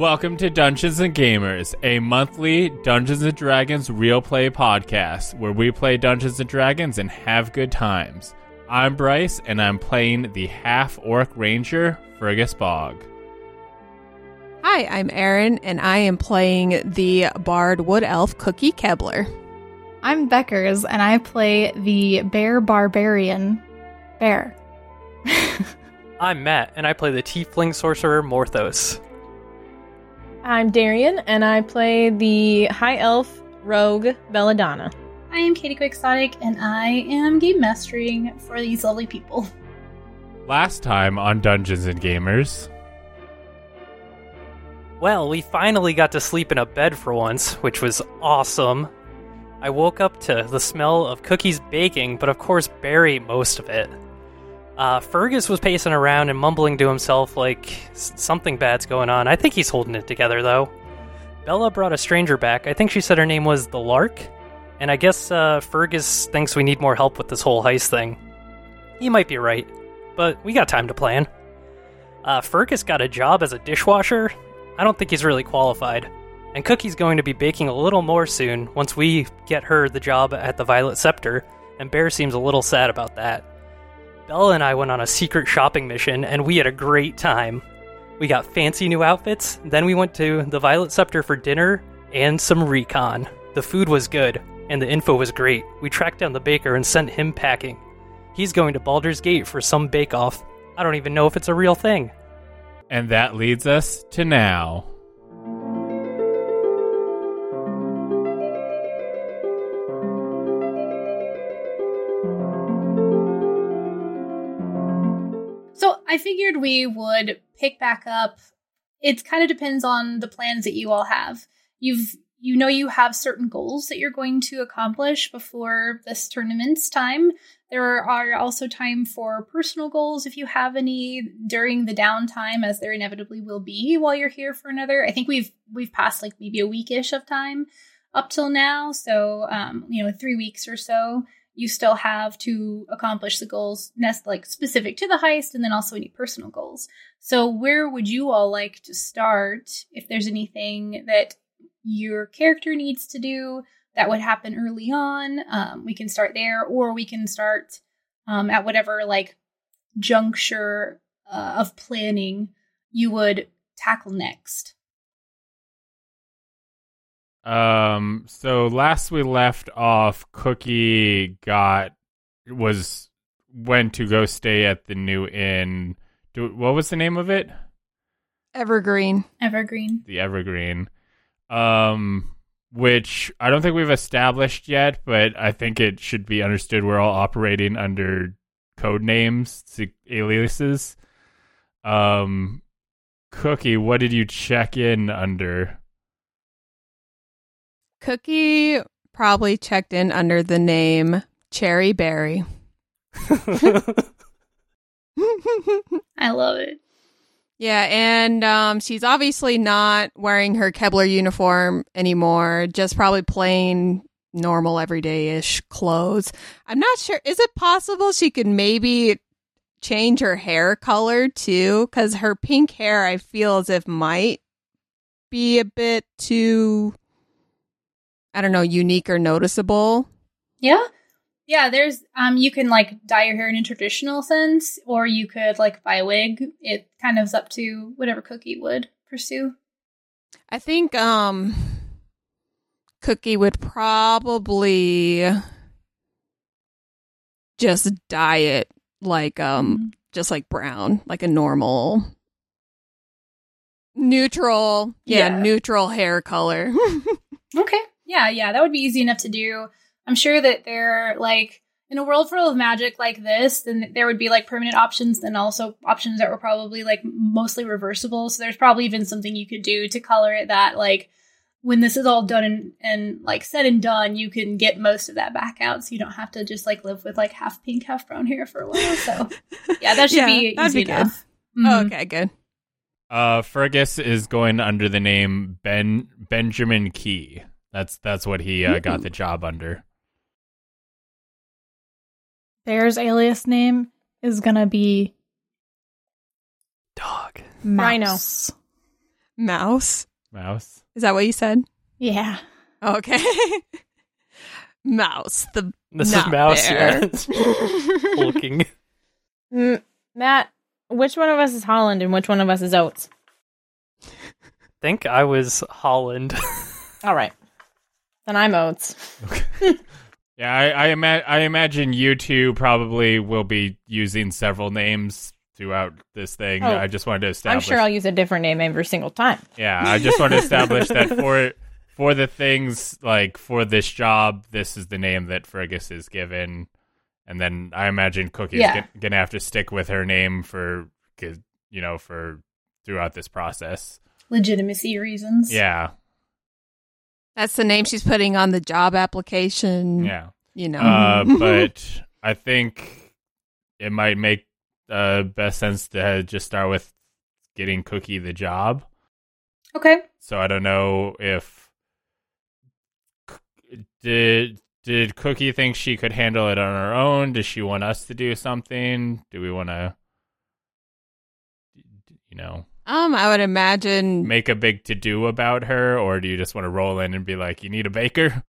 Welcome to Dungeons and Gamers, a monthly Dungeons and Dragons real play podcast where we play Dungeons and Dragons and have good times. I'm Bryce, and I'm playing the half orc ranger, Fergus Bog. Hi, I'm Erin, and I am playing the Bard Wood Elf Cookie Kebler. I'm Beckers, and I play the Bear Barbarian Bear. I'm Matt, and I play the Tiefling Sorcerer Morthos. I'm Darian, and I play the High Elf Rogue Belladonna. I am Katie Quixotic, and I am game mastering for these lovely people. Last time on Dungeons and Gamers. Well, we finally got to sleep in a bed for once, which was awesome. I woke up to the smell of cookies baking, but of course, Barry most of it. Uh, Fergus was pacing around and mumbling to himself like something bad's going on. I think he's holding it together, though. Bella brought a stranger back. I think she said her name was the Lark. And I guess uh, Fergus thinks we need more help with this whole heist thing. He might be right, but we got time to plan. Uh, Fergus got a job as a dishwasher. I don't think he's really qualified. And Cookie's going to be baking a little more soon once we get her the job at the Violet Scepter, and Bear seems a little sad about that. Bella and I went on a secret shopping mission, and we had a great time. We got fancy new outfits, then we went to the Violet Scepter for dinner and some recon. The food was good, and the info was great. We tracked down the baker and sent him packing. He's going to Baldur's Gate for some bake off. I don't even know if it's a real thing. And that leads us to now. So I figured we would pick back up. It kind of depends on the plans that you all have. You've you know you have certain goals that you're going to accomplish before this tournament's time. There are also time for personal goals if you have any during the downtime, as there inevitably will be while you're here for another. I think we've we've passed like maybe a weekish of time up till now, so um, you know three weeks or so. You still have to accomplish the goals nest like specific to the heist, and then also any personal goals. So where would you all like to start? If there's anything that your character needs to do that would happen early on. Um, we can start there, or we can start um, at whatever like juncture uh, of planning you would tackle next. Um, so last we left off, Cookie got was went to go stay at the new inn. Do, what was the name of it? Evergreen. Evergreen. The Evergreen. Um, which I don't think we've established yet, but I think it should be understood we're all operating under code names, aliases. Um, Cookie, what did you check in under? Cookie probably checked in under the name Cherry Berry. I love it. Yeah, and um, she's obviously not wearing her Kebler uniform anymore, just probably plain normal everyday ish clothes. I'm not sure. Is it possible she could maybe change her hair color too? Because her pink hair, I feel as if might be a bit too, I don't know, unique or noticeable. Yeah. Yeah, there's um you can like dye your hair in a traditional sense, or you could like buy a wig. It kind of is up to whatever Cookie would pursue. I think um Cookie would probably just dye it like um Mhm. just like brown, like a normal neutral, yeah, Yeah. neutral hair color. Okay. Yeah, yeah, that would be easy enough to do. I'm sure that there, are like, in a world full of magic like this, then there would be like permanent options, and also options that were probably like mostly reversible. So there's probably even something you could do to color it that, like, when this is all done and, and like said and done, you can get most of that back out, so you don't have to just like live with like half pink, half brown hair for a while. So yeah, that should Yeah, be easy be enough. Mhm. okay, good. Uh, Fergus is going under the name Ben Benjamin Key. That's that's what he uh, got the job under. Bear's alias name is gonna be Dog. Rhino. Mouse. Mouse. Mouse. Is that what you said? Yeah. Okay. Mouse. The This not is Mouse, bear. yeah. Hulking. Mm, Matt, which one of us is Holland and which one of us is Oates? think I was Holland. All right. Then I'm Oates. Yeah, I I, ima- I imagine you two probably will be using several names throughout this thing. Oh, I just wanted to establish. I'm sure I'll use a different name every single time. Yeah, I just want to establish that for for the things like for this job, this is the name that Fergus is given, and then I imagine Cookie's Yeah. gon- gonna have to stick with her name for 'cause, you know for throughout this process. Legitimacy reasons. Yeah, That's the name she's putting on the job application. yeah. You know. Uh, but I think it might make uh, best sense to just start with getting Cookie the job. Okay. So I don't know if did did Cookie think she could handle it on her own? Does she want us to do something? Do we want to, you know, um, I would imagine. make a big to do about her, or do you just want to roll in and be like, "You need a baker"?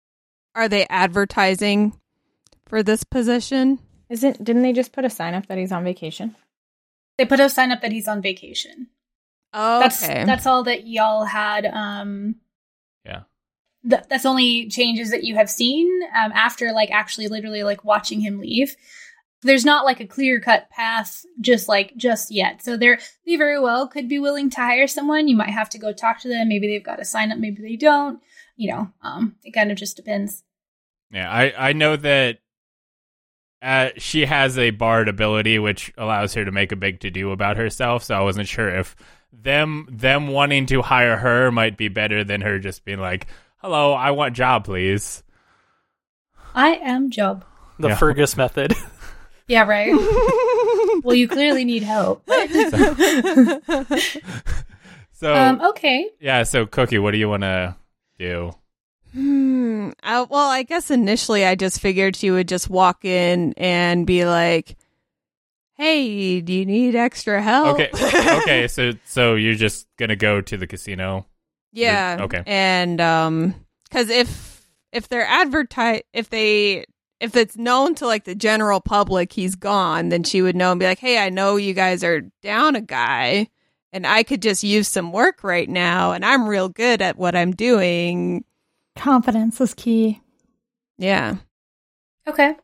Are they advertising for this position? Isn't didn't they just put a sign up that he's on vacation? They put a sign up that he's on vacation. Oh, That's that's all that y'all had. Um, Yeah. Th- that's only changes that you have seen um, after like actually literally like watching him leave. There's not like a clear cut path just like just yet. So they're they very well could be willing to hire someone. You might have to go talk to them. Maybe they've got a sign up. Maybe they don't. You know, um, it kind of just depends. Yeah, I I know that uh, she has a bard ability which allows her to make a big to do about herself. So I wasn't sure if them them wanting to hire her might be better than her just being like, "Hello, I want job, please." I am Job. The Yeah. Fergus method. Yeah, right. well, you clearly need help. So um, okay. yeah, so Cookie, what do you want to do? Hmm. Uh, well, I guess initially I just figured she would just walk in and be like, "Hey, do you need extra help?" Okay, okay, so so you're just gonna go to the casino? Yeah. Okay. And um, because if if they're advertise if they if it's known to like the general public he's gone, then she would know and be like, "Hey, I know you guys are down a guy." And I could just use some work right now, and I'm real good at what I'm doing. Confidence is key. Yeah. Okay.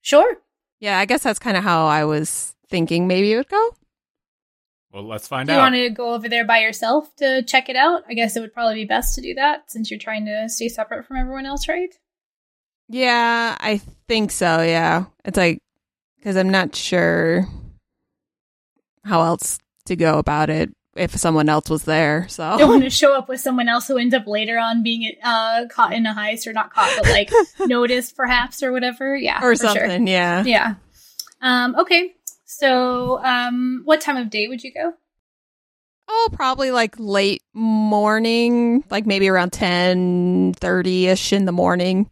Sure. Yeah, I guess that's kind of how I was thinking maybe it would go. Well, let's find out. Do you want to go over there by yourself to check it out? I guess it would probably be best to do that since you're trying to stay separate from everyone else, right? Yeah, I think so. Yeah. It's like, because I'm not sure how else to go about it if someone else was there. So, Don't want to show up with someone else who ends up later on being uh, caught in a heist or not caught, but like noticed perhaps or whatever. Yeah, or for sure. something. Yeah. Yeah. Um, okay. So, um, what time of day would you go? Oh, probably like late morning, like maybe around 10 30 ish in the morning.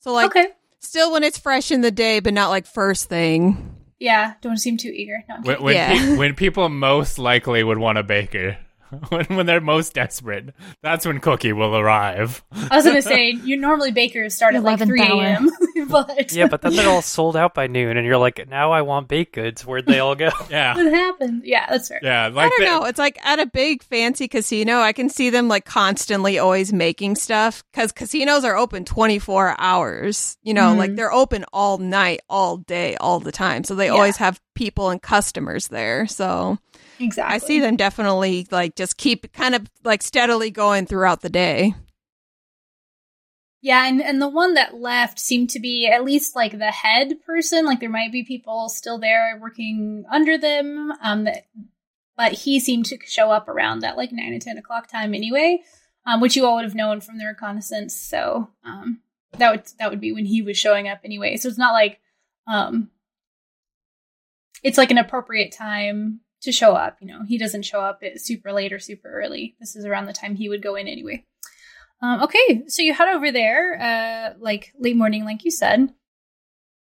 So, like, okay. still when it's fresh in the day, but not like first thing. Yeah. Don't seem too eager. No, when when, Yeah. pe- when people most likely would want a baker, when when they're most desperate, that's when Cookie will arrive. I was gonna say you normally bakers start at like three a.m. but yeah, but then they're all sold out by noon, and you're like, now I want baked goods. Where'd they all go? Yeah, what happened? Yeah, that's fair. yeah. I don't the- know. It's like at a big fancy casino, I can see them like constantly always making stuff because casinos are open 24 hours. You know, Mhm. like they're open all night, all day, all the time. So they Yeah. always have people and customers there. So Exactly. I see them definitely like just keep kind of like steadily going throughout the day. Yeah, and, and the one that left seemed to be at least like the head person. Like there might be people still there working under them. Um, that, but he seemed to show up around that like nine or ten o'clock time anyway, um, which you all would have known from the reconnaissance. So um, that would that would be when he was showing up anyway. So it's not like um, it's like an appropriate time to show up. You know, he doesn't show up super late or super early. This is around the time he would go in anyway. Um, okay, so you head over there, uh, like late morning, like you said.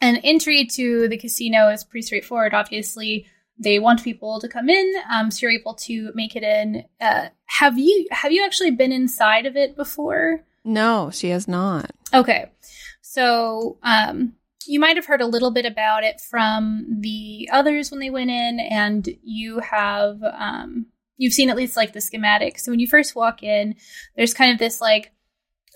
And entry to the casino is pretty straightforward. Obviously, they want people to come in, um, so you're able to make it in. Uh, have you have you actually been inside of it before? No, she has not. Okay, so um, you might have heard a little bit about it from the others when they went in, and you have um, you've seen at least like the schematic. So when you first walk in, there's kind of this like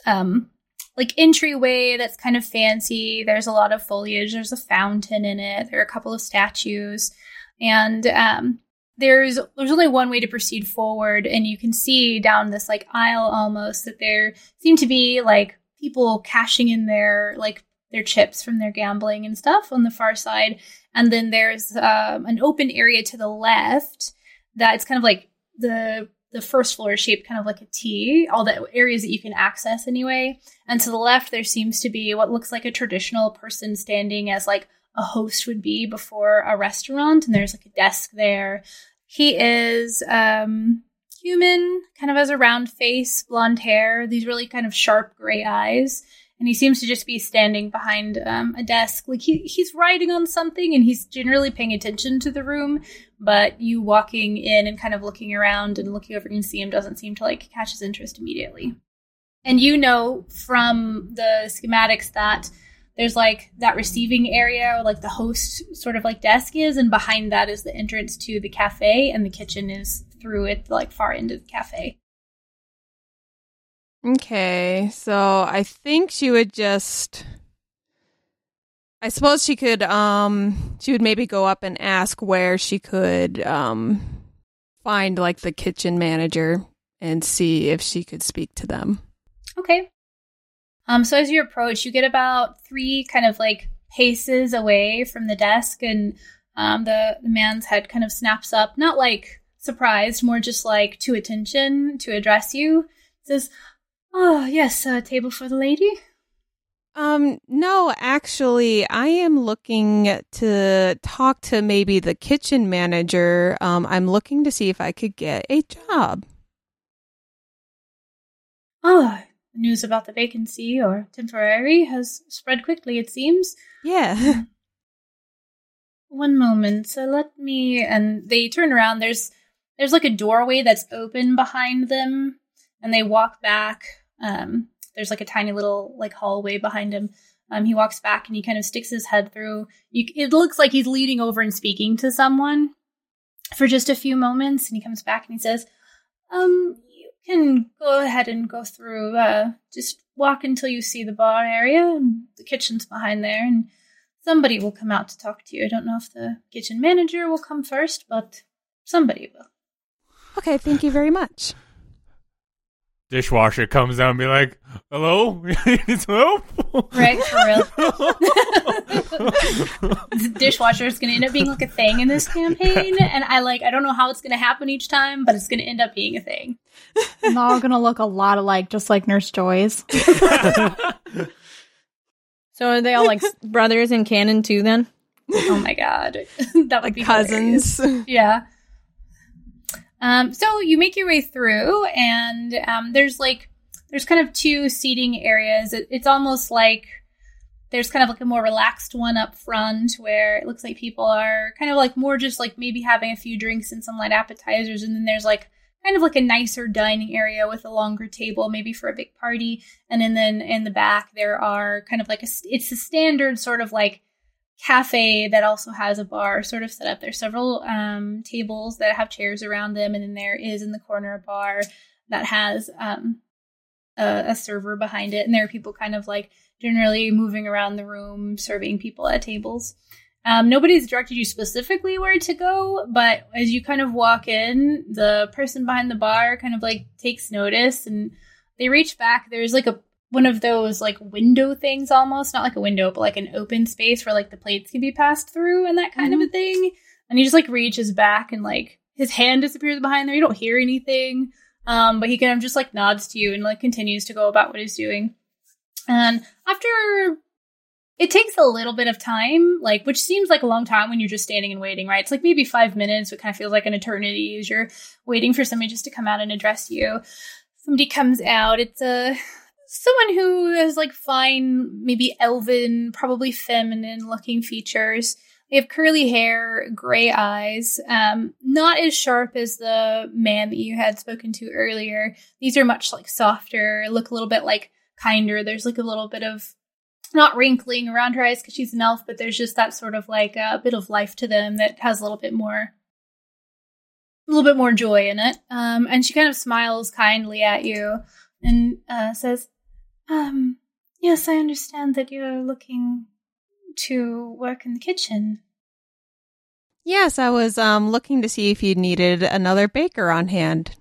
um like entryway that's kind of fancy. There's a lot of foliage. There's a fountain in it. There are a couple of statues, and um, there's there's only one way to proceed forward, and you can see down this like aisle almost that there seem to be like people cashing in their like their chips from their gambling and stuff on the far side, and then there's um, an open area to the left that's kind of like the the first floor is shaped kind of like a T, all the areas that you can access anyway. And to the left, there seems to be what looks like a traditional person standing as like a host would be before a restaurant. And there's like a desk there. He is um, human, kind of has a round face, blonde hair, these really kind of sharp gray eyes. And he seems to just be standing behind um, a desk. Like he, he's writing on something and he's generally paying attention to the room, but you walking in and kind of looking around and looking over and see him doesn't seem to like catch his interest immediately. And you know from the schematics that there's like that receiving area or like the host sort of like desk is, and behind that is the entrance to the cafe, and the kitchen is through it, like far into the cafe. Okay, so I think she would just I suppose she could um she would maybe go up and ask where she could um find like the kitchen manager and see if she could speak to them. Okay. Um so as you approach, you get about 3 kind of like paces away from the desk and um the the man's head kind of snaps up, not like surprised, more just like to attention to address you. Says, Oh, yes, a table for the lady? Um, no, actually, I am looking to talk to maybe the kitchen manager. Um, I'm looking to see if I could get a job. Oh, news about the vacancy or temporary has spread quickly, it seems. Yeah. One moment, so let me and they turn around, there's there's like a doorway that's open behind them, and they walk back um, there's like a tiny little like hallway behind him. Um, he walks back and he kind of sticks his head through. You, it looks like he's leaning over and speaking to someone for just a few moments, and he comes back and he says, "Um, you can go ahead and go through. Uh, just walk until you see the bar area, and the kitchen's behind there, and somebody will come out to talk to you. I don't know if the kitchen manager will come first, but somebody will." Okay, thank you very much dishwasher comes out and be like, "Hello, hello." Right, for real. the dishwasher is going to end up being like a thing in this campaign, and I like I don't know how it's going to happen each time, but it's going to end up being a thing. And they're all going to look a lot alike, just like Nurse Joy's. so are they all like brothers in canon too? Then? Oh my god, that would like be cousins. hilarious. Yeah. Um, so you make your way through, and um, there's like there's kind of two seating areas. It, it's almost like there's kind of like a more relaxed one up front where it looks like people are kind of like more just like maybe having a few drinks and some light appetizers, and then there's like kind of like a nicer dining area with a longer table, maybe for a big party. And then, then in the back there are kind of like a it's a standard sort of like cafe that also has a bar sort of set up. There's several um, tables that have chairs around them, and then there is in the corner a bar that has um, a, a, server behind it, and there are people kind of like generally moving around the room serving people at tables. Um, nobody's directed you specifically where to go, but as you kind of walk in, the person behind the bar kind of like takes notice and they reach back. There's like a one of those like window things almost, not like a window, but like an open space where like the plates can be passed through and that kind mm-hmm. of a thing. And he just like reaches back and like his hand disappears behind there. You don't hear anything. Um, but he kind of just like nods to you and like continues to go about what he's doing. And after it takes a little bit of time, like which seems like a long time when you're just standing and waiting, right? It's like maybe five minutes, it kind of feels like an eternity as you're waiting for somebody just to come out and address you. Somebody comes out. It's a someone who has like fine, maybe elven, probably feminine looking features. They have curly hair, gray eyes, um, not as sharp as the man that you had spoken to earlier. These are much like softer, look a little bit like kinder. There's like a little bit of not wrinkling around her eyes because she's an elf, but there's just that sort of like a bit of life to them that has a little bit more, a little bit more joy in it. Um, and she kind of smiles kindly at you and uh, says, "Um, yes, I understand that you're looking to work in the kitchen." Yes, I was um looking to see if you needed another baker on hand.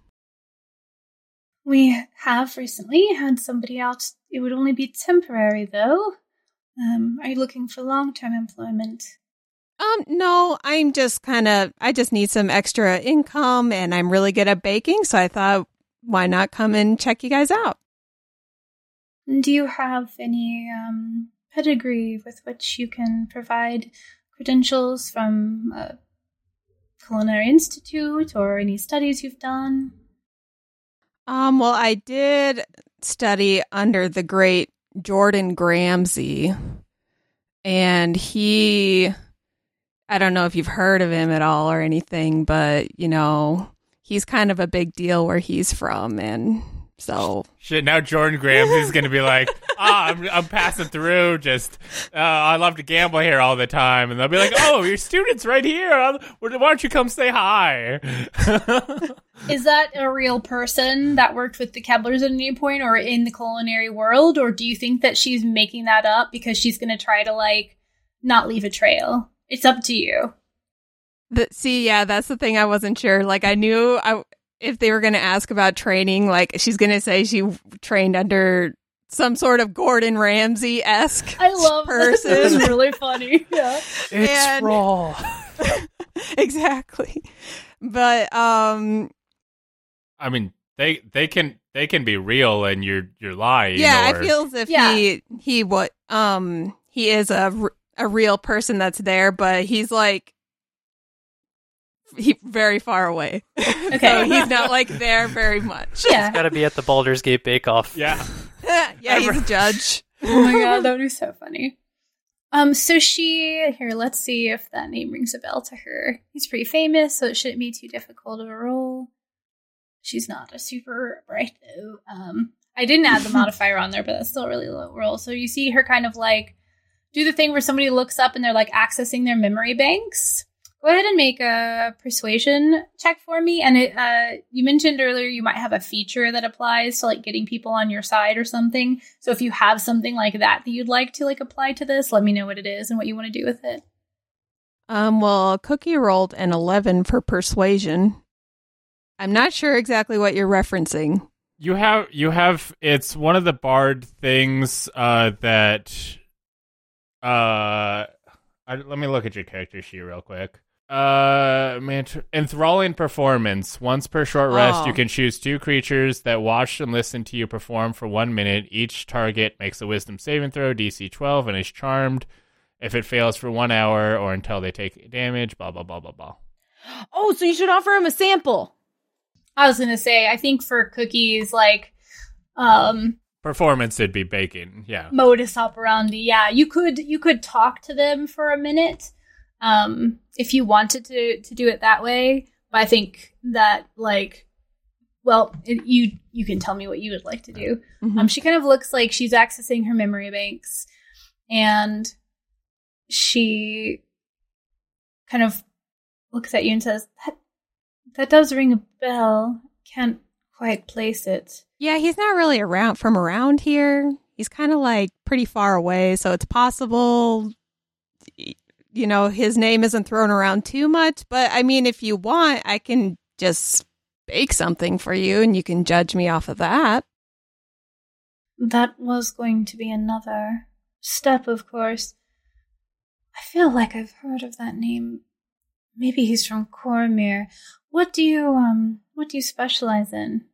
We have recently had somebody out. It would only be temporary, though. Um, are you looking for long-term employment? Um, no, I'm just kind of, I just need some extra income and I'm really good at baking. So I thought, why not come and check you guys out? Do you have any um, pedigree with which you can provide credentials from a culinary institute or any studies you've done? Um, well, I did study under the great Jordan Gramsci, and he, I don't know if you've heard of him at all or anything, but you know, he's kind of a big deal where he's from, and so Shit, now Jordan Grams is going to be like, ah, I'm, I'm passing through. Just, uh, I love to gamble here all the time. And they'll be like, oh, your student's right here. Why don't you come say hi? Is that a real person that worked with the Keblers at any point or in the culinary world? Or do you think that she's making that up because she's going to try to, like, not leave a trail? It's up to you. The, see, yeah, that's the thing I wasn't sure. Like, I knew I if they were going to ask about training, like she's going to say she trained under some sort of Gordon Ramsay esque. I love this. person. This is really funny. Yeah. It's And- raw. exactly, but um, I mean, they they can they can be real and you're you're lying. yeah, or, I feel as if Yeah. he he what um he is a a real person that's there, but he's like. He very far away. Okay. so he's not like there very much. Yeah. He's got to be at the Baldur's Gate Bake Off. yeah. yeah, he's a judge. oh my god, that would be so funny. Um, so she here, let's see if that name rings a bell to her. He's pretty famous, so it shouldn't be too difficult of a role. She's not a super bright though. Um, I didn't add the modifier on there, but that's still a really low roll. So you see her kind of like do the thing where somebody looks up and they're like accessing their memory banks. Go ahead and make a persuasion check for me. And it, uh, you mentioned earlier you might have a feature that applies to like getting people on your side or something. So if you have something like that that you'd like to like apply to this, let me know what it is and what you want to do with it. Um, well, Cookie rolled an 11 for persuasion. I'm not sure exactly what you're referencing. You have you have it's one of the bard things uh that uh I, let me look at your character sheet real quick. Uh man, enthralling performance. Once per short rest, Oh. you can choose two creatures that watch and listen to you perform for 1 minute. Each target makes a wisdom saving throw DC 12 and is charmed if it fails for 1 hour or until they take damage, blah blah blah blah blah. Oh, so you should offer him a sample. I was gonna say, I think for cookies, like, um, Performance would be baking. Yeah. modus operandi. Yeah, you could you could talk to them for a minute, um, if you wanted to to do it that way. But I think that like, well, it, you you can tell me what you would like to do. Mhm. Um, she kind of looks like she's accessing her memory banks, and she kind of looks at you and says, "That that does ring a bell. Can't quite place it." Yeah, he's not really around from around here. He's kind of like pretty far away, so it's possible you know, his name isn't thrown around too much, but I mean if you want, I can just bake something for you and you can judge me off of that. That was going to be another step, of course. I feel like I've heard of that name. Maybe he's from Cormyr. What do you um what do you specialize in?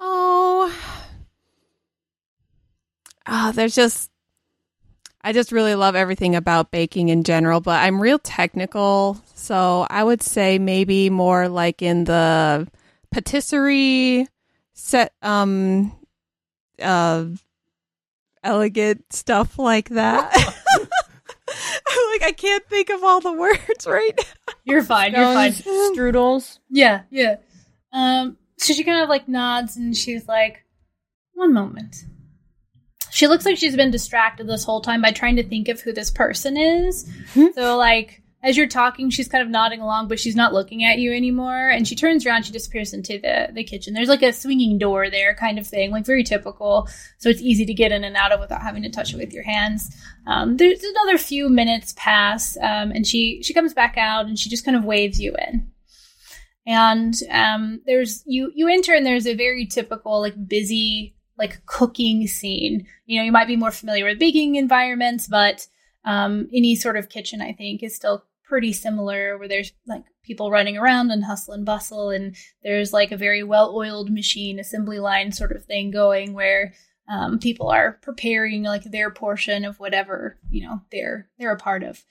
Oh. Ah, there's just I just really love everything about baking in general, but I'm real technical, so I would say maybe more like in the patisserie set um uh elegant stuff like that. like I can't think of all the words right now. You're fine. You're fine. Strudels. Yeah, yeah. Um, so she kind of like nods and she's like, one moment. She looks like she's been distracted this whole time by trying to think of who this person is. so, like, as you're talking, she's kind of nodding along, but she's not looking at you anymore. And she turns around, she disappears into the, the kitchen. There's like a swinging door there, kind of thing, like very typical. So it's easy to get in and out of without having to touch it with your hands. Um, there's another few minutes pass, um, and she she comes back out and she just kind of waves you in and um, there's you you enter and there's a very typical like busy like cooking scene. You know you might be more familiar with baking environments but um, any sort of kitchen i think is still pretty similar where there's like people running around and hustle and bustle and there's like a very well oiled machine assembly line sort of thing going where um, people are preparing like their portion of whatever you know they're they're a part of.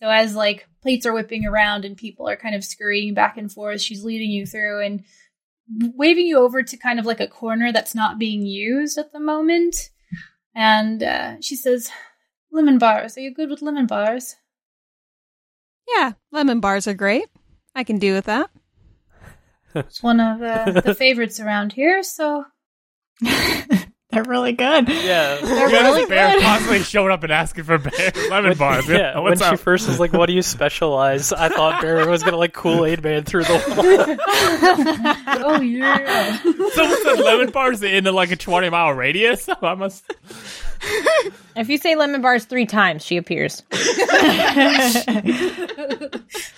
So as like plates are whipping around and people are kind of scurrying back and forth, she's leading you through and waving you over to kind of like a corner that's not being used at the moment. And uh, she says, "Lemon bars. Are you good with lemon bars?" Yeah, lemon bars are great. I can do with that. It's one of uh, the favorites around here. So They're really good. Yeah. They're You got really bear good. constantly showing up and asking for bear lemon When- bars. yeah, when What's she first was like, "What do you specialize?" I thought Bear was gonna like Kool Aid Man through the wall. oh yeah. Someone said lemon bars in like a 20 mile radius. I must. If you say lemon bars three times, she appears. you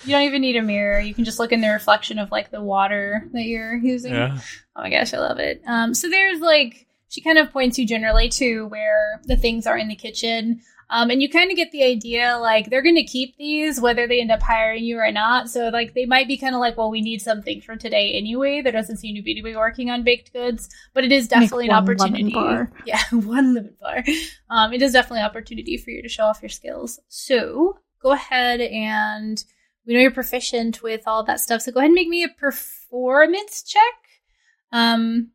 don't even need a mirror. You can just look in the reflection of like the water that you're using. Yeah. Oh my gosh, I love it. Um, so there's like she kind of points you generally to where the things are in the kitchen. Um, and you kind of get the idea like they're going to keep these whether they end up hiring you or not. So like they might be kind of like, well, we need something for today anyway. There doesn't seem to be be working on baked goods, but it is definitely an opportunity. bar. Yeah, one lemon bar. Um, it is definitely an opportunity for you to show off your skills. So go ahead and we know you're proficient with all that stuff. So go ahead and make me a performance check. Um,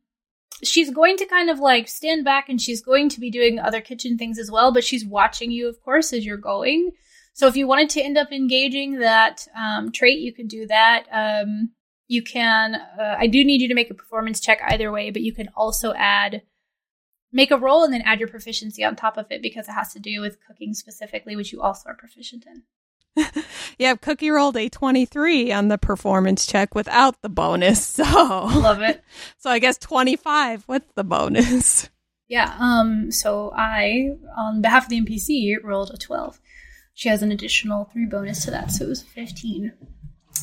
she's going to kind of like stand back and she's going to be doing other kitchen things as well, but she's watching you, of course, as you're going. So if you wanted to end up engaging that um, trait, you could do that. Um, you can. Uh, I do need you to make a performance check either way, but you can also add make a roll and then add your proficiency on top of it because it has to do with cooking specifically, which you also are proficient in. Yeah, Cookie rolled a 23 on the performance check without the bonus. So, Love it. so I guess 25 with the bonus. Yeah. Um. So I, on behalf of the NPC, rolled a twelve. She has an additional three bonus to that, so it was fifteen.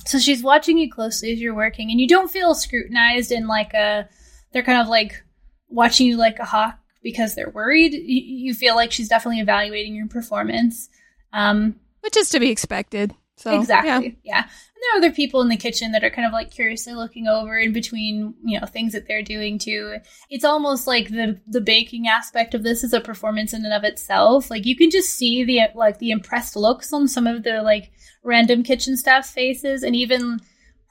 So she's watching you closely as you're working, and you don't feel scrutinized and like a. They're kind of like watching you like a hawk because they're worried. You, you feel like she's definitely evaluating your performance. Um. Which is to be expected. So, exactly. Yeah. And there are other people in the kitchen that are kind of like curiously looking over in between, you know, things that they're doing too. It's almost like the the baking aspect of this is a performance in and of itself. Like you can just see the like the impressed looks on some of the like random kitchen staff's faces and even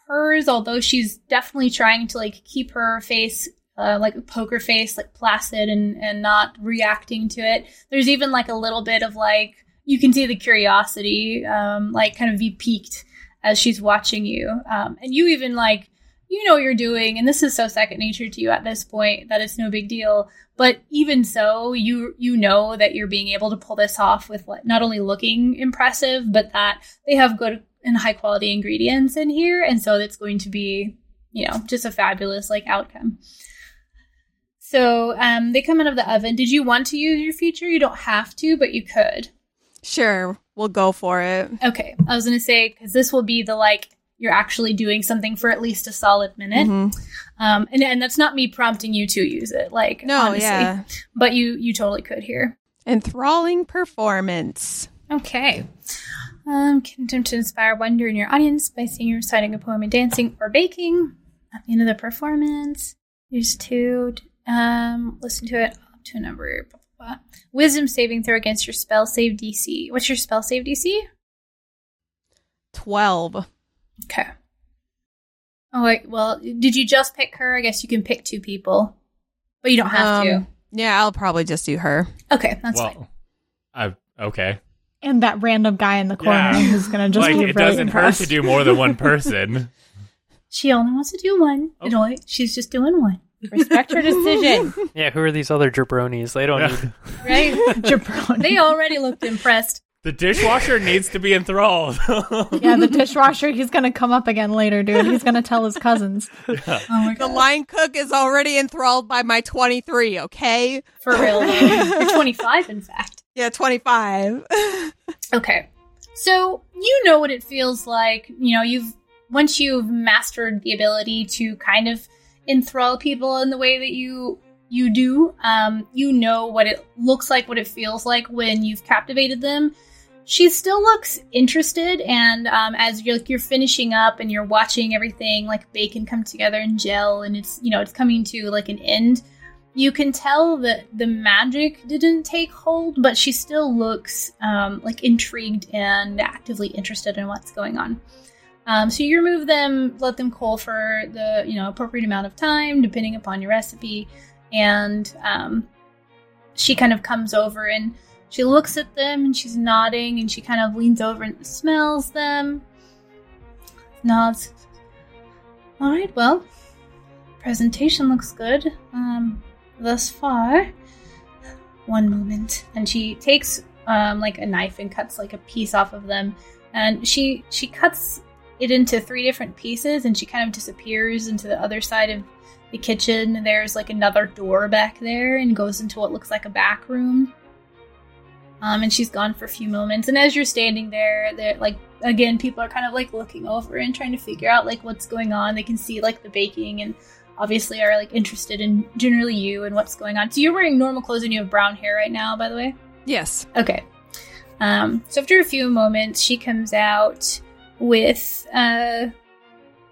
hers, although she's definitely trying to like keep her face uh, like a poker face, like placid and and not reacting to it. There's even like a little bit of like you can see the curiosity, um, like kind of be piqued as she's watching you, um, and you even like you know what you're doing, and this is so second nature to you at this point that it's no big deal. But even so, you you know that you're being able to pull this off with not only looking impressive, but that they have good and high quality ingredients in here, and so it's going to be you know just a fabulous like outcome. So um, they come out of the oven. Did you want to use your feature? You don't have to, but you could. Sure, we'll go for it. Okay, I was gonna say because this will be the like you're actually doing something for at least a solid minute, Mhm. um, and and that's not me prompting you to use it, like No, honestly, yeah. but you you totally could here. Enthralling performance. Okay, um, can attempt to inspire wonder in your audience by singing, reciting a poem, and dancing or baking. At the end of the performance, there's two. Um, listen to it up to a number. Wisdom saving throw against your spell save DC. What's your spell save DC? 12. Okay. Oh wait, well, did you just pick her? I guess you can pick two people, but you don't have Um, Yeah, I'll probably just do her. Okay, that's well, fine. I okay. And that random guy in the corner Yeah. who's gonna just like be it really doesn't impressed. hurt to do more than one person. She only wants to do one. Oh. You know, she's just doing one. Respect her decision. Yeah, who are these other jabronis? They don't Yeah. need. Right? Jabroni. they already looked impressed. The dishwasher needs to be enthralled. yeah, the dishwasher. He's gonna come up again later, dude. He's gonna tell his cousins. Oh my The god. line cook is already enthralled by my 23, okay? For real though. You're 25 in fact. Yeah, 25. Okay. So you know what it feels like. You know, you've once you've mastered the ability to kind of enthrall people in the way that you you do, um, you know what it looks like, what it feels like when you've captivated them. She still looks interested, and um, as you're like you're finishing up and you're watching everything like bacon come together and gel, and it's you know it's coming to like an end. You can tell that the magic didn't take hold, but she still looks um, like intrigued and actively interested in what's going on. Um, so you remove them, let them cool for the you know appropriate amount of time, depending upon your recipe, and um, she kind of comes over and she looks at them and she's nodding and she kind of leans over and smells them, nods. All right, well, presentation looks good. Um, thus far. One moment, and she takes um, like a knife and cuts like a piece off of them, and she she cuts it into three different pieces, and she kind of disappears into the other side of the kitchen. There's like another door back there, and goes into what looks like a back room. Um, and she's gone for a few moments, and as you're standing there, there like again, people are kind of like looking over and trying to figure out like what's going on. They can see like the baking and obviously are like interested in generally you and what's going on. So you're wearing normal clothes and you have brown hair right now, by the way. yes. Okay. Um, so after a few moments, she comes out with uh,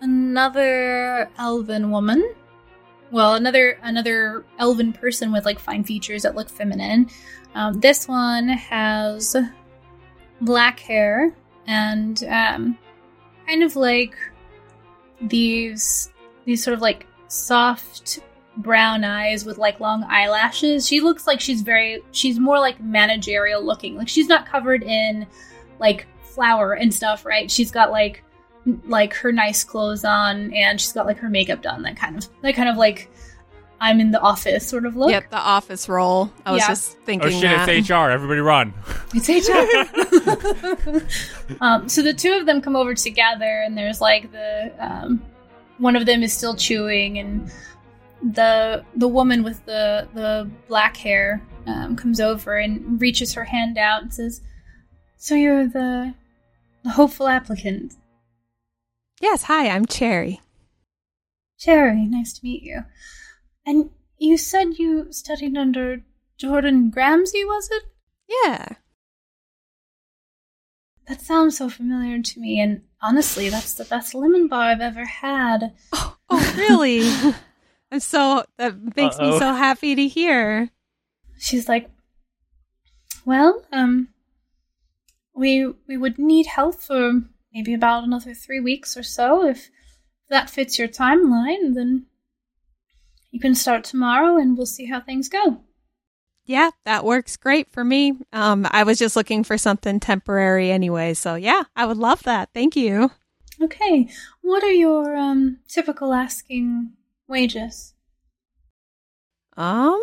another elven woman. Well, another another elven person with like fine features that look feminine. Um, this one has black hair and um, kind of like these these sort of like soft brown eyes with like long eyelashes. She looks like she's very she's more like managerial looking. Like she's not covered in like flour and stuff, right? She's got like like her nice clothes on and she's got like her makeup done. That kind of that kind of like I'm in the office sort of look. Yep, the office role. I was Yeah. just thinking oh shit, that. it's HR. Everybody run. It's HR. um, so the two of them come over together, and there's like the um, one of them is still chewing, and the the woman with the the black hair um, comes over and reaches her hand out and says, "So you're the the hopeful applicant, Yes, hi, I'm Cherry. Cherry. Nice to meet you. And you said you studied under Jordan Gramsci, was it?" Yeah. That sounds so familiar to me, and honestly, that's the best lemon bar I've ever had. Oh, oh really? I'm so that makes me Uh-oh. so happy to hear. She's like, "Well, um, we we would need help for maybe about another three weeks or so. If that fits your timeline, then you can start tomorrow, and we'll see how things go." Yeah, that works great for me. Um, I was just looking for something temporary anyway, so yeah, I would love that. Thank you. Okay, what are your um typical asking wages? Um,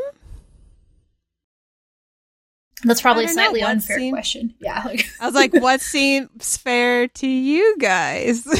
That's probably I a don't know, slightly unfair seem- question. Yeah, like I was like, what seems fair to you guys?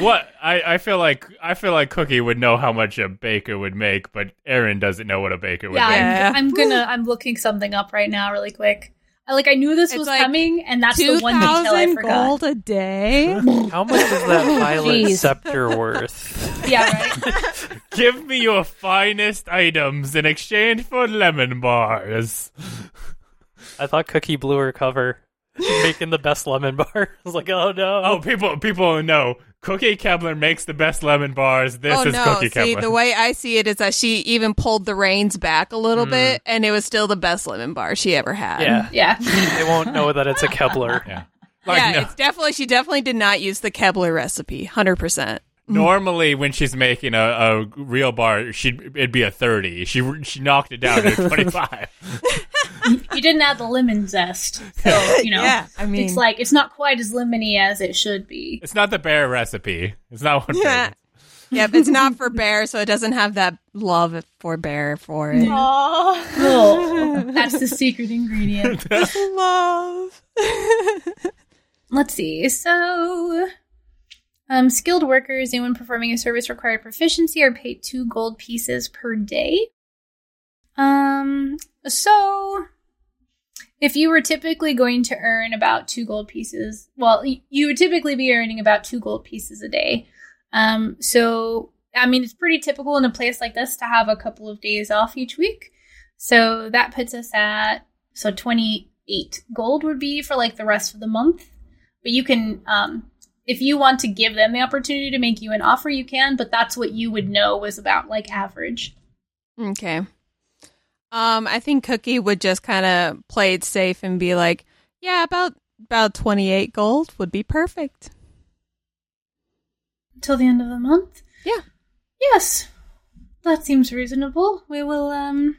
What I, I feel like I feel like Cookie would know how much a baker would make, but Erin doesn't know what a baker would yeah, make. Yeah. I'm, I'm gonna I'm looking something up right now, really quick. I, like I knew this It's was like coming, and that's the one detail I thousand forgot. gold a day. How much is that violet Jeez. scepter worth? Yeah, right. Give me your finest items in exchange for lemon bars. I thought Cookie blew her cover, making the best lemon bar. I was like, oh no. Oh, people people know Cookie Kebler makes the best lemon bars. This oh is no! Cookie See, Kebler. the way I see it is that she even pulled the reins back a little Mm. bit, and it was still the best lemon bar she ever had. yeah. Yeah. They won't know that it's a Kebler. yeah. Like yeah, no- it's definitely she definitely did not use the Kebler recipe, hundred percent. Normally when she's making a, a real bar, she would it'd be a thirty. She she knocked it down to twenty five. you, you didn't add the lemon zest, so you know yeah, I mean, it's like it's not quite as lemony as it should be. It's not the bear recipe. It's not one. Yeah. bear. Yep, it's not for bear, so it doesn't have that love for bear for it. Aww. Oh, that's the secret ingredient. love. Let's see. So, um, skilled workers, anyone performing a service required proficiency, are paid two gold pieces per day. Um, so if you were typically going to earn about two gold pieces, well, you would typically be earning about two gold pieces a day. Um, so I mean, it's pretty typical in a place like this to have a couple of days off each week. So that puts us at so twenty eight gold would be for like the rest of the month. But you can, um, if you want to give them the opportunity to make you an offer, you can. But that's what you would know was about like average. Okay. Um, I think Cookie would just kind of play it safe and be like, "Yeah, about about twenty eight gold would be perfect." Until the end of the month. Yeah. Yes, that seems reasonable. We will. Um,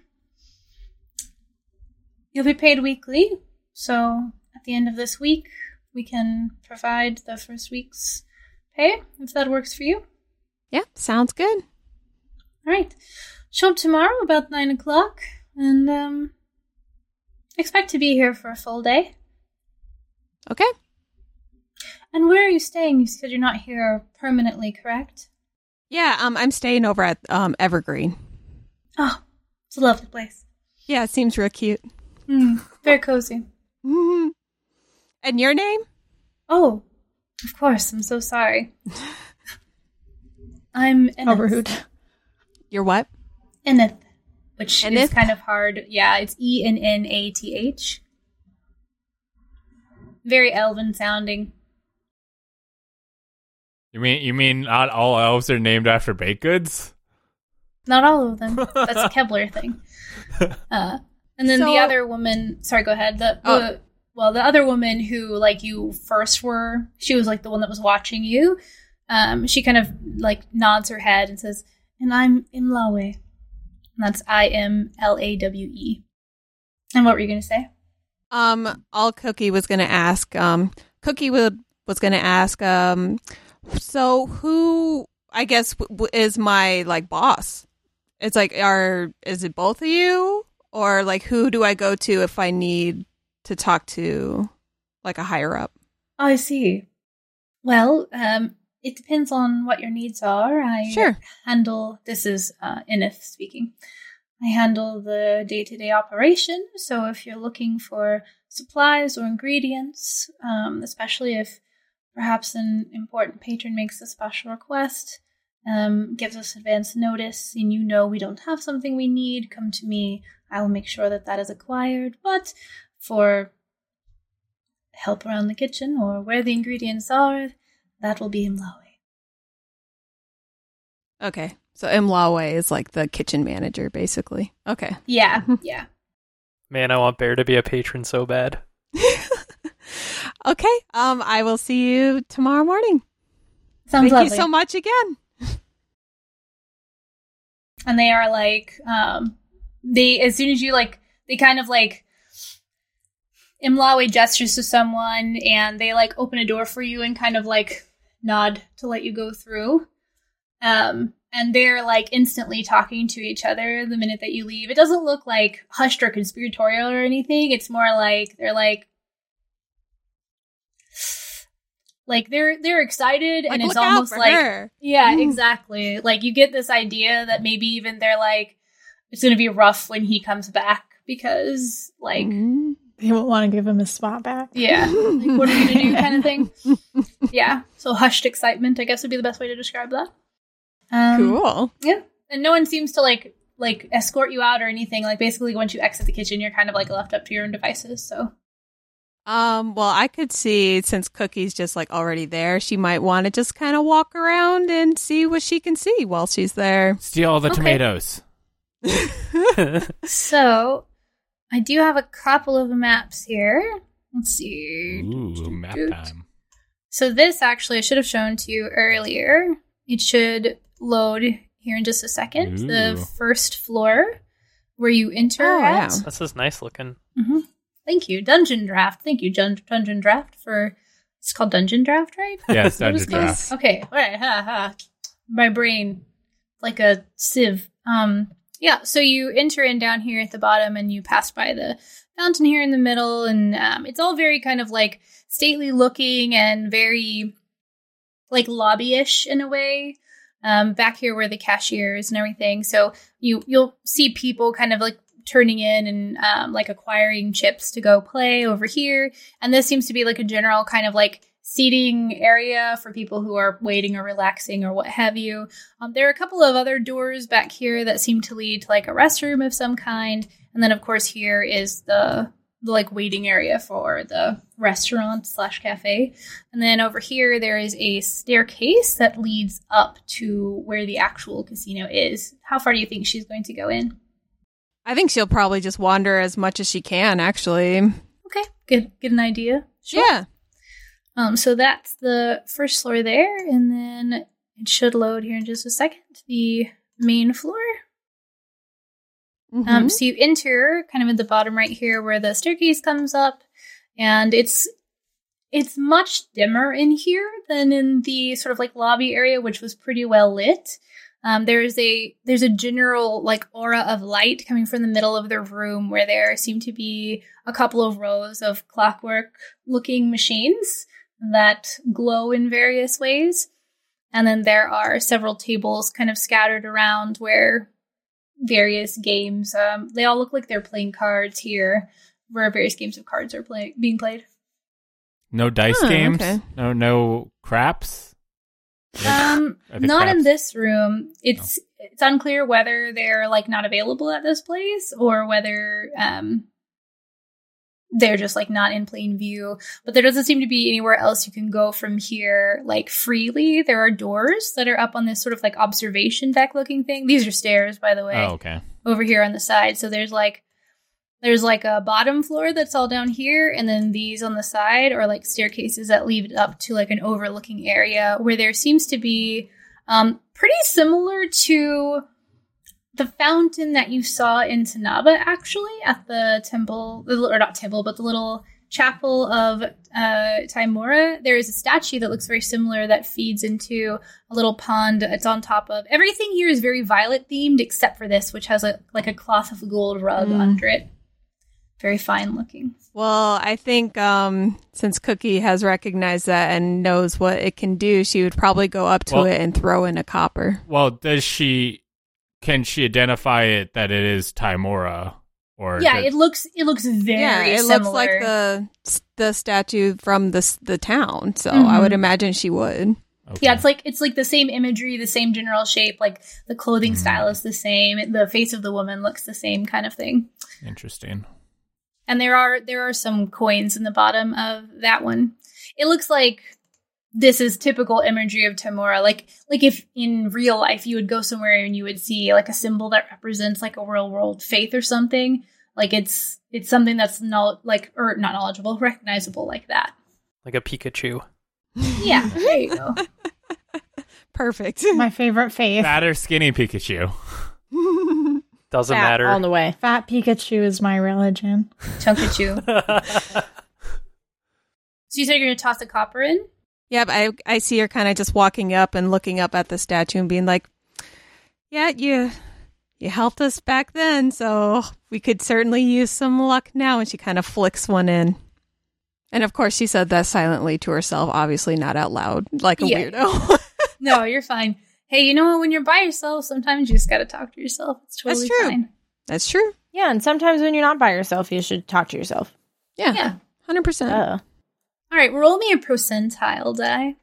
you'll be paid weekly, so at the end of this week, we can provide the first week's pay if that works for you. Yeah, sounds good. All right. Show up tomorrow about nine o'clock, and um, expect to be here for a full day. Okay. And where are you staying? You said you're not here permanently, correct? Yeah, um, I'm staying over at um Evergreen. Oh, it's a lovely place. Yeah, it seems real cute. Hmm, very cozy. Mhm. And your name? Oh, of course. I'm so sorry. I'm How Enith. rude. Your what? Enith, which is kind of hard. Yeah, it's E N N A T H. Very elven sounding. You mean you mean not all elves are named after baked goods? Not all of them. That's a Kebler thing. Uh, and then the other woman. Sorry, go ahead. The, Oh. Well, the other woman who like you first were. She was like the one that was watching you. Um, she kind of like nods her head and says, "And I'm Imlawe." And that's I M L A W E. And what were you going to say? Um, all Cookie was gonna ask. Um, Cookie would was gonna ask. Um, so who? I guess w- is my like boss. It's like, are is it both of you, or like who do I go to if I need to talk to like a higher up? I see. Well, um, it depends on what your needs are. I Sure. handle this is uh, Enith speaking. I handle the day to day operation. So if you're looking for supplies or ingredients, um, especially if perhaps an important patron makes a special request, um, gives us advance notice, and you know we don't have something we need, come to me. I will make sure that that is acquired. But for help around the kitchen or where the ingredients are, that will be Imlawe. Okay, so Imlawe is like the kitchen manager, basically. Okay. Yeah, yeah. Man, I want Bear to be a patron so bad. okay. Um, I will see you tomorrow morning. Sounds Thank lovely. you so much again. and they are like um they as soon as you like they kind of like Imlawe gestures to someone and they like open a door for you and kind of like nod to let you go through. Um and they're like instantly talking to each other the minute that you leave. It doesn't look like hushed or conspiratorial or anything. It's more like they're like like they're they're excited Like, and it's almost like her. yeah, Mm. exactly. Like you get this idea that maybe even they're like, it's gonna be rough when he comes back because, like, Mhm. They won't want to give him his spot back. yeah, like, what are we gonna do, kind of thing. Yeah, so hushed excitement, I guess, would be the best way to describe that. Um, Cool. Yeah, and no one seems to like like escort you out or anything. Like basically, once you exit the kitchen, you're kind of like left up to your own devices. So Um, well, I could see since Cookie's just like already there, she might want to just kind of walk around and see what she can see while she's there. Steal all the Okay. tomatoes. so I do have a couple of maps here. Let's see. Ooh, map time. So this actually I should have shown to you earlier. It should load here in just a second. Ooh. The first floor where you enter Oh, at. yeah. This is nice looking. hmm Thank you, Dungeon Draft. Thank you, Dun- Dungeon Draft for. It's called Dungeon Draft, right? Yes, What is Dungeon this? Draft. Okay, all right. Ha ha. My brain, like a sieve. Um, yeah. So you enter in down here at the bottom, and you pass by the fountain here in the middle, and um, it's all very kind of like stately looking and very like lobby-ish in a way. Um, back here where the cashiers and everything. So you you'll see people kind of like turning in and um, like acquiring chips to go play over here. And this seems to be like a general kind of like seating area for people who are waiting or relaxing or what have you. Um, there are a couple of other doors back here that seem to lead to like a restroom of some kind. And then of course here is the the like waiting area for the restaurant slash cafe. And then over here there is a staircase that leads up to where the actual casino is. How far do you think she's going to go in? I think she'll probably just wander as much as she can, actually. Okay, get get an idea. Yeah. Um, so that's the first floor there, and then it should load here in just a second. The main floor. Um, Mhm. so you enter kind of at the bottom right here where the staircase comes up, and it's it's much dimmer in here than in the sort of like lobby area, which was pretty well lit. Um, there's a there's a general like aura of light coming from the middle of the room where there seem to be a couple of rows of clockwork looking machines that glow in various ways. And then there are several tables kind of scattered around where various games, um, they all look like they're playing cards here, where various games of cards are play- being played. No dice Huh, games. okay. No, no craps. Um, Are they not in this room. It's it's unclear whether they're like not available at this place or whether um they're just like not in plain view. But there doesn't seem to be anywhere else you can go from here like freely. There are doors that are up on this sort of like observation deck looking thing. These are stairs, by the way Oh, okay. over here on the side. So there's like there's like a bottom floor that's all down here, and then these on the side are like staircases that lead up to like an overlooking area where there seems to be um, pretty similar to the fountain that you saw in Tanaba, actually, at the temple, or not temple, but the little chapel of uh, Tymora. There is a statue that looks very similar that feeds into a little pond. It's on top of everything here is very violet themed, except for this, which has a like a cloth of gold rug Mm. under it. Very fine looking. Well, I think um, since Cookie has recognized that and knows what it can do, she would probably go up to Well- it and throw in a copper. Well, does she? Can she identify it that it is Tymora? Or yeah, does- it looks it looks very yeah, it similar. looks like the the statue from the the town. So I would Mhm. imagine she would. okay. Yeah, it's like it's like the same imagery, the same general shape, like the clothing Mm. style is the same, the face of the woman looks the same kind of thing. interesting. And there are there are some coins in the bottom of that one. It looks like this is typical imagery of Tymora. Like like if in real life you would go somewhere and you would see like a symbol that represents like a real world faith or something. Like it's it's something that's not like or not knowledgeable, recognizable like that. Like a Pikachu. Yeah, there you go. Perfect. My favorite faith. Fat or skinny Pikachu? Doesn't Fat matter. On the way. Fat Pikachu is my religion. Chunkachu. So you said you're gonna toss a copper in? Yep, I I see her kind of just walking up and looking up at the statue and being like, "Yeah, you you helped us back then, so we could certainly use some luck now." And she kind of flicks one in. And of course, she said that silently to herself, obviously not out loud, like a Yeah. weirdo. No, you're fine. Hey, you know what? When you're by yourself, sometimes you just gotta talk to yourself. It's That's totally true. fine. That's true. Yeah, and sometimes when you're not by yourself, you should talk to yourself. Yeah, Yeah. hundred percent. Duh. All right, roll me a percentile die.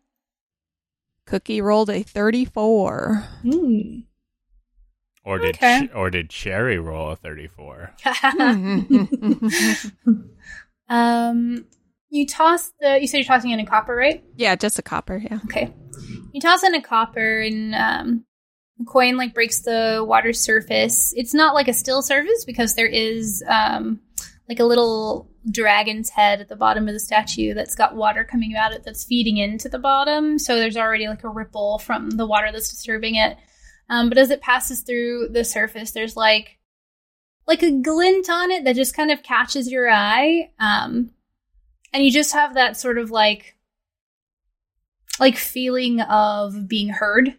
Cookie rolled a thirty-four. Hmm. Or did Okay. Ch- or did Cherry roll a thirty-four? um, you toss the. You said you're tossing in a copper, right? yeah, just a copper. Yeah. Okay. You toss in a copper, and um, the coin like breaks the water surface. It's not like a still surface because there is um, like a little dragon's head at the bottom of the statue that's got water coming out of it that's feeding into the bottom. So there's already like a ripple from the water that's disturbing it. Um, but as it passes through the surface, there's like like a glint on it that just kind of catches your eye. Um, and you just have that sort of like, like feeling of being heard.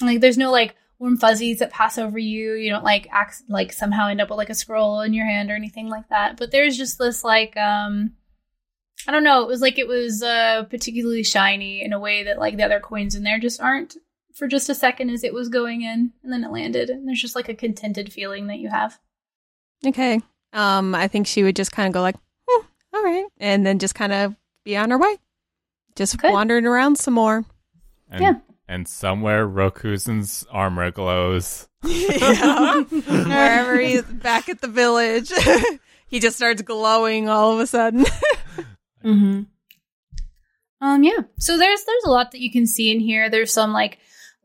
Like there's no like warm fuzzies that pass over you. You don't like act like somehow end up with like a scroll in your hand or anything like that. But there's just this like, um, I don't know. It was like it was uh, particularly shiny in a way that like the other coins in there just aren't for just a second as it was going in, and then it landed. And there's just like a contented feeling that you have. Okay. Um, I think she would just kind of go like, hmm, all right, and then just kind of be on her way, just Good. wandering around some more. And, Yeah. And somewhere Rokuzen's armor glows. yeah. Wherever he's back at the village, he just starts glowing all of a sudden. Mm-hmm. Um, yeah. So there's there's a lot that you can see in here. There's some like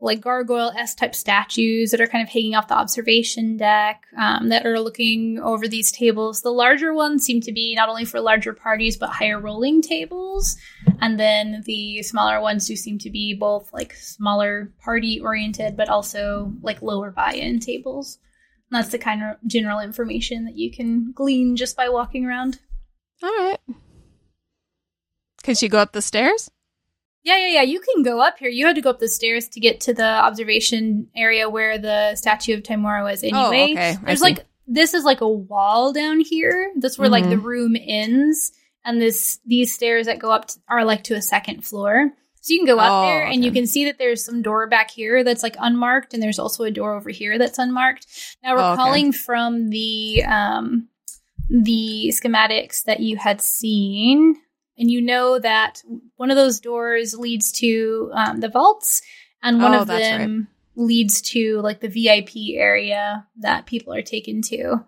like gargoyle s type statues that are kind of hanging off the observation deck um, that are looking over these tables. The larger ones seem to be not only for larger parties but higher rolling tables, and then the smaller ones do seem to be both like smaller party oriented but also like lower buy-in tables. And that's the kind of general information that you can glean just by walking around. all right. Can she go up the stairs? Yeah, yeah, yeah. You can go up here. You had to go up the stairs to get to the observation area where the statue of Tymora was anyway. Oh, okay. There's like this is like a wall down here. That's where like the Mm-hmm. room ends, and this these stairs that go up to, are like to a second floor. So you can go up Oh, there, and you can see that there's some door back here that's like unmarked, and there's also a door over here that's unmarked. Now, Oh, okay. recalling from the um the schematics that you had seen, and you know that one of those doors leads to um, the vaults, and one Oh, of them leads to like the VIP area that people are taken to,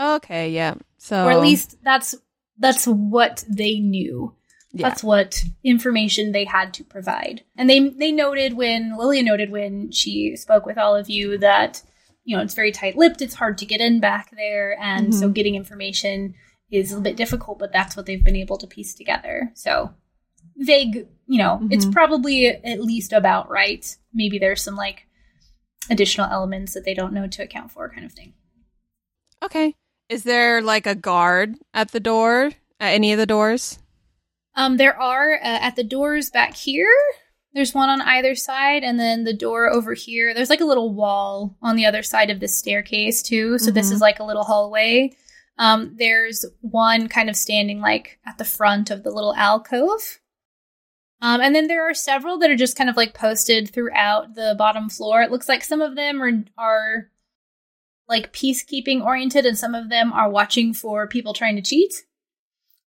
Okay, yeah. So or at least that's that's what they knew. yeah. That's what information they had to provide. And they they noted when Lilia noted when she spoke with all of you that you know it's very tight lipped, it's hard to get in back there, and so getting information is a little bit difficult. But that's what they've been able to piece together. So vague, you know, it's probably at least about right. Maybe there's some like additional elements that they don't know to account for, kind of thing. okay. Is there like a guard at the door? At any of the doors? Um, there are uh, at the doors back here. There's one on either side, and then the door over here. There's like a little wall on the other side of this staircase too. So this Mhm. is like a little hallway. Um, there's one kind of standing like at the front of the little alcove. Um, and then there are several that are just kind of like posted throughout the bottom floor. It looks like some of them are are like peacekeeping oriented, and some of them are watching for people trying to cheat.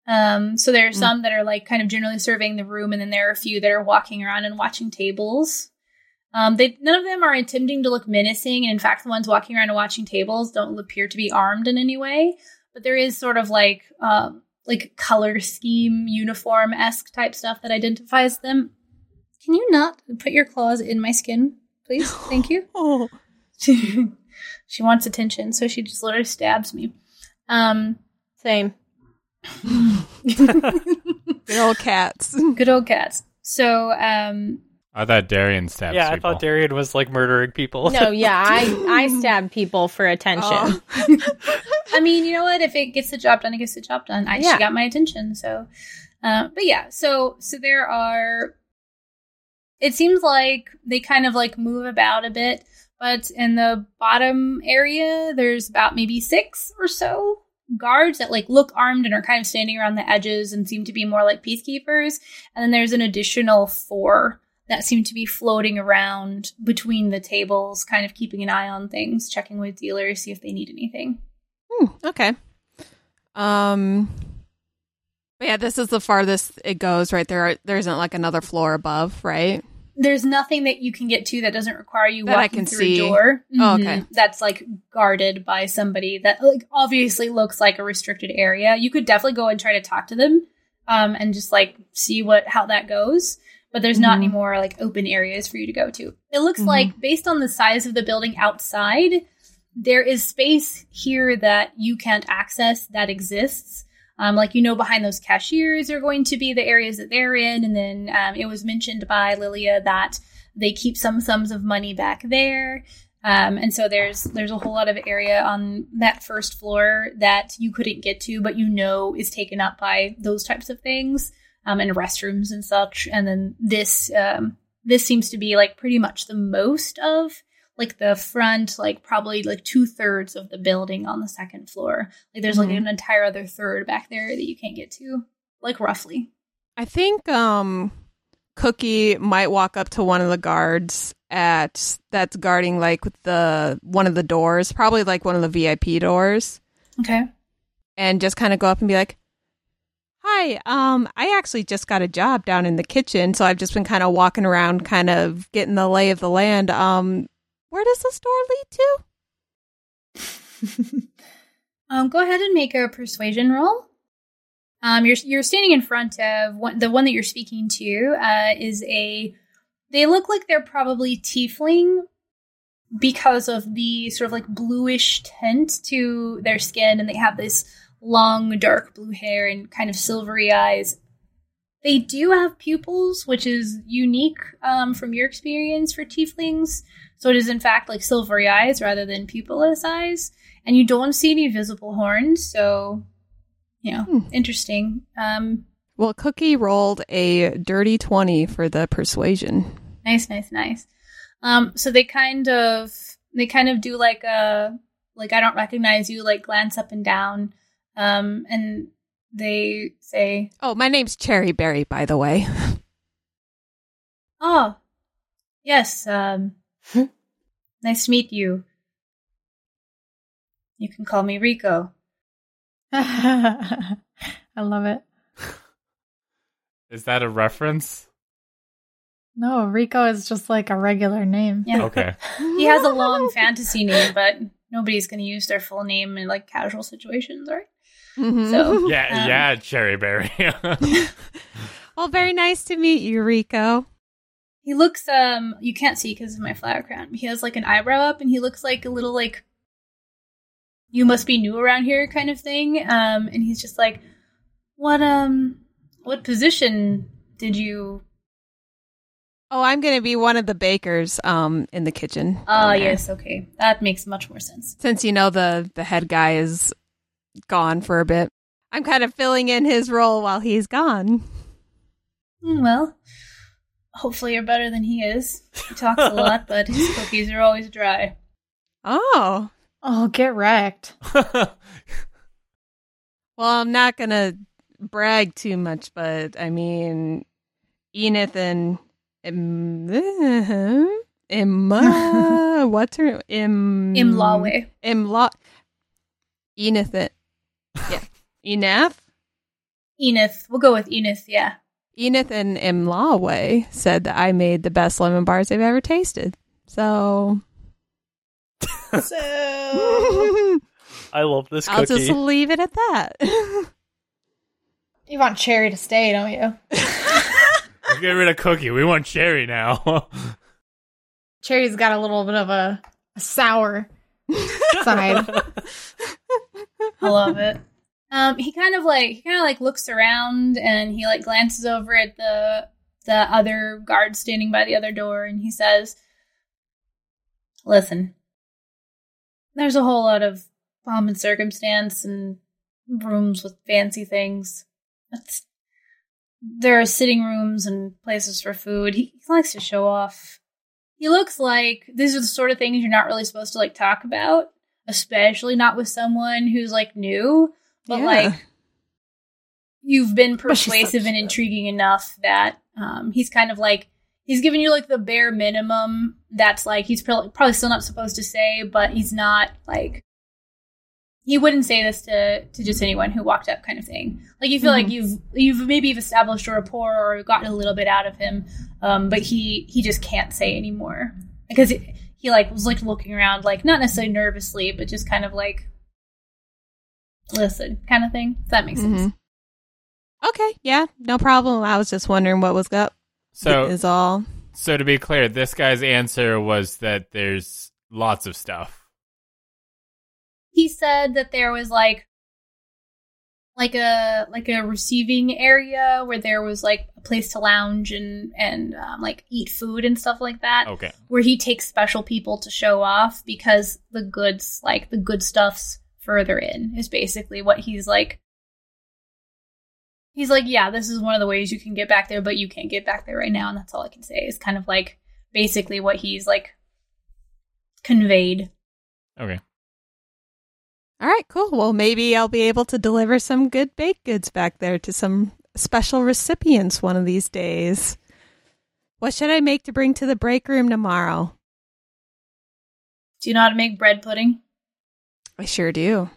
Um, so there are Mm. some that are like kind of generally surveying the room, and then there are a few that are walking around and watching tables. Um, they none of them are attempting to look menacing, and in fact, the ones walking around and watching tables don't appear to be armed in any way. But there is sort of like um, like color scheme uniform esque type stuff that identifies them. Can you not put your claws in my skin, please? Thank you. Oh. she, she wants attention, so she just literally stabs me. Um, Same. Good old cats. good old cats. So, um, I thought Darian stabs yeah, I thought Darian was like murdering people. No, yeah, I I stab people for attention. Oh. I mean, you know what? If it gets the job done, it gets the job done. I Yeah. she got my attention. So, uh, but yeah. So so there are. It seems like they kind of like move about a bit, but in the bottom area, there's about maybe six or so guards that like look armed and are kind of standing around the edges and seem to be more like peacekeepers. And then there's an additional four that seem to be floating around between the tables, kind of keeping an eye on things, checking with dealers, see if they need anything. Hmm, okay. Um. but yeah, this is the farthest it goes. Right there, are, there isn't like another floor above, right? there's nothing that you can get to that doesn't require you That I walking can through see. a door. Oh, Mhm. okay. That's like guarded by somebody that like obviously looks like a restricted area. You could definitely go and try to talk to them, um, and just like see what how that goes. But there's not Mhm. any more like open areas for you to go to. It looks Mhm. like based on the size of the building outside, there is space here that you can't access that exists. Um, like you know, behind those cashiers are going to be the areas that they're in, and then um, it was mentioned by Lilia that they keep some sums of money back there. Um, and so there's there's a whole lot of area on that first floor that you couldn't get to, but you know is taken up by those types of things um, and restrooms and such. And then this um, this seems to be like pretty much the most of like the front, like probably like two thirds of the building on the second floor. Like there's like Mhm. an entire other third back there that you can't get to, like roughly. I think um Cookie might walk up to one of the guards at that's guarding like the one of the doors, probably like one of the VIP doors, Okay. and just kind of go up and be like, "Hi, um I actually just got a job down in the kitchen, so I've just been kind of walking around kind of getting the lay of the land. Um where does the store lead to?" Um, go ahead and make a persuasion roll. Um, you're you're standing in front of one, the one that you're speaking to. Uh, is a they look like they're probably tiefling because of the sort of like bluish tint to their skin, and they have this long dark blue hair and kind of silvery eyes. They do have pupils, which is unique um, from your experience for tieflings. So it is in fact like silvery eyes rather than pupilless eyes and you don't see any visible horns so you know Hmm. interesting um Well, Cookie rolled a dirty 20 for the persuasion. nice nice nice um so they kind of they kind of do like a like i don't recognize you like glance up and down um and they say Oh, my name's Cherry Berry, by the way. oh yes um nice to meet you you can call me rico I love it. Is that a reference? No, Rico is just like a regular name. yeah Okay. he has a long fantasy name but nobody's going to use their full name in like casual situations right Mhm. So- Yeah, Um, yeah, Cherryberry. well, very nice to meet you, Rico. He looks um you can't see because of my flower crown. He has like an eyebrow up and he looks like a little like you must be new around here kind of thing. Um and he's just like what um what position did you Oh, I'm going to be one of the bakers um in the kitchen. Ah down there. yes, okay. That makes much more sense. Since you know the the head guy is gone for a bit. I'm kind of filling in his role while he's gone. Hmm, Well, hopefully you're better than he is. He talks a lot, but his cookies are always dry. Oh. Oh, get wrecked. Well, I'm not going to brag too much, but I mean Enith and Im, Emma, what's her Im Imlawe. Imla Enith and- yeah. Eneth? Enith. We'll go with Enith, yeah. Enith and Imlawe said that I made the best lemon bars they've ever tasted. So So I love this I'll just leave it at that. you want Cherry to stay, don't you? Get rid of Cookie. We want Cherry now. Cherry's got a little bit of a, a sour side. I love it. Um, he kind of like he kind of like looks around and he like glances over at the the other guard standing by the other door and he says, "Listen, there's a whole lot of pomp and circumstance and rooms with fancy things. There are sitting rooms and places for food. He, he likes to show off. He looks like these are the sort of things you're not really supposed to like talk about." especially not with someone who's like new, but Yeah. like you've been persuasive and intriguing enough that um, he's kind of like he's giving you like the bare minimum that's like he's probably probably still not supposed to say, but he's not like he wouldn't say this to to just anyone who walked up kind of thing. Like you feel like you've you've maybe you've established a rapport or gotten a little bit out of him, um, but he he just can't say anymore because it, he like was like looking around like not necessarily nervously, but just kind of like listen kind of thing. If that makes sense. Mhm. Okay, yeah, no problem. I was just wondering what was up. so, is all. so to be clear, this guy's answer was that there's lots of stuff. He said that there was like like a like a receiving area where there was like a place to lounge and and um, like eat food and stuff like that. Okay. Where he takes special people to show off because the goods like the good stuff's further in is basically what he's like. He's like, yeah, this is one of the ways you can get back there, but you can't get back there right now, and that's all I can say. Is kind of like basically what he's like conveyed. Okay. All right, cool. Well, maybe I'll be able to deliver some good baked goods back there to some special recipients one of these days. What should I make to bring to the break room tomorrow? Do you know how to make bread pudding? I sure do.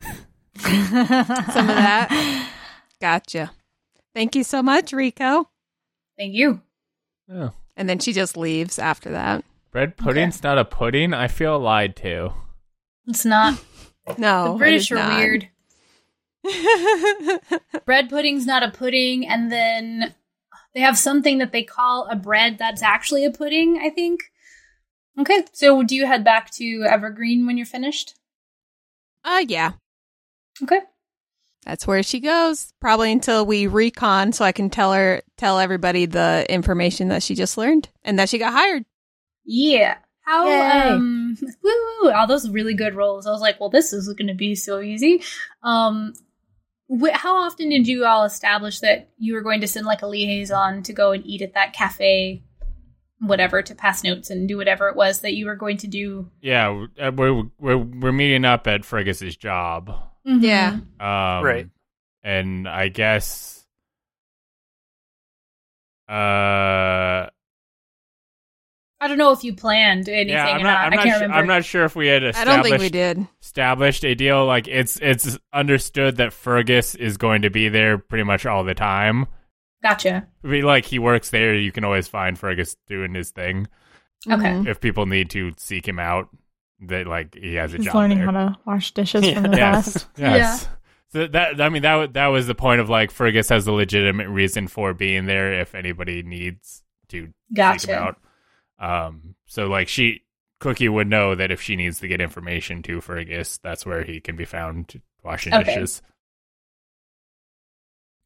Some of that. Gotcha. Thank you so much, Rico. Thank you. Oh. And then she just leaves after that. Bread pudding's not a pudding. I feel lied to. It's not. No, the British are not. weird. bread pudding's not a pudding, and then they have something that they call a bread that's actually a pudding, I think. Okay, so do you head back to Evergreen when you're finished? uh, yeah, Okay. that's where she goes. Probably until we recon, so I can tell her, tell everybody the information that she just learned and that she got hired. Yeah. How Yay. um woo, woo, all those really good rolls. I was like, well, this is going to be so easy. Um wh- how often did you all establish that you were going to send like a liaison to go and eat at that cafe whatever to pass notes and do whatever it was that you were going to do? Yeah, uh, we're we're we're meeting up at Fergus's job. Yeah. Um, Right. And I guess, uh, I don't know if you planned anything yeah, I'm or not. not. I'm I not, can't su- remember. I'm not sure if we had I don't think we did. established a deal. Like it's it's understood that Fergus is going to be there pretty much all the time. Gotcha. I mean, like he works there, you can always find Fergus doing his thing. Okay. Mhm. If people need to seek him out, that like he has a He's job learning there. how to wash dishes Yeah. from the yes, past. yes. So that I mean that wa- that was the point of like Fergus has a legitimate reason for being there if anybody needs to seek him out. Um, so like she Cookie would know that if she needs to get information to Fergus, that's where he can be found washing Okay. dishes.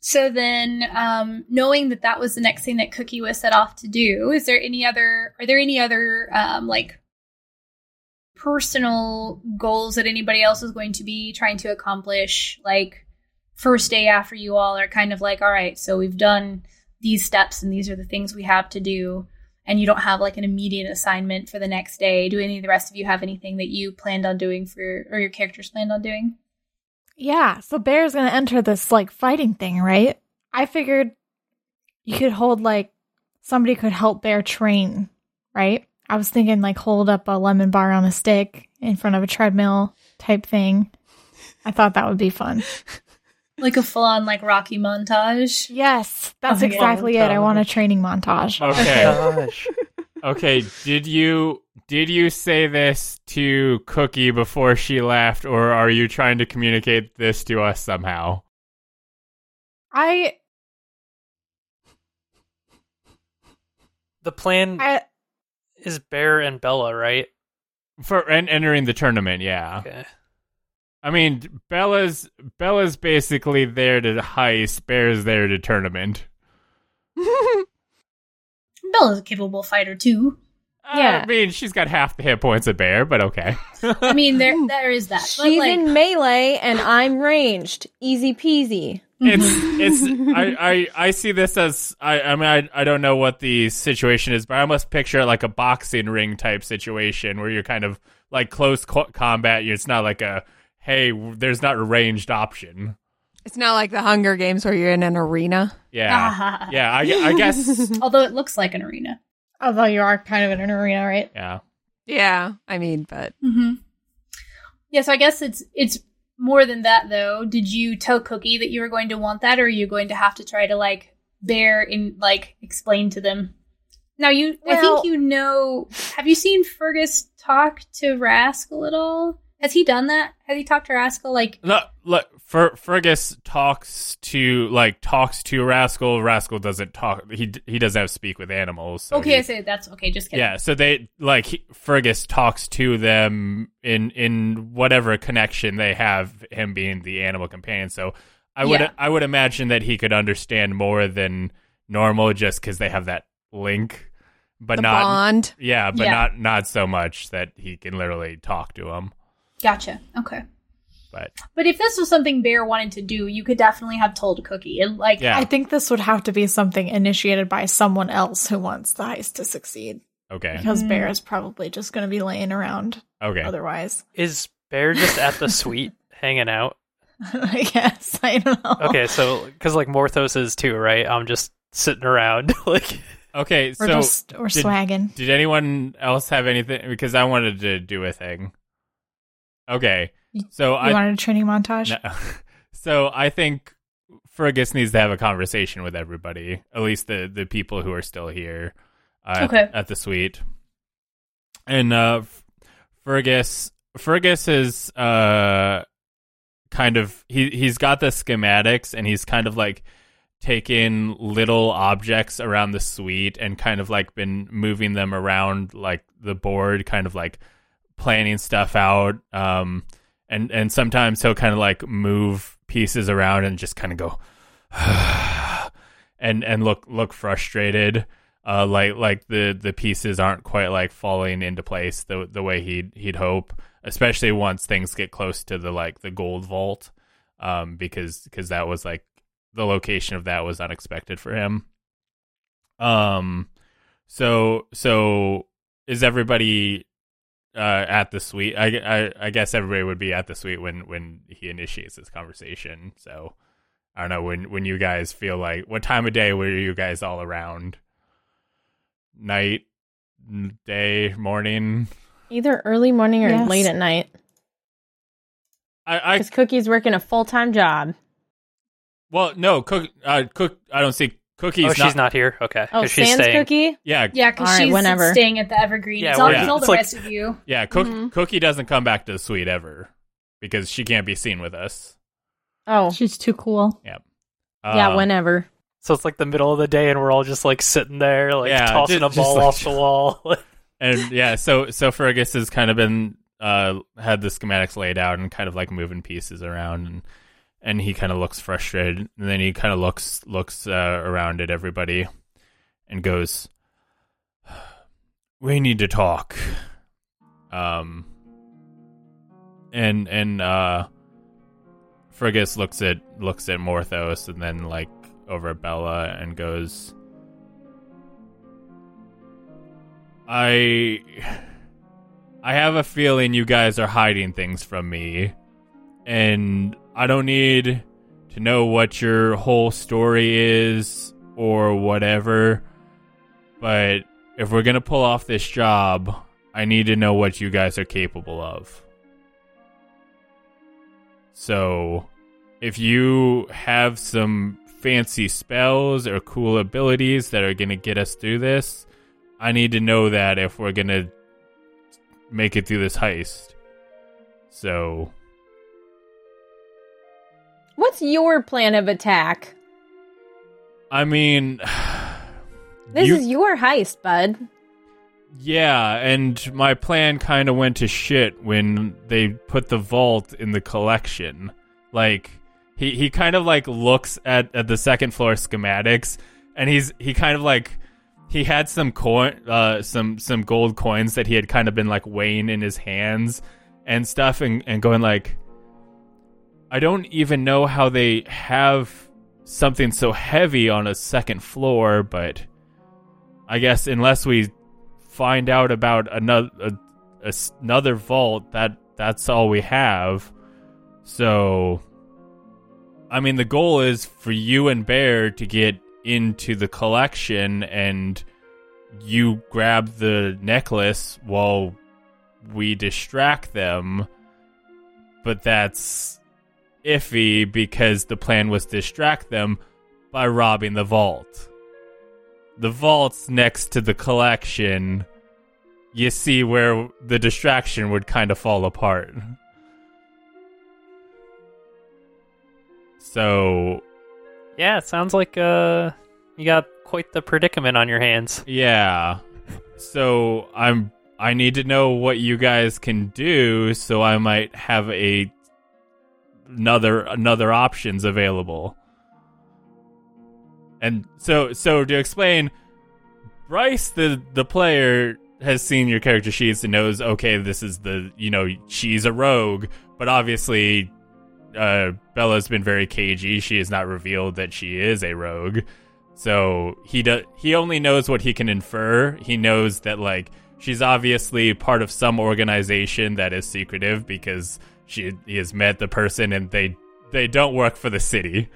So then, um, knowing that that was the next thing that Cookie was set off to do, is there any other? Are there any other um, like personal goals that anybody else is going to be trying to accomplish? Like first day after you all are kind of like, all right, so we've done these steps and these are the things we have to do, and you don't have like an immediate assignment for the next day. Do any of the rest of you have anything that you planned on doing for, or your characters planned on doing? Yeah, so Bear's gonna enter this like fighting thing, right? I figured you could hold like somebody could help Bear train, right? I was thinking like hold up a lemon bar on a stick in front of a treadmill type thing. I thought that would be fun. Like a full on like Rocky montage. Yes, that's Oh my exactly it. I want a training montage. Okay. Oh Gosh. okay. Did you did you say this to Cookie before she left, or are you trying to communicate this to us somehow? I, The plan I is Bear and Bella, right? For en- entering the tournament, yeah. Okay. I mean, Bella's Bella's basically there to heist. Bear's there to tournament. Bella's a capable fighter too. Yeah. I mean, she's got half the hit points of Bear, but okay. I mean, there there is that. But She's like, in melee and I'm ranged. Easy peasy. it's it's I, I I see this as I I mean I I don't know what the situation is, but I almost picture it like a boxing ring type situation where you're kind of like close co- combat. It's not like a hey, there's not a ranged option. It's not like the Hunger Games where you're in an arena. Yeah, yeah. I, I guess Although it looks like an arena. although you are kind of in an arena, right? yeah. Yeah, I mean, but Mm-hmm. Yeah, so I guess it's it's more than that though. Did you tell Cookie that you were going to want that, or are you going to have to try to like bear in like explain to them? Now you, I think you know. Have you seen Fergus talk to Rascal at all? Has he done that? Has he talked to Rascal? Like, No, look, Fer- Fergus talks to like talks to Rascal. Rascal doesn't talk. He he doesn't have speak with animals. so okay, he- I say that's okay. Just kidding. yeah. So they like he, Fergus talks to them in in whatever connection they have. Him being the animal companion. So I would Yeah. I would imagine that he could understand more than normal just because they have that link, but the not bond. yeah, but Yeah. not not so much that he can literally talk to him. Gotcha. Okay. But But if this was something Bear wanted to do, you could definitely have told Cookie. And like, yeah, I think this would have to be something initiated by someone else who wants the heist to succeed. okay, Because Mm. Bear is probably just going to be laying around okay. otherwise. Is Bear just at the suite hanging out? I guess. I don't know. Okay, so because like Morthos is too, right? I'm just sitting around like. Okay, Or so just or did- swagging. Did anyone else have anything? Because I wanted to do a thing. Okay, so You I wanted a training montage? no. so I think Fergus needs to have a conversation with everybody, at least the the people who are still here uh, at- Okay. at, the suite. And uh, Fergus Fergus is uh kind of he he's got the schematics and he's kind of like taken little objects around the suite and kind of like been moving them around like the board kind of like planning stuff out um and and sometimes he'll kind of like move pieces around and just kind of go and and look look frustrated. Uh like like the the pieces aren't quite like falling into place the the way he'd he'd hope especially once things get close to the like the gold vault um because because that was like the location of that was unexpected for him. Um so so is everybody uh at the suite I, I i guess everybody would be at the suite when when he initiates this conversation so i don't know when when you guys feel like what time of day were you guys all around night day morning Either early morning or Yes. late at night. i i Because Cookie's working a full time job. well no cook uh cook i don't see cookies oh, she's not here. Okay, Oh, 'cause she's Sans staying. Cookie? yeah yeah, because All right, she's whenever. staying at the Evergreen. Yeah, it's all, we're- it's all it's the like- rest of you. yeah cook, Mhm. cookie doesn't come back to the suite ever because she can't be seen with us Oh, She's too cool. yeah, Uh, whenever. So it's like the middle of the day, and we're all just like sitting there, like Yeah, tossing just- a ball like- off the wall. and yeah, so so Fergus has kind of been uh had the schematics laid out and kind of like moving pieces around and and he kind of looks frustrated and then he kind of looks looks uh, around at everybody and goes we need to talk. Um and and uh Fergus looks at looks at Morthos and then like over at Bella and goes I I have a feeling you guys are hiding things from me and I don't need to know what your whole story is or whatever but if we're going to pull off this job I need to know what you guys are capable of so if you have some fancy spells or cool abilities that are going to get us through this I need to know that if we're gonna make it through this heist. So What's your plan of attack? I mean This you- is your heist, bud. Yeah, and my plan kind of went to shit when they put the vault in the collection. Like he he kind of like looks at at the second floor schematics and he's he kind of like he had some coin uh some some gold coins that he had kind of been like weighing in his hands and stuff and and going like I don't even know how they have something so heavy on a second floor, but I guess unless we find out about another a, a another vault that that's all we have. So i mean the goal is for you and bear to get into the collection and you grab the necklace while we distract them. But that's iffy because the plan was to distract them by robbing the vault. The vault's next to the collection. You see where the distraction would kind of fall apart. So, yeah, it sounds like uh you got quite the predicament on your hands. Yeah. So, I'm I need to know what you guys can do so I might have a another another options available. And so so to explain Bryce the the player has seen your character sheets and knows okay this is the you know she's a rogue. But obviously uh Bella's been very cagey. She has not revealed that she is a rogue. So he does he only knows what he can infer. He knows that like she's obviously part of some organization that is secretive because she he has met the person and they they don't work for the city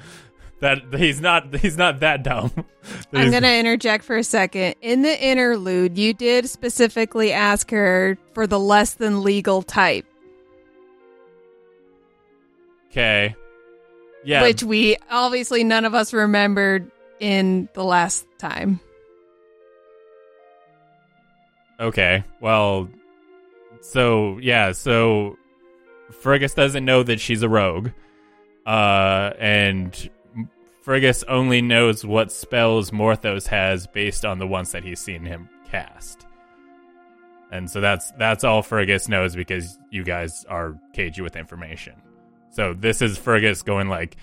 that he's not he's not that dumb I'm going to interject for a second. In the interlude, you did specifically ask her for the less than legal type, okay yeah which we obviously none of us remembered in the last time. Okay. Well, so yeah, so Fergus doesn't know that she's a rogue. Uh and Fergus only knows what spells Morthos has based on the ones that he's seen him cast. And so that's that's all Fergus knows because you guys are cagey with information. So this is Fergus going like,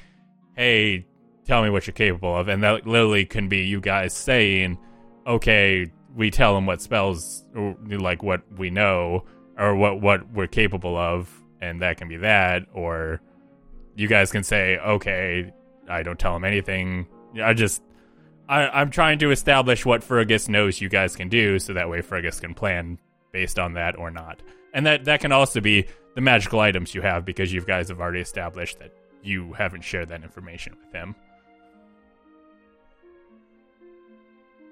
"Hey, tell me what you're capable of," and that literally can be you guys saying, "Okay, we tell him what spells, or like what we know, or what what we're capable of, and that can be that." Or you guys can say, "Okay, I don't tell him anything. I just." I, I'm trying to establish what Fergus knows you guys can do, so that way Fergus can plan based on that or not. And that that can also be the magical items you have because you guys have already established that you haven't shared that information with him.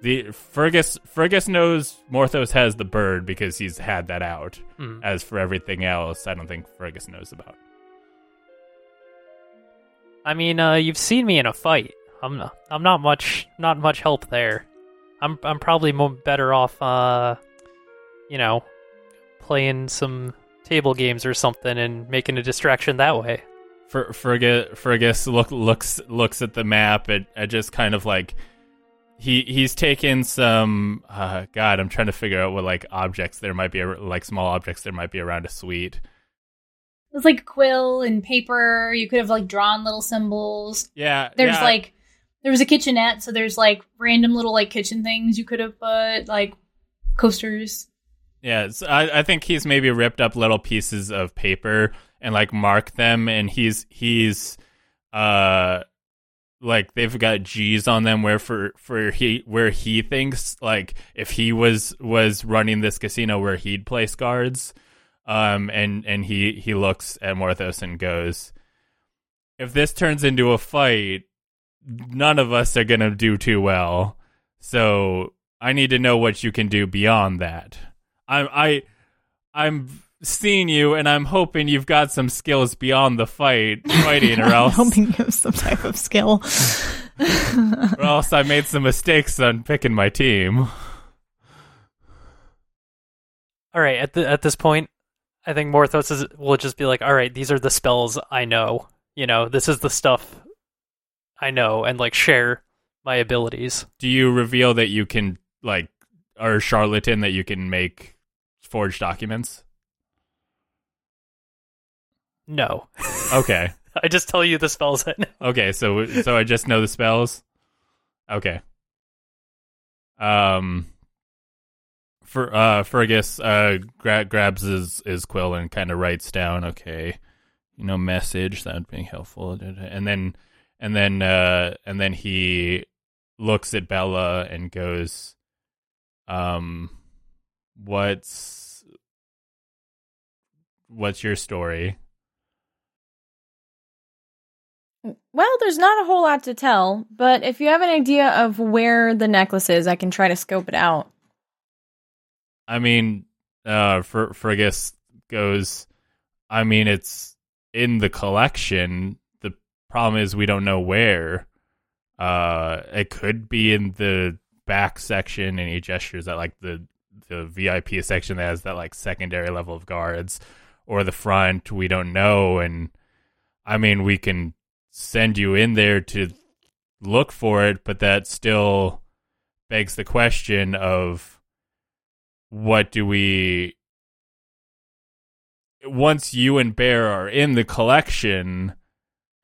The Fergus Fergus knows Morthos has the bird because he's had that out. Hmm. As for everything else, I don't think Fergus knows about. I mean, uh, you've seen me in a fight. I'm not, I'm not much not much help there. I'm I'm probably more better off uh you know playing some table games or something and making a distraction that way. Fer, Fergus Fergus look looks looks at the map and, and just kind of like he he's taken some uh, God I'm trying to figure out what like objects there might be like small objects there might be around a suite. It was like quill and paper. You could have like drawn little symbols. Yeah, There's yeah, like there was a kitchenette, so there's like random little like kitchen things you could have put, like coasters. Yeah, so I, I think he's maybe ripped up little pieces of paper and like marked them, and he's he's uh like they've got G's on them where for for he where he thinks like if he was was running this casino where he'd place guards, um and and he he looks at Morthos and goes, if this turns into a fight, none of us are gonna do too well. So I need to know what you can do beyond that. I'm I I'm seeing you and I'm hoping you've got some skills beyond the fight fighting or I'm else hoping you have some type of skill. or else I made some mistakes on picking my team. All right, at the at this point, I think Morthos is, will just be like, "All right, these are the spells I know. You know, this is the stuff I know, and like share my abilities." Do you reveal that you can like or charlatan that you can make forged documents? No, Okay. I just tell you the spells I know. Okay, so so I just know the spells. Okay. Um. For uh, Fergus uh gra- grabs his his quill and kind of writes down. Okay, you know, message that would be helpful. And then and then uh and then he looks at Bella and goes, um, what's what's your story? Well, there's not a whole lot to tell, but if you have an idea of where the necklace is, I can try to scope it out. I mean, uh, Fer- Fergus goes, I mean, it's in the collection. The problem is we don't know where. Uh, it could be in the back section, and he gestures at like the the VIP section that has that like secondary level of guards, or the front. We don't know, and I mean, we can send you in there to look for it, but that still begs the question of what do we once you and Bear are in the collection,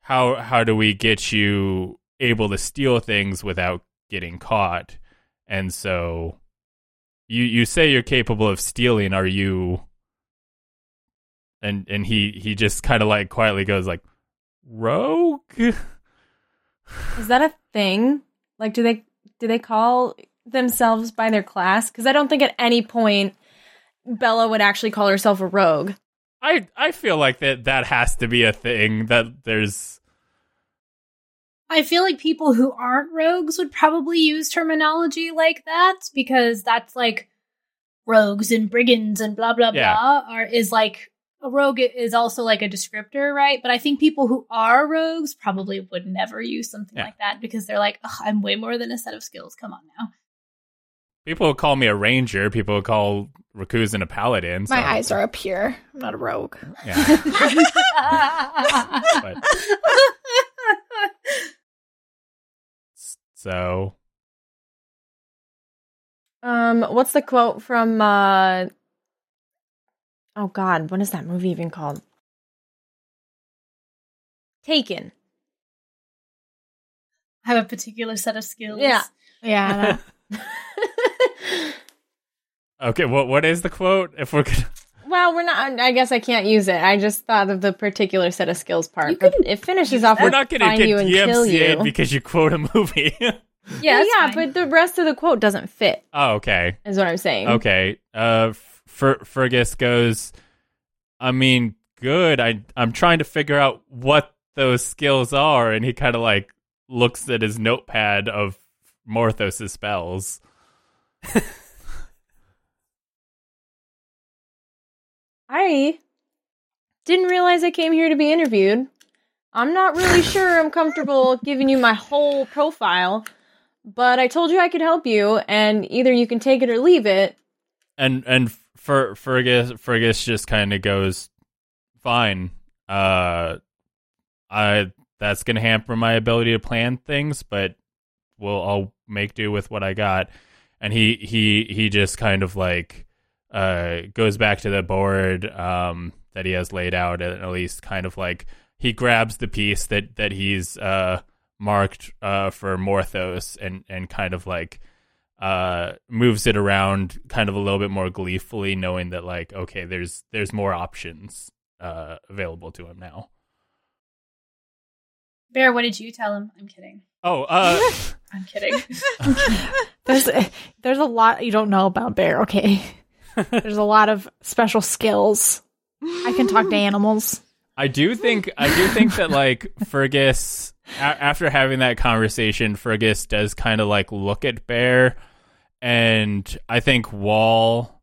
how how do we get you able to steal things without getting caught? And so you you say you're capable of stealing, are you and and he he just kind of like quietly goes like rogue Is that a thing? Like, do they do they call themselves by their class? Because I don't think at any point Bella would actually call herself a rogue. I I feel like that that has to be a thing that there's I feel like people who aren't rogues would probably use terminology like that because that's like rogues and brigands and blah blah Yeah. blah are is like a rogue is also like a descriptor, right? But I think people who are rogues probably would never use something Yeah. like that because they're like, Ugh, I'm way more than a set of skills. Come on now. people would call me a ranger, people would call Rakuzan a paladin. My eyes are up here. I'm not a rogue. Yeah. But- So Um, what's the quote from? uh Oh God, what is that movie even called? Taken. have a particular set of skills. Yeah. Yeah. that- okay, what what is the quote? If we're gonna well, we're not. I guess I can't use it. I just thought of the particular set of skills part. You But can it finishes off we're with not gonna find get you and kill DMCA'd you. because you quote a movie. Yeah, yeah, yeah, fine. but the rest of the quote doesn't fit. oh, okay. Is what I'm saying. Okay. Uh Fer- Fergus goes I mean, good. I I'm trying to figure out what those skills are and he kind of like looks at his notepad of Morthos' spells. I didn't realize I came here to be interviewed. I'm not really sure I'm comfortable giving you my whole profile, but I told you I could help you, and either you can take it or leave it. and and Fer- Fergus Fergus just kind of goes, "Fine, uh, I that's gonna hamper my ability to plan things, but we'll I'll make do with what I got." And he he he just kind of like uh goes back to the board um that he has laid out, and at least kind of like he grabs the piece that that he's uh marked uh for Morthos and and kind of like uh moves it around kind of a little bit more gleefully knowing that like okay there's there's more options uh available to him now Bear, what did you tell him? I'm kidding. oh uh I'm kidding. there's there's a lot you don't know about Bear. Okay, there's a lot of special skills. I can talk to animals. i do think i do think that like fergus a- after having that conversation fergus does kind of like look at bear and i think wall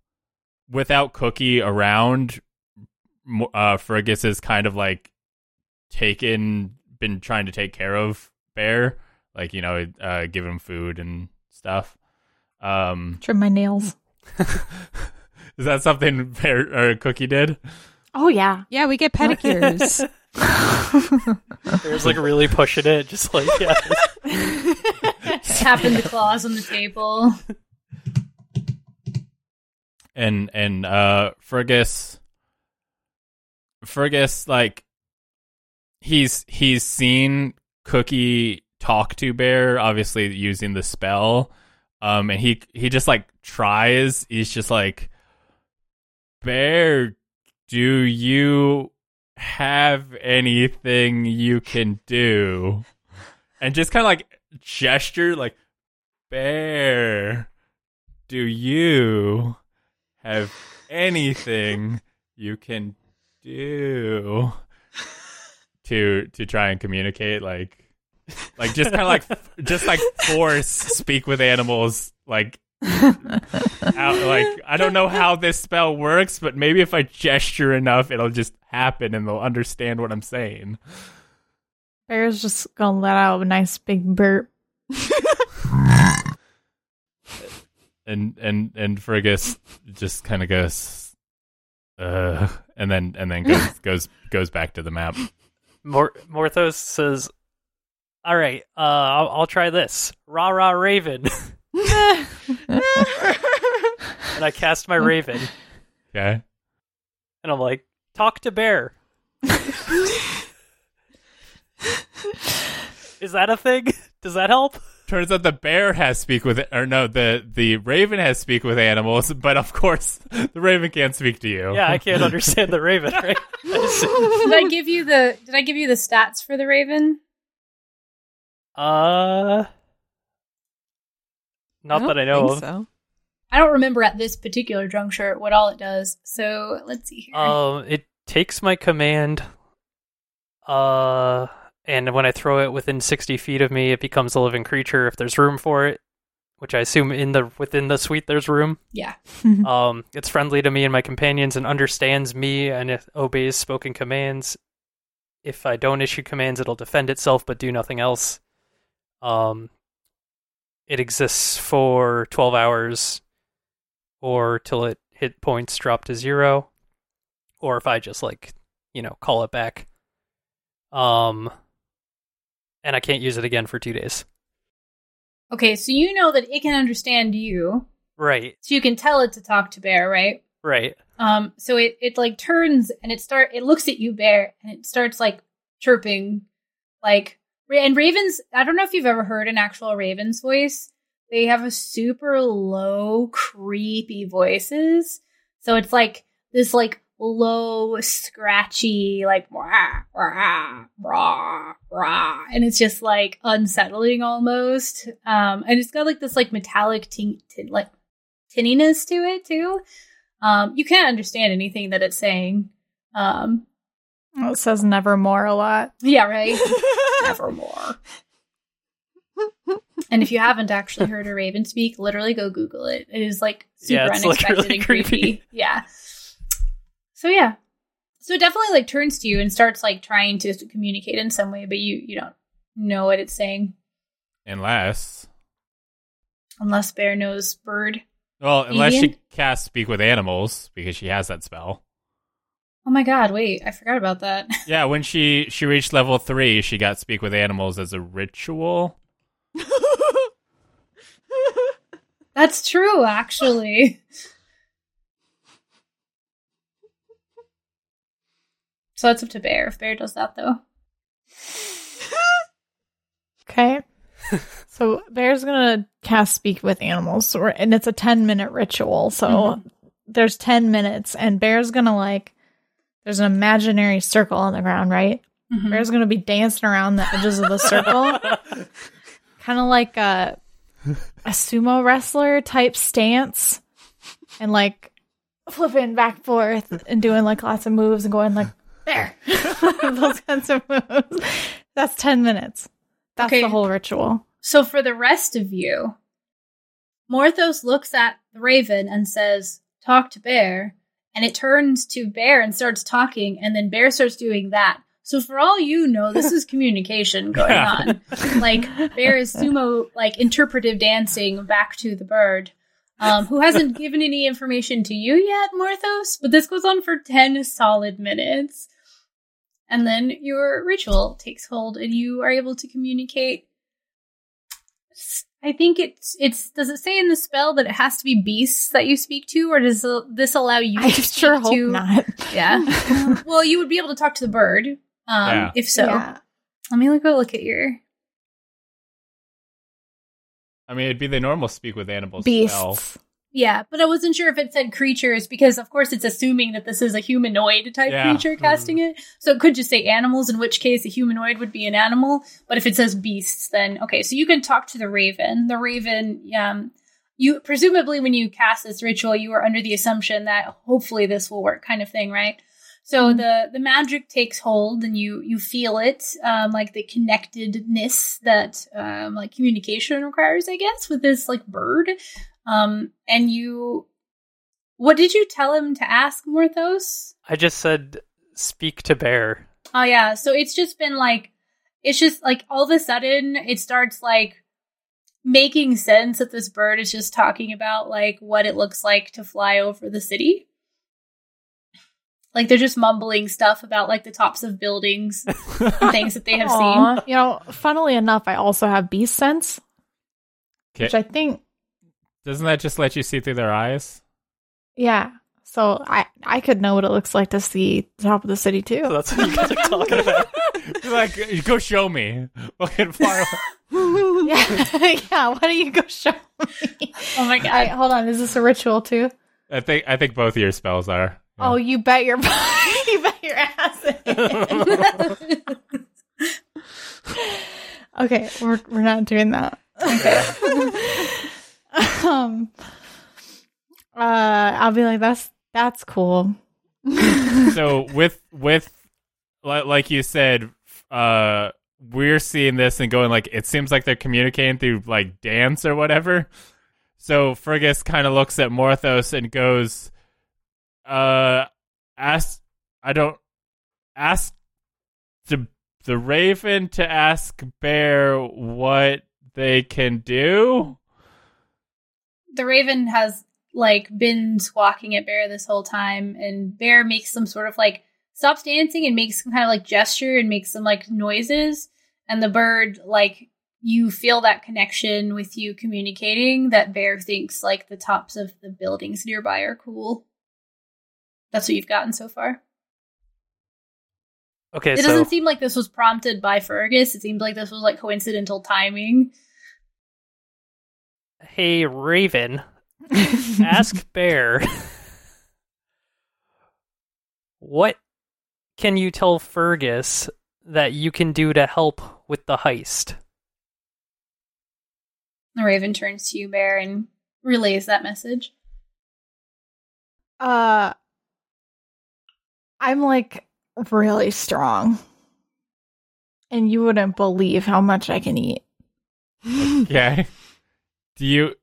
without cookie around uh fergus is kind of like taken been trying to take care of bear like you know uh give him food and stuff um Trim my nails. is that something bear or cookie did Oh yeah. Yeah, we get pedicures. There's like really pushing it, just like yeah. Tapping the claws on the table. And and uh Fergus Fergus like he's he's seen Cookie talk to Bear obviously using the spell um and he he just like tries. He's just like Bear do you have anything you can do? And just kind of like gesture like Bear do you have anything you can do to to try and communicate like like just kind of like just like force speak with animals like out, like I don't know how this spell works but maybe if I gesture enough it'll just happen and they'll understand what I'm saying Bear's just gonna let out a nice big burp. and and and Fergus just kind of goes uh and then and then goes goes goes back to the map Mor- Morthos says, All right, uh, I'll, I'll try this. Rah rah raven, and I cast my raven, Okay. and I'm like, talk to bear. Is that a thing? Does that help? Turns out the bear has speak with or no, the the raven has speak with animals, but of course the raven can't speak to you. Yeah, I can't understand the raven, right? Did I give you the Did I give you the stats for the Raven? Uh, not don't that I know think of. So. I don't remember at this particular juncture what all it does. So let's see here. Um, it takes my command. Uh, and when I throw it within sixty feet of me, it becomes a living creature if there's room for it. Which I assume in the within the suite there's room. yeah. Um, it's friendly to me and my companions and understands me and it obeys spoken commands. If I don't issue commands, it'll defend itself but do nothing else. Um, it exists for 12 hours or till it hit points drop to zero, or if I just like, you know, call it back. Um, and I can't use it again for two days. Okay, so you know that it can understand you, Right, so you can tell it to talk to Bear, right? right. Um, so it it like turns and it start it looks at you, Bear, and it starts like chirping, like and ravens. I don't know if you've ever heard an actual raven's voice. They have a super low, creepy voices. So it's like this like low, scratchy, like rah, rah, rah, rah. And it's just like unsettling almost. Um, and it's got like this like metallic tin, tin like tinniness to it too. Um, you can't understand anything that it's saying. Um, Well, it says nevermore a lot. yeah, right. Nevermore. and if you haven't actually heard a raven speak, literally go Google it. It is like super Yeah, it's, like, unexpected really and creepy. creepy. Yeah. So yeah. So it definitely like turns to you and starts like trying to communicate in some way, but you you don't know what it's saying Unless unless Bear knows bird. well, unless Ian? she casts speak with animals because she has that spell. Oh my god, wait, I forgot about that. Yeah, when she she reached level three, she got speak with animals as a ritual. That's true, actually. So it's up to Bear if Bear does that though. Okay. so Bear's gonna cast speak with animals, so and it's a ten minute ritual. So Mhm. there's ten minutes, and Bear's gonna like. There's an imaginary circle on the ground, right? Mhm. Bear's gonna be dancing around the edges of the circle, kind of like a a sumo wrestler type stance, and like flipping back and forth and doing like lots of moves and going like there, those kinds of moves. That's ten minutes. That's Okay. the whole ritual. So for the rest of you, Morthos looks at the raven and says, Talk to Bear. And it turns to Bear and starts talking, and then Bear starts doing that. So for all you know, this is communication going on. Like Bear is sumo like interpretive dancing back to the bird. Um, who hasn't given any information to you yet, Morthos? But this goes on for 10 solid minutes. And then your ritual takes hold and you are able to communicate I think it's it's. Does it say in the spell that it has to be beasts that you speak to, or does this allow you I to speak sure hope to? not. Yeah. well, you would be able to talk to the bird, um, Yeah. if so. Yeah. Let me go look at your. I mean, it'd be the normal speak with animals Beasts. spell. Yeah, but I wasn't sure if it said creatures because, of course, it's assuming that this is a humanoid type Yeah. creature casting it. So it could just say animals, in which case a humanoid would be an animal. But if it says beasts, then okay. So you can talk to the raven. The raven, um, you presumably when you cast this ritual, you are under the assumption that hopefully this will work, kind of thing, right? So the the magic takes hold, and you you feel it, um, like the connectedness that um, like communication requires, I guess, with this like bird. Um, and you, what did you tell him to ask, Morthos? I just said speak to bear. Oh yeah, so it's just been like, it's just like all of a sudden it starts like making sense that this bird is just talking about like what it looks like to fly over the city. Like they're just mumbling stuff about like the tops of buildings and things that they have seen. You know, funnily enough, I also have beast sense, Okay. which I think, Doesn't that just let you see through their eyes? yeah. So I I could know what it looks like to see the top of the city too. That's what you guys are talking about. You're like, go show me. Fucking far away. yeah, yeah. Why don't you go show me? Oh my All right, god. hold on. Is this a ritual too? I think I think both of your spells are. Oh, you bet your you bet your ass. okay, we're we're not doing that. Um, uh, I'll be like, that's that's cool. so with with like you said uh we're seeing this and going like it seems like they're communicating through like dance or whatever so fergus kind of looks at morthos and goes uh ask i don't ask the the raven to ask bear what they can do the raven has like been squawking at bear this whole time and bear makes some sort of like stops dancing and makes some kind of like gesture and makes some like noises and the bird like you feel that connection with you communicating that bear thinks like the tops of the buildings nearby are cool. That's what you've gotten so far. Okay, it so doesn't seem like this was prompted by fergus. It seems like this was like coincidental timing hey Raven, ask Bear. what can you tell Fergus that you can do to help with the heist? the raven turns to you bear and relays that message Uh, I'm like really strong, and you wouldn't believe how much I can eat. okay do you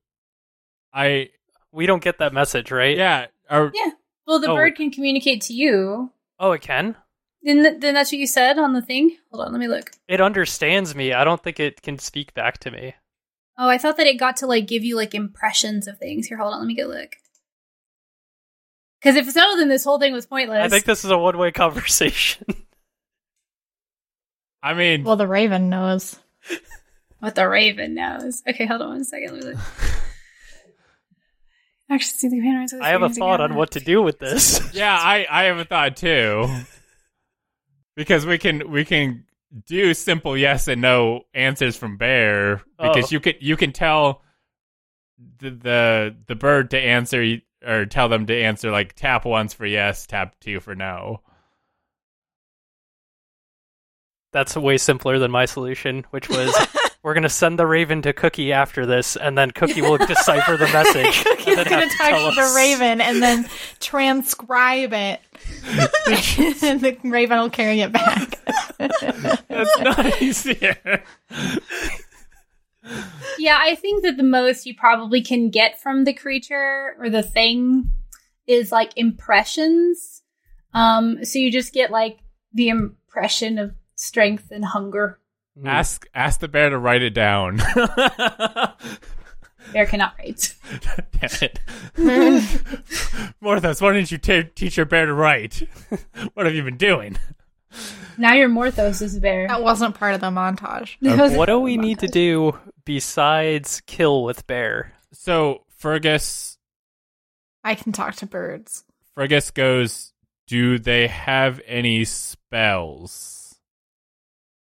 i We don't get that message, right? yeah or Yeah. Well, the Oh. bird can communicate to you. Oh, it can? Then, th- then that's what you said on the thing. Hold on, let me look. It understands me. I don't think it can speak back to me. Oh, I thought that it got to like give you like impressions of things. Here, hold on, let me go look. Because if so, then this whole thing was pointless. I think this is a one way conversation. i mean Well, the raven knows. what the raven knows. Okay, hold on one second. Let me look. Actually, see the panoramics I have a thought again. on what to do with this. yeah i i have a thought too because we can we can do simple yes and no answers from bear because Oh. you can you can tell the, the the bird to answer or tell them to answer like tap once for yes tap two for no That's way simpler than my solution, which was we're gonna send the Raven to Cookie after this, and then Cookie will decipher the message. Cookie's and gonna have to talk to the raven and then transcribe it, and the raven will carry it back. that's not easier Yeah, I think that the most you probably can get from the creature or the thing is like impressions. Um, so you just get like the impression of strength and hunger. Hmm. ask ask the bear to write it down Bear cannot write. Damn it. Morthos, why didn't you ta teach your bear to write? what have you been doing? Now you're Morthos as a bear. that wasn't part of the montage. What do we need to do besides kill with Bear? So Fergus I can talk to birds. Fergus goes, Do they have any spells?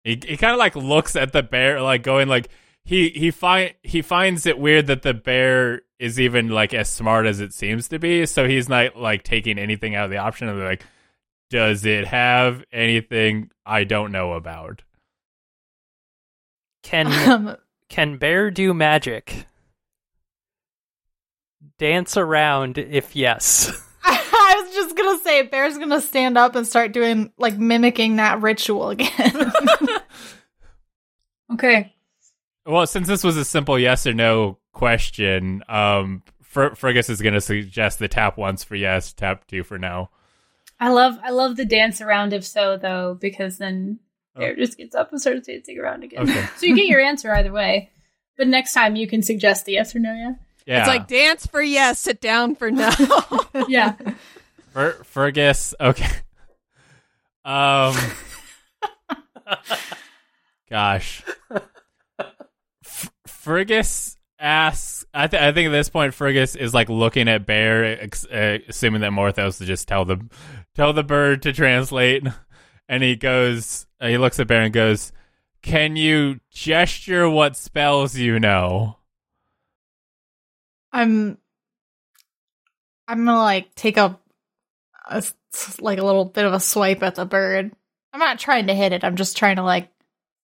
He he kinda like looks at the bear like going like he he find he finds it weird that the bear is even like as smart as it seems to be, so he's not like taking anything out of the option of like does it have anything I don't know about? Can Um, can Bear do magic? Dance around if yes. I was gonna say, Bear's gonna stand up and start doing like mimicking that ritual again. Okay. Well, since this was a simple yes or no question, um, Fer- Fergus is going to suggest the tap once for yes, tap two for no. I love I love the dance around if so though, because then Oh. Bear just gets up and starts dancing around again. Okay. so you get your answer either way. But next time you can suggest the yes or no, yeah? Yeah, It's like dance for yes, sit down for no. Yeah. Fer- Fergus. Okay. Um. gosh. F- Fergus asks. I, th- I think at this point, Fergus is like looking at Bear, ex- uh, assuming that Morthos to just tell the tell the bird to translate, and he goes. Uh, he looks at Bear and goes, "Can you gesture what spells you know?" I'm I'm gonna like take a, a s- like a little bit of a swipe at the bird. I'm not trying to hit it. I'm just trying to like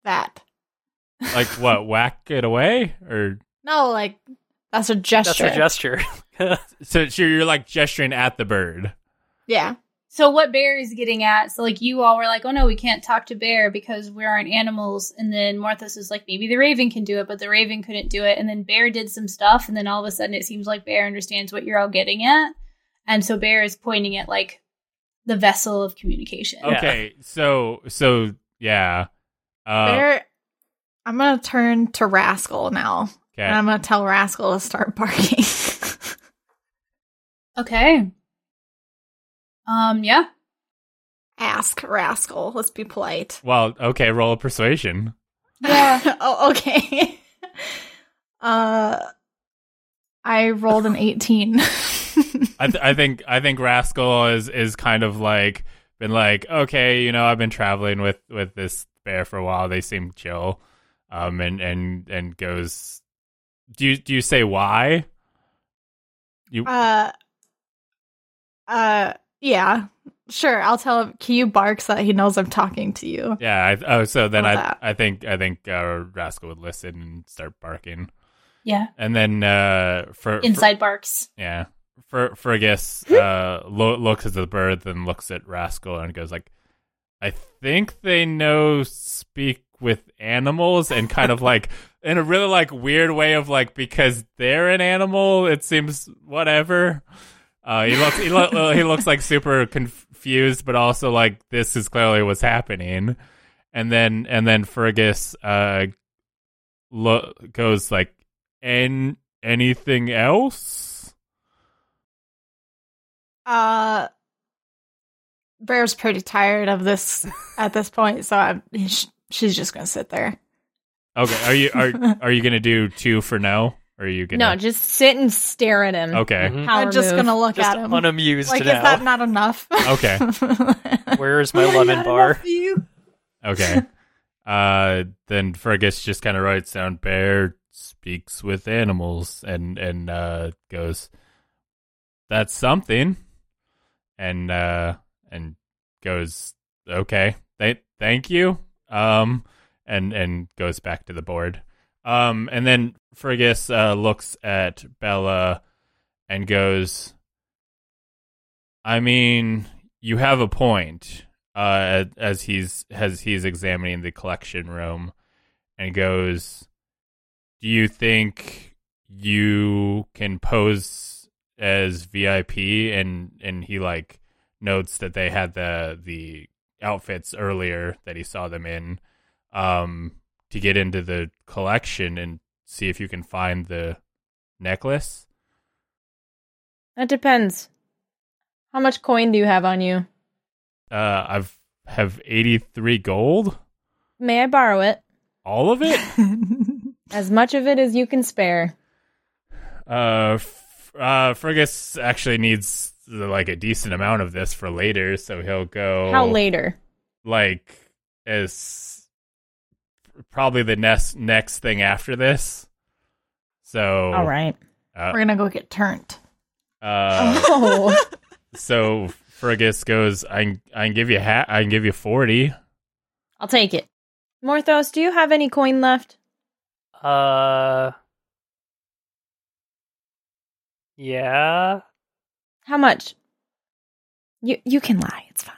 that. Like what? whack it away, or No, like that's a gesture. That's a gesture. so, so you're like gesturing at the bird. yeah. So what Bear is getting at, so like you all were like, oh no, we can't talk to Bear because we aren't animals. And then Morthos is like, maybe the Raven can do it, but the Raven couldn't do it. And then Bear did some stuff, and then all of a sudden it seems like Bear understands what you're all getting at. And so Bear is pointing at like the vessel of communication. Yeah. Okay, so so yeah. Uh, There I'm gonna turn to Rascal now. okay. And I'm gonna tell Rascal to start barking. Okay. Um, yeah. Ask Rascal. Let's be polite. well, okay. Roll a persuasion. Yeah. oh, okay. uh I rolled an 18. I th- I think I think Rascal is is kind of like been like okay, you know, I've been traveling with with this bear for a while. They seem chill, um, and and and goes. Do you do you say why? You Uh, uh, yeah, sure. I'll tell him. Caillou barks that he knows I'm talking to you. yeah. I, oh, so then I about I think I think uh, Rascal would listen and start barking, Yeah. and then uh for for- Inside barks. Yeah. Fer- Fergus uh, lo- looks at the bird, then looks at Rascal and goes like, "I think they know speak with animals," and kind of like in a really like weird way of like because they're an animal, it seems whatever. Uh, he looks he, lo- he looks like super confused, but also like this is clearly what's happening. And then and then Fergus uh lo- goes like, "And anything else?" Uh, Bear's pretty tired of this at this point, so I'm, she's just gonna sit there. Okay, are you are are you gonna do two for no? Or are you gonna? No, just sit and stare at him. okay, Mhm. I'm just move. gonna look Just at him. unamused like, is that not enough? Okay. Where's my lemon bar? okay. Uh, then Fergus just kind of writes down bear speaks with animals and and uh goes, that's something, and uh and goes okay, th- thank you, um, and and goes back to the board, um, and then Fergus uh looks at Bella and goes, I mean, you have a point. Uh, as he's as he's examining the collection room, and goes, "Do you think you can pose as VIP?" And and he like notes that they had the the outfits earlier that he saw them in, um, to get into the collection and see if you can find the necklace. That depends. How much coin do you have on you? Uh, I've have eighty three gold. May I borrow it? All of it. As much of it as you can spare. Uh, f- uh, Fergus actually needs like a decent amount of this for later, so he'll go. How later? Like as probably the next next thing after this. So All right. uh, We're gonna go get turned. uh, Oh. so Fergus goes. I I can give you ha- I can give you forty. I'll take it. Morthos, do you have any coin left? Uh. Yeah. How much? You you can lie. It's fine.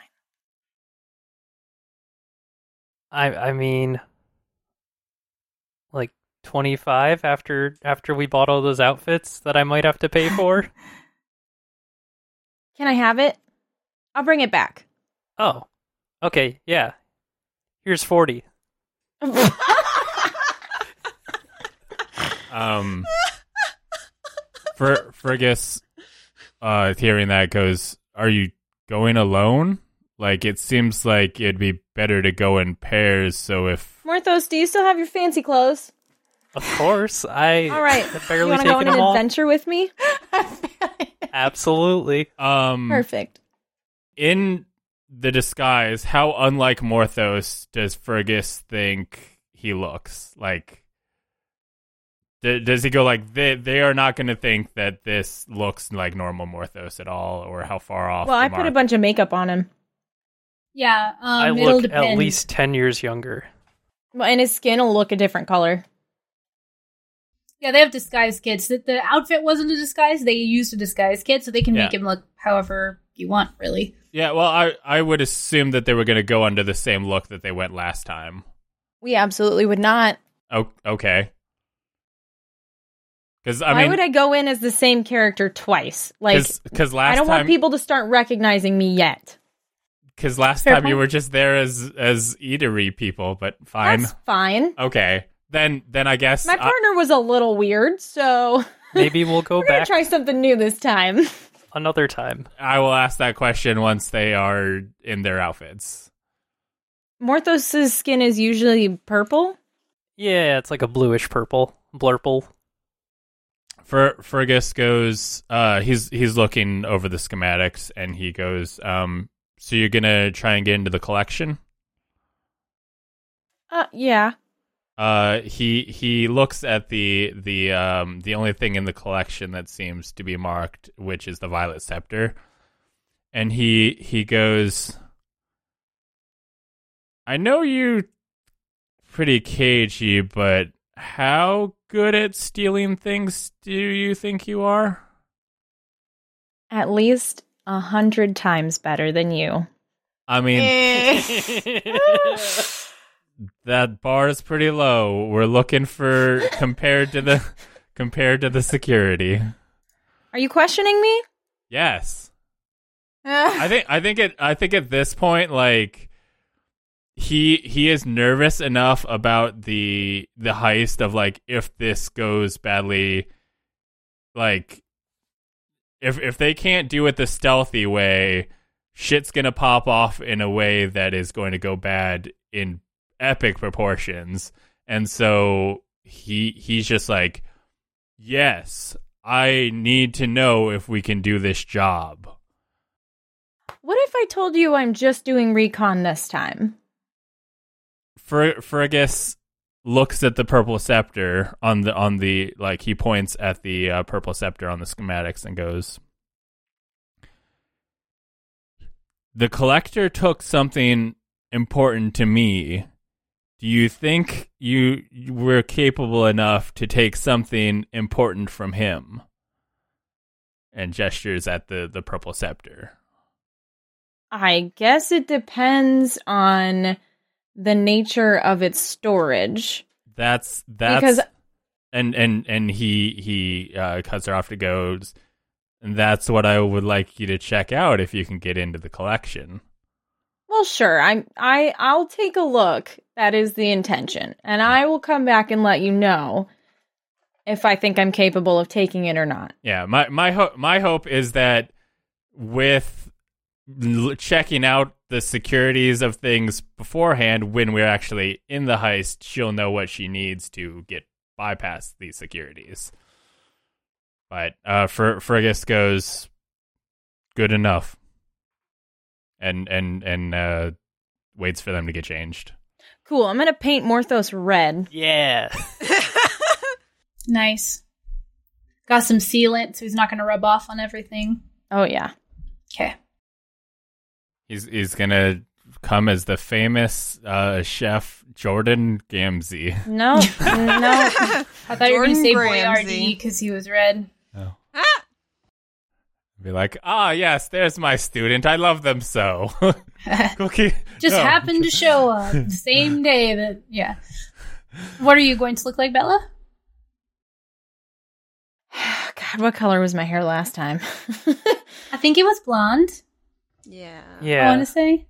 I I mean, like twenty five after after we bought all those outfits that I might have to pay for. Can I have it? I'll bring it back. oh, okay, yeah. Here's forty. Um, Fer- Fergus, uh, hearing that goes, "Are you going alone? Like it seems like it'd be better to go in pairs. So if Morthos, do you still have your fancy clothes? Of course, I All right. have You want to go on an all. adventure with me? Absolutely. um Perfect. in the disguise, how unlike Morthos does Fergus think he looks? Like, d- does he go like they they are not going to think that this looks like normal Morthos at all, or how far off? Well, I put a bunch of makeup on him. Yeah, um, I it'll look depend. at least 10 years younger. Well, and his skin will look a different color. Yeah, they have disguise kits. The, the outfit wasn't a disguise; they used a disguise kit, so they can make him look however you want. Really, Yeah, well, I I would assume that they were going to go under the same look that they went last time. We absolutely would not. Oh, okay. Because I Why mean, would I go in as the same character twice? Like, because last I don't time want people to start recognizing me yet. because last Fair time you were just there as as eatery people, but fine. That's fine. Okay, then then I guess My I- partner was a little weird, so Maybe we'll go we're back try something new this time. another time. I will ask that question once they are in their outfits. Morthos's skin is usually purple. Yeah, it's like a bluish purple. Blurple. Fer- Fergus goes. Uh, he's he's looking over the schematics, and he goes. Um, so you're gonna try and get into the collection? Uh, yeah. Uh, he he looks at the the um the only thing in the collection that seems to be marked, which is the violet scepter, and he he goes. I know you pretty cagey, but how good at stealing things do you think you are? At least a hundred times better than you. I mean, eh. that bar is pretty low. We're looking for compared to the compared to the security. Are you questioning me? Yes. I think I think it I think at this point like he he is nervous enough about the the heist of like if this goes badly like if if they can't do it the stealthy way shit's going to pop off in a way that is going to go bad in epic proportions and so he he's just like yes I need to know if we can do this job What if I told you I'm just doing recon this time? Fer- Fergus looks at the purple scepter on the on the like he points at the uh, purple scepter on the schematics and goes The collector took something important to me. Do you think you were capable enough to take something important from him? And gestures at the the purple scepter. I guess it depends on the nature of its storage. That's that's Because- and and and he he uh, cuts her off to go. And that's what I would like you to check out if you can get into the collection. Well, sure. I'm I I'll take a look. That is the intention. And I will come back and let you know if I think I'm capable of taking it or not. Yeah, my my ho- my hope is that with l- checking out the securities of things beforehand, when we're actually in the heist, she'll know what she needs to get bypass these securities. But uh, Fer- Fergus goes good enough, and and and uh, waits for them to get changed. Cool. I'm going to paint Morthos red. Yeah. nice. Got some sealant, so he's not going to rub off on everything. Oh yeah. Okay. He's he's gonna come as the famous uh, chef Gordon Ramsay. No. no. I thought you were going to Jordan say Gramsci. Boyardee because he was red. Oh. Be like, ah, yes, there's my student. I love them so. Cookie Just no. happened to show up the same day that, yeah. What are you going to look like, Bella? God, what color was my hair last time? I think it was blonde. Yeah. I Yeah. want to say.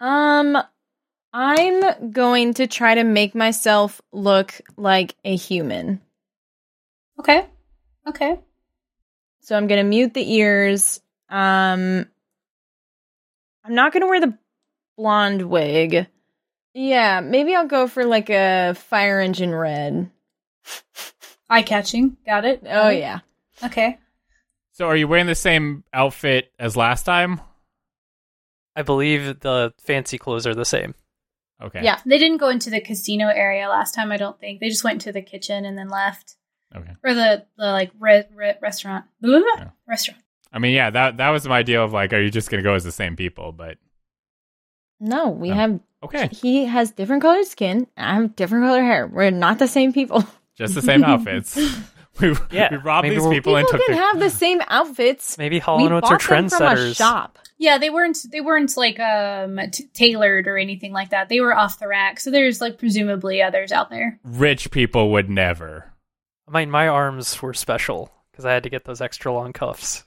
um I'm going to try to make myself look like a human. Okay. Okay. So I'm going to mute the ears. Um, I'm not gonna wear the blonde wig. Yeah, maybe I'll go for like a fire engine red. Eye catching. Got it. Oh it. yeah. Okay. So are you wearing the same outfit as last time? I believe the fancy clothes are the same. Okay. Yeah. They didn't go into the casino area last time. I don't think they just went to the kitchen and then left, Okay. or the the like re- re- restaurant. Yeah. Restaurant. I mean, yeah, that that was my deal of like, are you just gonna go as the same people? But No, we Oh. have. okay, He has different colored skin. I have different color hair. We're not the same people. just the same outfits. we, Yeah, we robbed maybe these we'll- people and People can their have the same outfits. Maybe Hall we and Oates are from a trendsetters. shop. Yeah, they weren't they weren't like um t- tailored or anything like that. They were off the rack. So there's like presumably others out there. rich people would never. I mean, my arms were special because I had to get those extra long cuffs.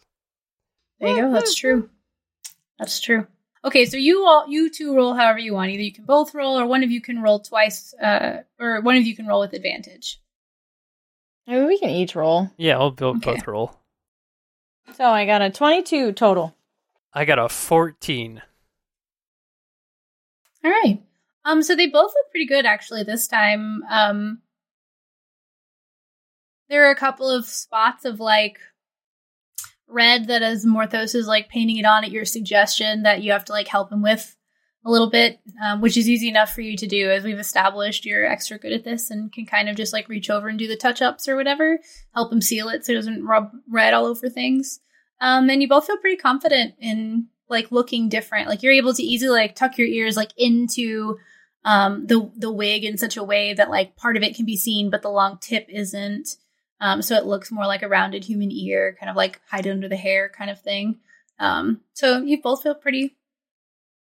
There you go. That's true. That's true. Okay, so you all you two roll however you want. Either you can both roll, or one of you can roll twice, uh, or one of you can roll with advantage. I mean, we can each roll. Yeah, I'll bo- Okay. both roll. So I got a 22 total. I got a 14. All right. Um, so they both look pretty good actually this time. Um, there are a couple of spots of like red that as Morthos is like painting it on at your suggestion that you have to like help him with a little bit, um, which is easy enough for you to do as we've established you're extra good at this and can kind of just like reach over and do the touch ups or whatever, help him seal it so it doesn't rub red all over things. Um, and you both feel pretty confident in like looking different. Like you're able to easily like tuck your ears like into um the the wig in such a way that like part of it can be seen but the long tip isn't. Um, so it looks more like a rounded human ear, kind of like hide under the hair kind of thing. Um, so you both feel pretty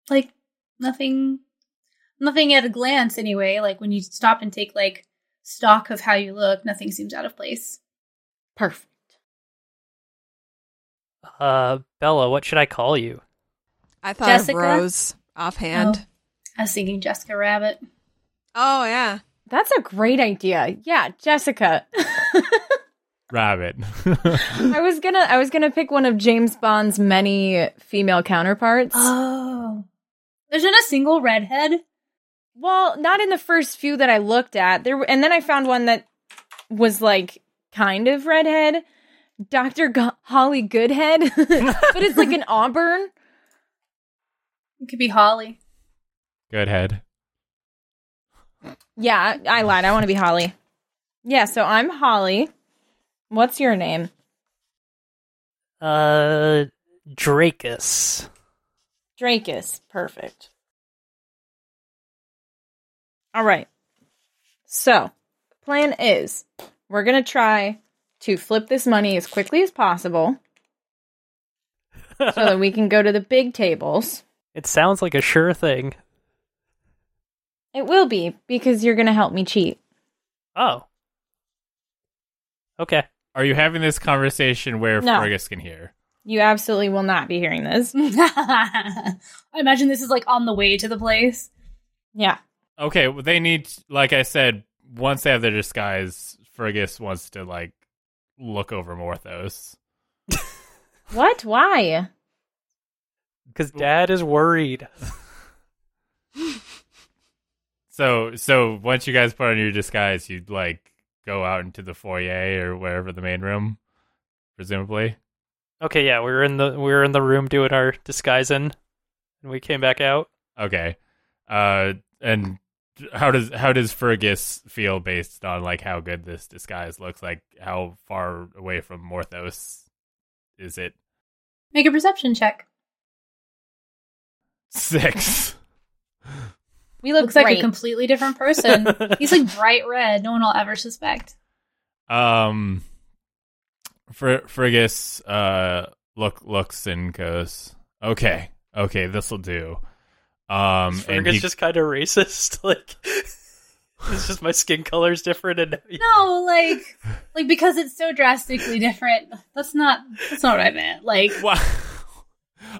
like nothing nothing at a glance anyway. Like when you stop and take like stock of how you look, nothing seems out of place. Perfect. Uh, Bella, what should I call you? I thought Jessica? of Rose offhand. I was thinking Jessica Rabbit. Oh, yeah. That's a great idea. Yeah, Jessica. Rabbit. I was gonna I was gonna pick one of James Bond's many female counterparts. Oh. There's not a single redhead. well, not in the first few that I looked at. There and then I found one that was like kind of redhead. Dr. Go- Holly Goodhead, but it's like an auburn. It could be Holly. Goodhead. Yeah, I lied. I want to be Holly. Yeah, so I'm Holly. What's your name? Uh, Dracus. Dracus. Perfect. All right. So, plan is we're going to try to flip this money as quickly as possible so that we can go to the big tables. It sounds like a sure thing. It will be because you're going to help me cheat. Oh. Okay. Are you having this conversation where No. Fergus can hear? You absolutely will not be hearing this. I imagine this is like on the way to the place. Yeah. Okay, well, they need, like I said, once they have their disguise, Fergus wants to like look over Morthos. What? Why? Because Dad is worried. So, so once you guys put on your disguise, you'd like go out into the foyer or wherever the main room, presumably. Okay, yeah, we were in the we were in the room doing our disguising, and we came back out. Okay, uh, and how does how does Fergus feel based on like how good this disguise looks? Like how far away from Morthos is it? Make a perception check. Six. We look Looks like a completely different person. He's like bright red. No one will ever suspect. Um, Fer- Fergus uh look looks and goes, okay, okay, this will do. Um, and Fergus he, just kind of racist. Like, it's just my skin color is different, and No, like, like because it's so drastically different. That's not. That's not what I meant. Like, Wow.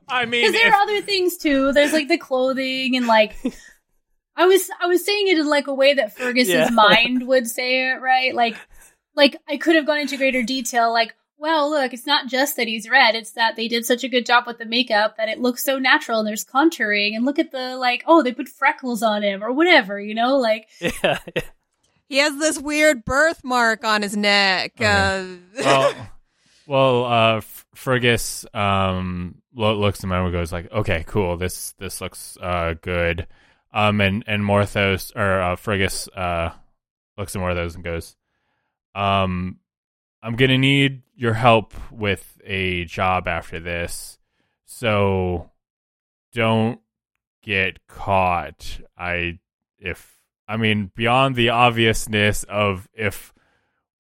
I mean, because there if- are other things too. There's like the clothing and like. I was I was saying it in like a way that Fergus's Yeah. mind would say it, right? Like, like I could have gone into greater detail. Like, well, look, it's not just that he's red, it's that they did such a good job with the makeup that it looks so natural and there's contouring. And look at the, like, oh, they put freckles on him or whatever, you know? Like, Yeah. He has this weird birthmark on his neck. Okay. Uh, well, well, uh, Fergus um lo- looks at him and goes like, "Okay, cool. This this looks uh good." Um, and and Morthos or uh, Fergus uh looks at Morthos and goes, "Um, I'm gonna need your help with a job after this, so don't get caught. I if I mean beyond the obviousness of if."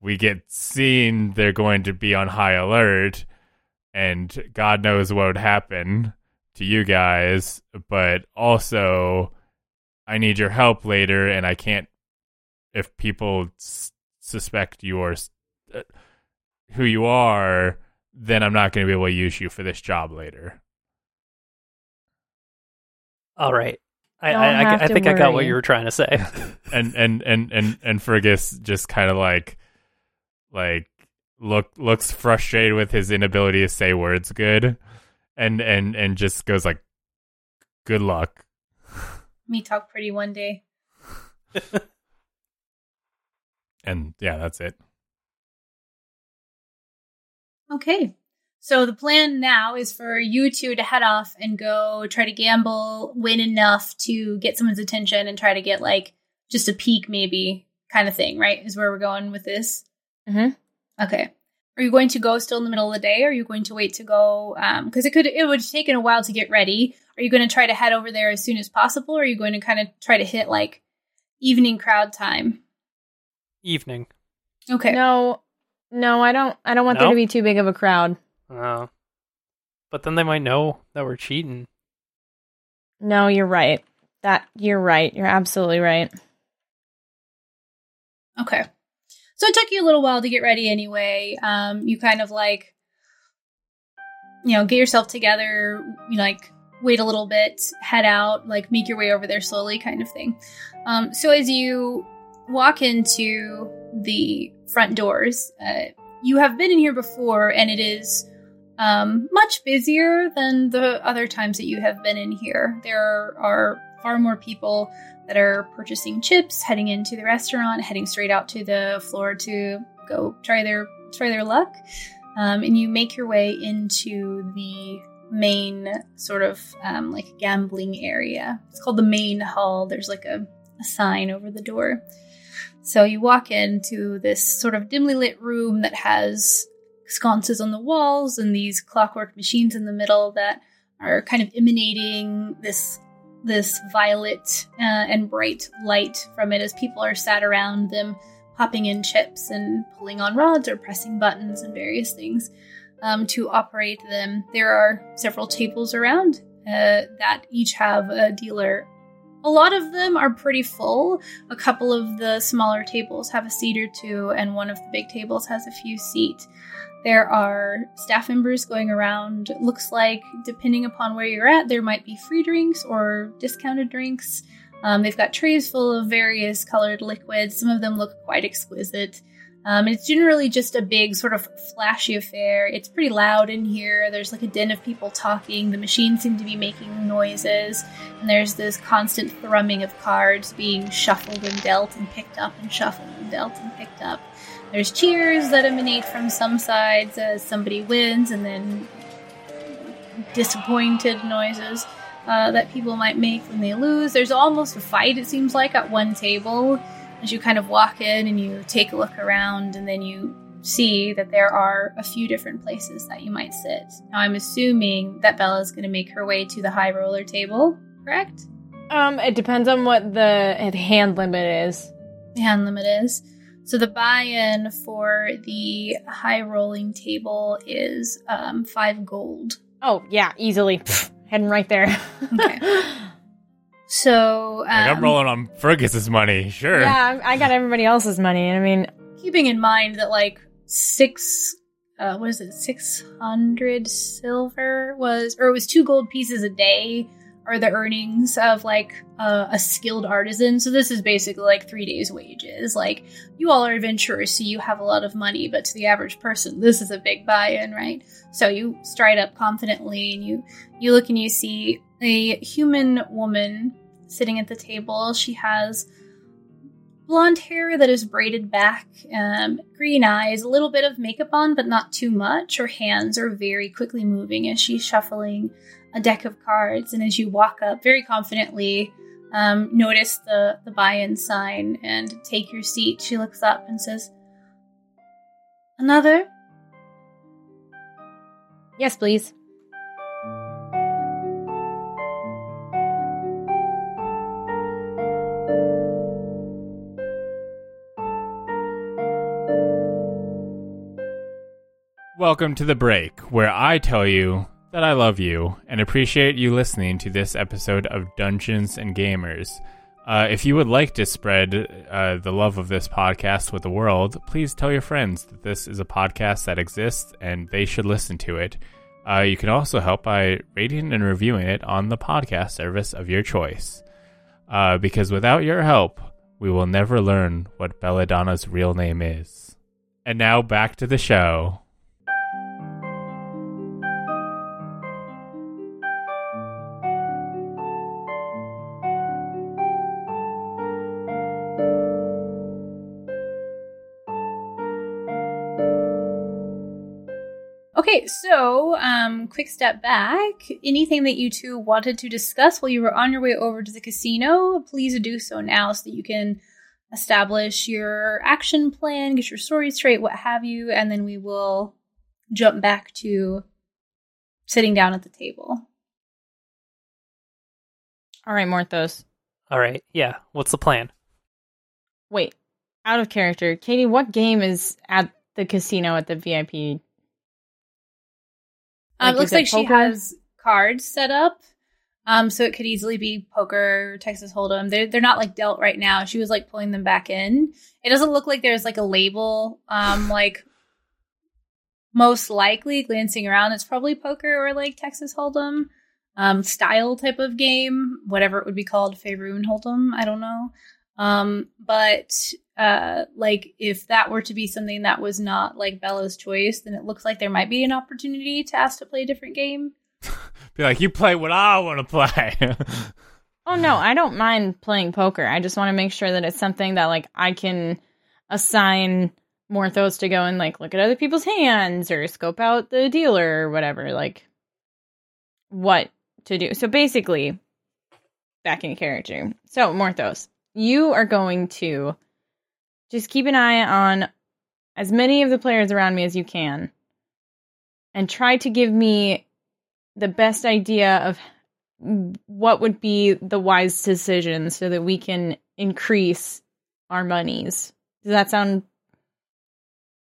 we get seen, they're going to be on high alert, and God knows what would happen to you guys. But also, I need your help later, and I can't. If people s- suspect you are uh, who you are, then I'm not going to be able to use you for this job later. All right. I, I, I, I to think I got what you were trying to say. and and and and and Fergus just kind of like like look looks frustrated with his inability to say words good and and and just goes like good luck me talk pretty one day. and yeah that's it Okay. So the plan now is for you two to head off and go try to gamble, win enough to get someone's attention and try to get like just a peek maybe kind of thing, right? Is where we're going with this. Mhm. Okay. Are you going to go still in the middle of the day? Or are you going to wait to go? Um, cause it could, it would have taken a while to get ready. Are you going to try to head over there as soon as possible? Or are you going to kind of try to hit like evening crowd time? Evening. Okay. No, no, I don't. I don't want there to be too big of a crowd. Oh. But then they might know that we're cheating. No, you're right. That you're right. You're absolutely right. Okay. So it took you a little while to get ready anyway. Um, you kind of like, you know, get yourself together, you know, like wait a little bit, head out, like make your way over there slowly, kind of thing. Um, so as you walk into the front doors, uh, you have been in here before, and it is um, much busier than the other times that you have been in here. There are far more people that are purchasing chips, heading into the restaurant, heading straight out to the floor to go try their try their luck. Um, and you make your way into the main sort of um, like gambling area. It's called the main hall. There's like a, a sign over the door. So you walk into this sort of dimly lit room that has sconces on the walls and these clockwork machines in the middle that are kind of emanating this this violet uh, and bright light from it as people are sat around them popping in chips and pulling on rods or pressing buttons and various things um, to operate them. There are several tables around uh, that each have a dealer. A lot of them are pretty full. A couple of the smaller tables have a seat or two, and one of the big tables has a few seats. There are staff members going around. Looks like, depending upon where you're at, there might be free drinks or discounted drinks. Um, they've got trays full of various colored liquids. Some of them look quite exquisite. Um, it's generally just a big, sort of flashy affair. It's pretty loud in here. There's like a din of people talking. The machines seem to be making noises. And there's this constant thrumming of cards being shuffled and dealt and picked up and shuffled and dealt and picked up. There's cheers that emanate from some sides as somebody wins, and then disappointed noises uh, that people might make when they lose. There's almost a fight, it seems like, at one table as you kind of walk in and you take a look around, and then you see that there are a few different places that you might sit. Now, I'm assuming that Bella is going to make her way to the high roller table, correct? Um, it depends on what the hand limit is. The hand limit is. So the buy-in for the high rolling table is um, five gold. Oh yeah, easily heading right there. Okay. So um, like i'm rolling on fergus's money sure yeah, I I got everybody else's money. I mean, keeping in mind that like six, uh, what is it, six hundred silver was, or it was two gold pieces a day, are the earnings of like a, a skilled artisan. So this is basically like three days' wages. Like you all are adventurers, so you have a lot of money, but to the average person, this is a big buy-in, right? So you stride up confidently, and you you look and you see a human woman sitting at the table. She has blonde hair that is braided back, um, green eyes, a little bit of makeup on, but not too much. Her hands are very quickly moving as she's shuffling a deck of cards. And as you walk up very confidently, um, notice the, the buy in sign and take your seat, she looks up and says, Another? Yes, please. Welcome to the break, where I tell you that I love you and appreciate you listening to this episode of Dungeons and Gamers. Uh, if you would like to spread uh, the love of this podcast with the world, please tell your friends that this is a podcast that exists and they should listen to it. Uh, you can also help by rating and reviewing it on the podcast service of your choice. Uh, because without your help, we will never learn what Belladonna's real name is. And now back to the show. Okay, so um, quick step back. Anything that you two wanted to discuss while you were on your way over to the casino, please do so now so that you can establish your action plan, get your story straight, what have you, and then we will jump back to sitting down at the table. All right, Morthos. All right, yeah. What's the plan? Wait, out of character. Katie, what game is at the casino at the VIP? Um, Like, it looks like she has cards set up. Um, so it could easily be poker, Texas Hold'em. They're they're not like dealt right now. She was like pulling them back in. It doesn't look like there's like a label. Um, like most likely glancing around, it's probably poker or like Texas Hold'em, um, style type of game, whatever it would be called, Faerun Hold'em. I don't know. Um, but uh, like if that were to be something that was not like Bella's choice, then it looks like there might be an opportunity to ask to play a different game. Be like, you play what I want to play. Oh no, I don't mind playing poker. I just want to make sure that it's something that like I can assign more Morthos to go and like look at other people's hands or scope out the dealer or whatever, like what to do. So basically, back in character. So Morthos, you are going to just keep an eye on as many of the players around me as you can and try to give me the best idea of what would be the wise decision so that we can increase our monies. Does that sound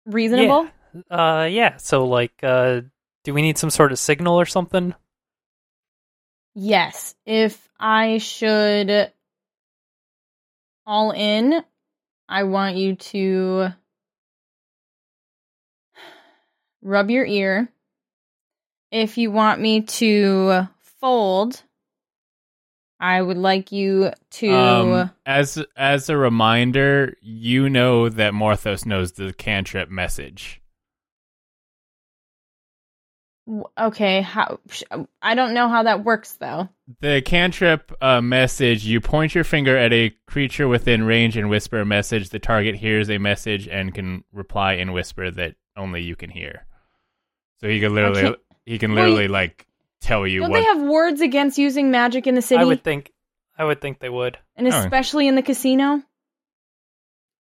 reasonable? Uh, yeah. So, like, uh, do we need some sort of signal or something? Yes. If I should all in, I want you to rub your ear. If you want me to fold, I would like you to. Um, as as a reminder, you know that Morthos knows the cantrip message. W- Okay, how I don't know how that works though. The cantrip uh, message: you point your finger at a creature within range and whisper a message. The target hears a message and can reply in whisper that only you can hear. So he can literally, he can Well, literally like tell you Don't what. they have words against using magic in the city, I would think. I would think they would. and Oh. especially in the casino? I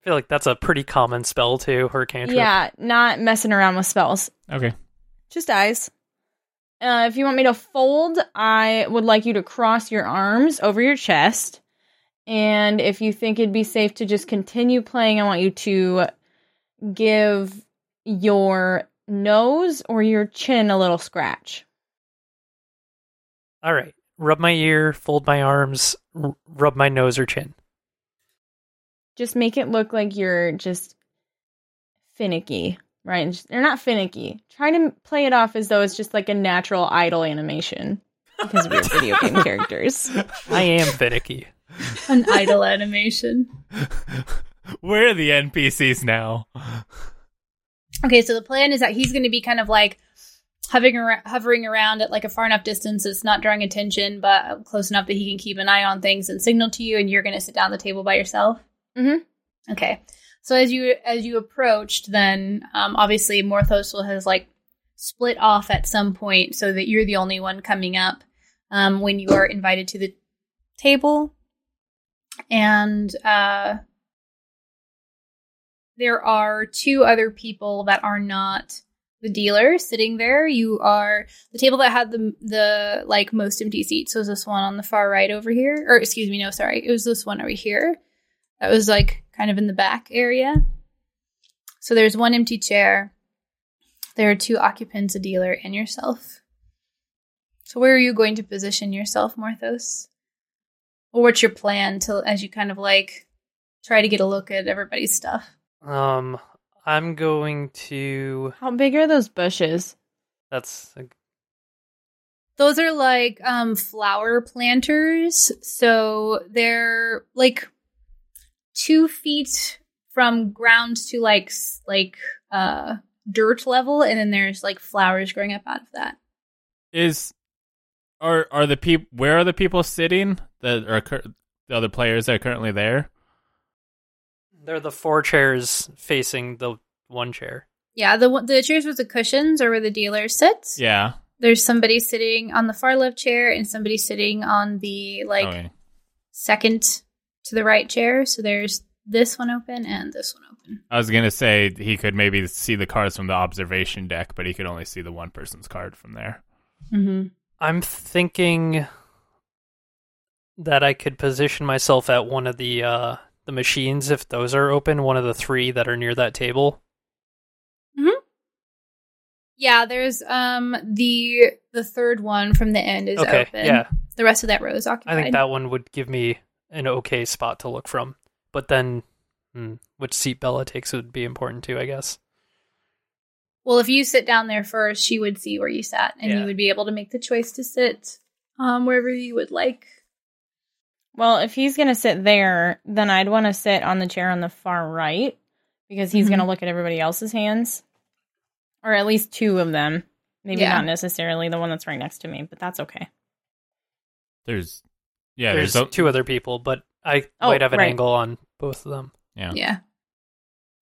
feel like that's a pretty common spell too. Her cantrip. Yeah, not messing around with spells. okay, Just eyes. Uh, if you want me to fold, I would like you to cross your arms over your chest. And if you think it'd be safe to just continue playing, I want you to give your nose or your chin a little scratch. All right. Rub my ear, fold my arms, r- rub my nose or chin. Just make it look like you're just finicky, right? Just- They're not finicky. Trying to play it off as though it's just like a natural idle animation. because we're video game characters. I am finicky. An idle animation. We're the NPCs now. Okay, so the plan is that he's going to be kind of like hovering around, hovering around at like a far enough distance that's not drawing attention, but close enough that he can keep an eye on things and signal to you. And you're going to sit down at the table by yourself. Mhm. Okay. So as you as you approached, then um, obviously Morthos has like split off at some point, so that you're the only one coming up um, when you are invited to the table, and uh, there are two other people that are not the dealer sitting there. You are the table that had the the like most empty seats was this one on the far right over here, or excuse me, no, sorry, it was this one over here. That was like kind of in the back area. So there's one empty chair. There are two occupants, a dealer, and yourself. So where are you going to position yourself, Morthos? Or what's your plan to as you kind of like try to get a look at everybody's stuff? Um, I'm going to. How big are those bushes? That's a, Those are like um flower planters. So they're like two feet from ground to like like uh dirt level, and then there's like flowers growing up out of that. Is are are the people? Where are the people sitting? That are cur- the other players that are currently there? they're the four chairs facing the one chair. Yeah, the the chairs with the cushions are where the dealer sits. Yeah. There's somebody sitting on the far left chair and somebody sitting on the like Okay. second to the right chair. So there's this one open and this one open. I was gonna say he could maybe see the cards from the observation deck, but he could only see the one person's card from there. Mm-hmm. I'm thinking that I could position myself at one of the uh the machines if those are open, one of the three that are near that table. Yeah, there's um the the third one from the end is okay, open. yeah. The rest of that row is occupied. I think that one would give me an okay spot to look from. But then hmm, which seat Bella takes would be important too, I guess. well, if you sit down there first, she would see where you sat, and Yeah. you would be able to make the choice to sit um wherever you would like. Well, if he's going to sit there, then I'd want to sit on the chair on the far right because he's Mhm. going to look at everybody else's hands, or at least two of them. Maybe Yeah. not necessarily the one that's right next to me, but that's okay. There's yeah, there's there's, a- two other people, but I Oh, might have an right. angle on both of them. yeah. Yeah.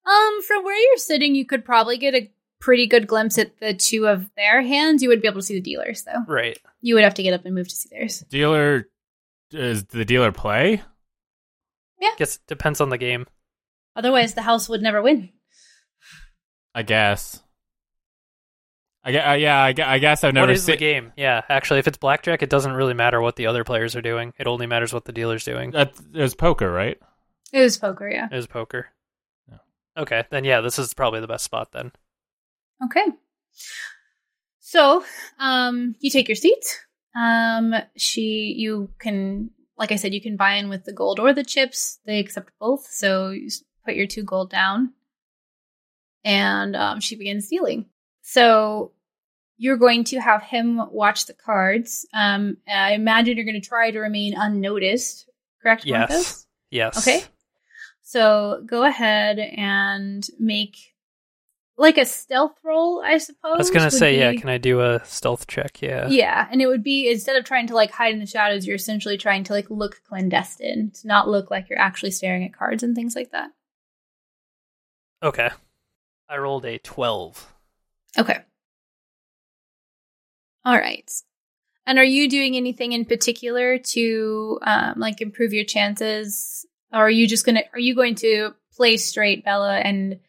Um, from where you're sitting, you could probably get a pretty good glimpse at the two of their hands. You would be able to see the dealers, though. Right. You would have to get up and move to see theirs. Dealer does the dealer play? Yeah. Guess depends on the game. Otherwise, the house would never win. I guess. I guess, uh, yeah, I, gue- I guess I've never what is the game? Yeah, actually, if it's blackjack, it doesn't really matter what the other players are doing. It only matters what the dealer's doing. That, there's poker, right? It was poker, yeah. it was poker. Yeah. Okay, then yeah, this is probably the best spot then. Okay. So, um, you take your seat. Um, she, you can, like I said, you can buy in with the gold or the chips. They accept both. So you put your two gold down, and um, she begins dealing. So you're going to have him watch the cards. Um, I imagine you're going to try to remain unnoticed. Correct? Yes. Morthos? Yes. Okay. So go ahead and make like a stealth roll, I suppose. I was gonna say, yeah. Can I do a stealth check? Yeah. yeah, and it would be instead of trying to like hide in the shadows, you're essentially trying to like look clandestine, to not look like you're actually staring at cards and things like that. Okay. I rolled a twelve. Okay. All right. And are you doing anything in particular to um, like improve your chances, or are you just gonna are you going to play straight, Bella, and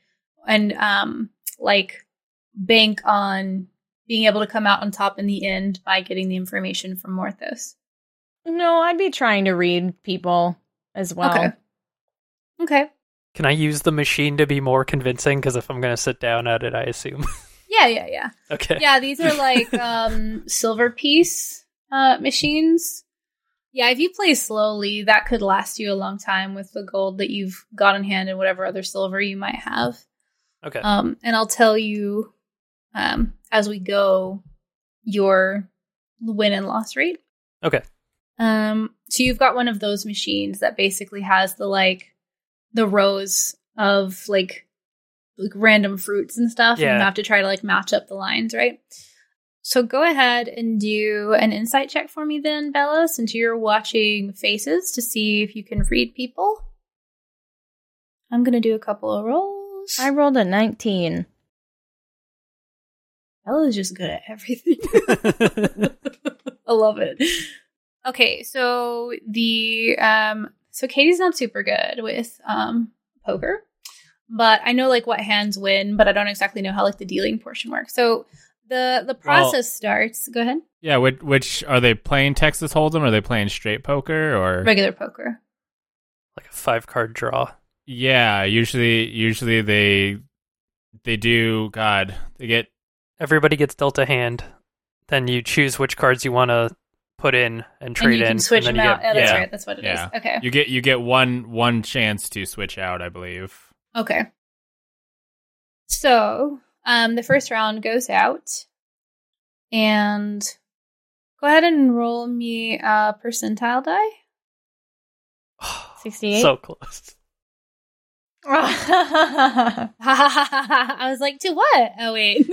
and um like bank on being able to come out on top in the end by getting the information from Morthos? No, I'd be trying to read people as well. Okay. Okay. Can I use the machine to be more convincing? Because if I'm gonna sit down at it, I assume. Yeah, yeah, yeah. okay. yeah, these are like um silver piece uh machines. Yeah, if you play slowly, that could last you a long time with the gold that you've got in hand and whatever other silver you might have. Okay. Um and I'll tell you um as we go your win and loss rate. Okay. Um, so you've got one of those machines that basically has the like the rows of like like random fruits and stuff, and you have to try to like match up the lines, right? So go ahead and do an insight check for me then, Bella, since you're watching faces to see if you can read people. I'm gonna do a couple of rolls. I rolled a 19. Bella's just good at everything. I love it. Okay, so the um so Katie's not super good with um poker, but I know like what hands win, but I don't exactly know how like the dealing portion works. So the the process starts. Go ahead. Yeah, which, which are they playing Texas Hold'em? Are they playing straight poker or Regular poker. like a five card draw. Yeah, usually usually they they do God, they get Everybody gets dealt a hand. Then you choose which cards you want to put in and trade and you in. can switch and them you out. get- Yeah, that's yeah. right. That's what it is. Yeah. Okay. you get you get one one chance to switch out, I believe. Okay. So, um, the first round goes out, and go ahead and roll me a percentile die. 68. so close. I was like, to what? Oh wait.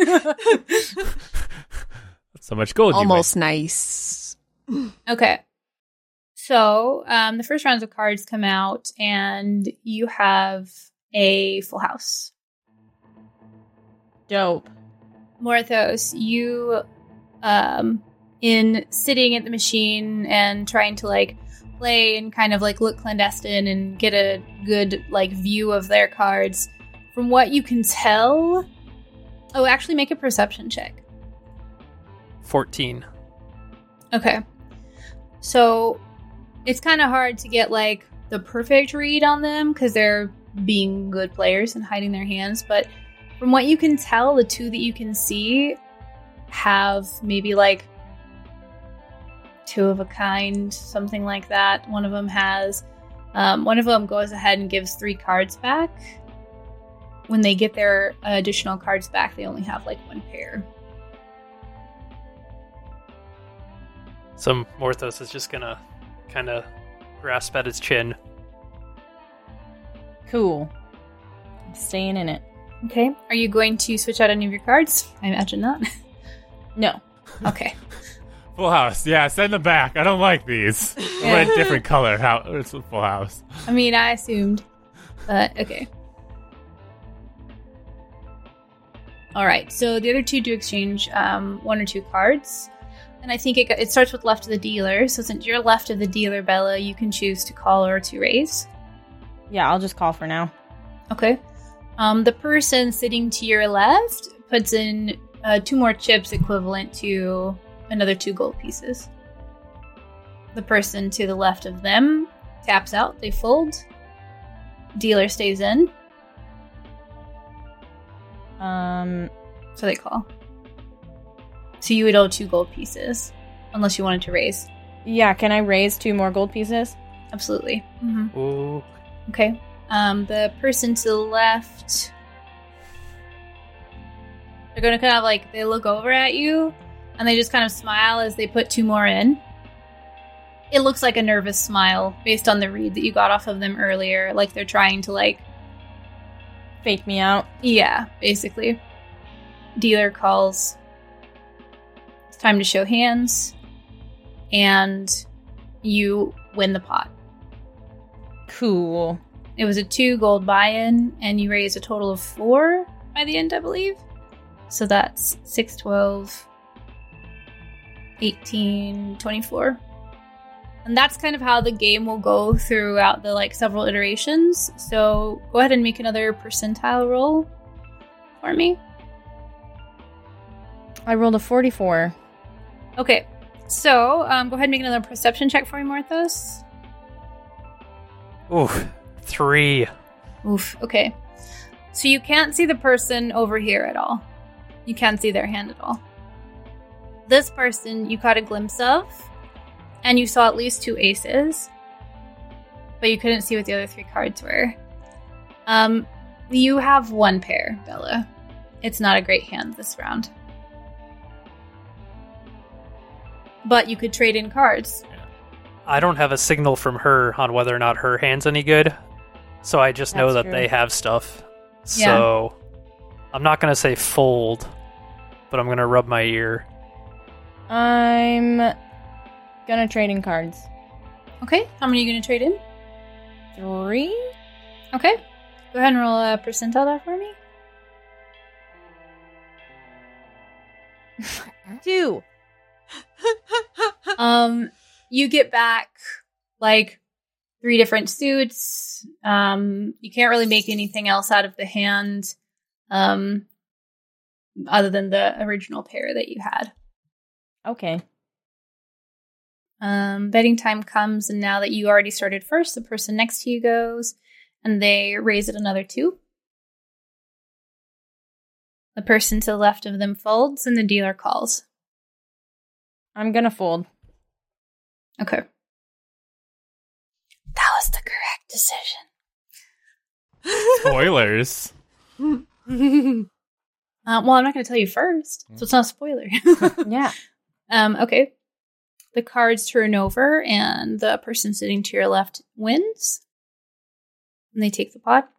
so much gold. you Almost nice. okay. So, um, the first rounds of cards come out, and you have a full house. Dope. Morthos, you, um, in sitting at the machine and trying to like play and kind of like look clandestine and get a good like view of their cards. From what you can tell, oh, actually, make a perception check. 14. Okay. So it's kind of hard to get like the perfect read on them because they're being good players and hiding their hands. But from what you can tell, the two that you can see have maybe like two of a kind, something like that. One of them has, um, one of them goes ahead and gives three cards back. When they get their additional cards back, they only have like one pair. So Morthos is just gonna kind of grasp at his chin. Cool. I'm staying in it. Okay. Are you going to switch out any of your cards? I imagine not. No. okay. Full house. Yeah, send them back. I don't like these. I want a different color. How it's a full house. I mean, I assumed. But okay. All right. So the other two do exchange um, one or two cards. And I think it, it starts with left of the dealer. So since you're left of the dealer, Bella, you can choose to call or to raise. Yeah, I'll just call for now. Okay. Um, the person sitting to your left puts in uh, two more chips equivalent to another two gold pieces. The person to the left of them taps out, they fold. Dealer stays in, Um, so they call. So you would owe two gold pieces, unless you wanted to raise. yeah, can I raise two more gold pieces? Absolutely. Mm-hmm. Okay. Um, the person to the left, they're gonna kind of like they look over at you, and they just kind of smile as they put two more in. It looks like a nervous smile based on the read that you got off of them earlier, like they're trying to like, Fake me out. yeah, basically. Dealer calls. It's time to show hands, and you win the pot. Cool. It was a two gold buy in, and you raised a total of four by the end, I believe. So that's 6, 12, 18, 24. And that's kind of how the game will go throughout the like several iterations. So go ahead and make another percentile roll for me. I rolled a 44. Okay. So um, go ahead and make another perception check for me, Morthos. Ooh. Three. Oof. Okay. So you can't see the person over here at all. You can't see their hand at all. This person you caught a glimpse of, and you saw at least two aces, but you couldn't see what the other three cards were. Um, you have one pair, Bella. It's not a great hand this round. but you could trade in cards. I don't have a signal from her on whether or not her hand's any good, so I just know that true. they have stuff. So I'm not gonna say fold, but I'm gonna rub my ear. I'm gonna trade in cards. Okay, how many are you going to trade in? Three? Okay, go ahead and roll a percentile die for me. Two. um you get back like three different suits um you can't really make anything else out of the hand um other than the original pair that you had Okay. um betting time comes and now that you already started first the person next to you goes and they raise it another two the person to the left of them folds and the dealer calls I'm gonna fold. Okay that was the correct decision Spoilers. Uh, well, I'm not going to tell you first, so it's not a spoiler. Yeah. um, okay. The cards turn over, and the person sitting to your left wins. And they take the pot.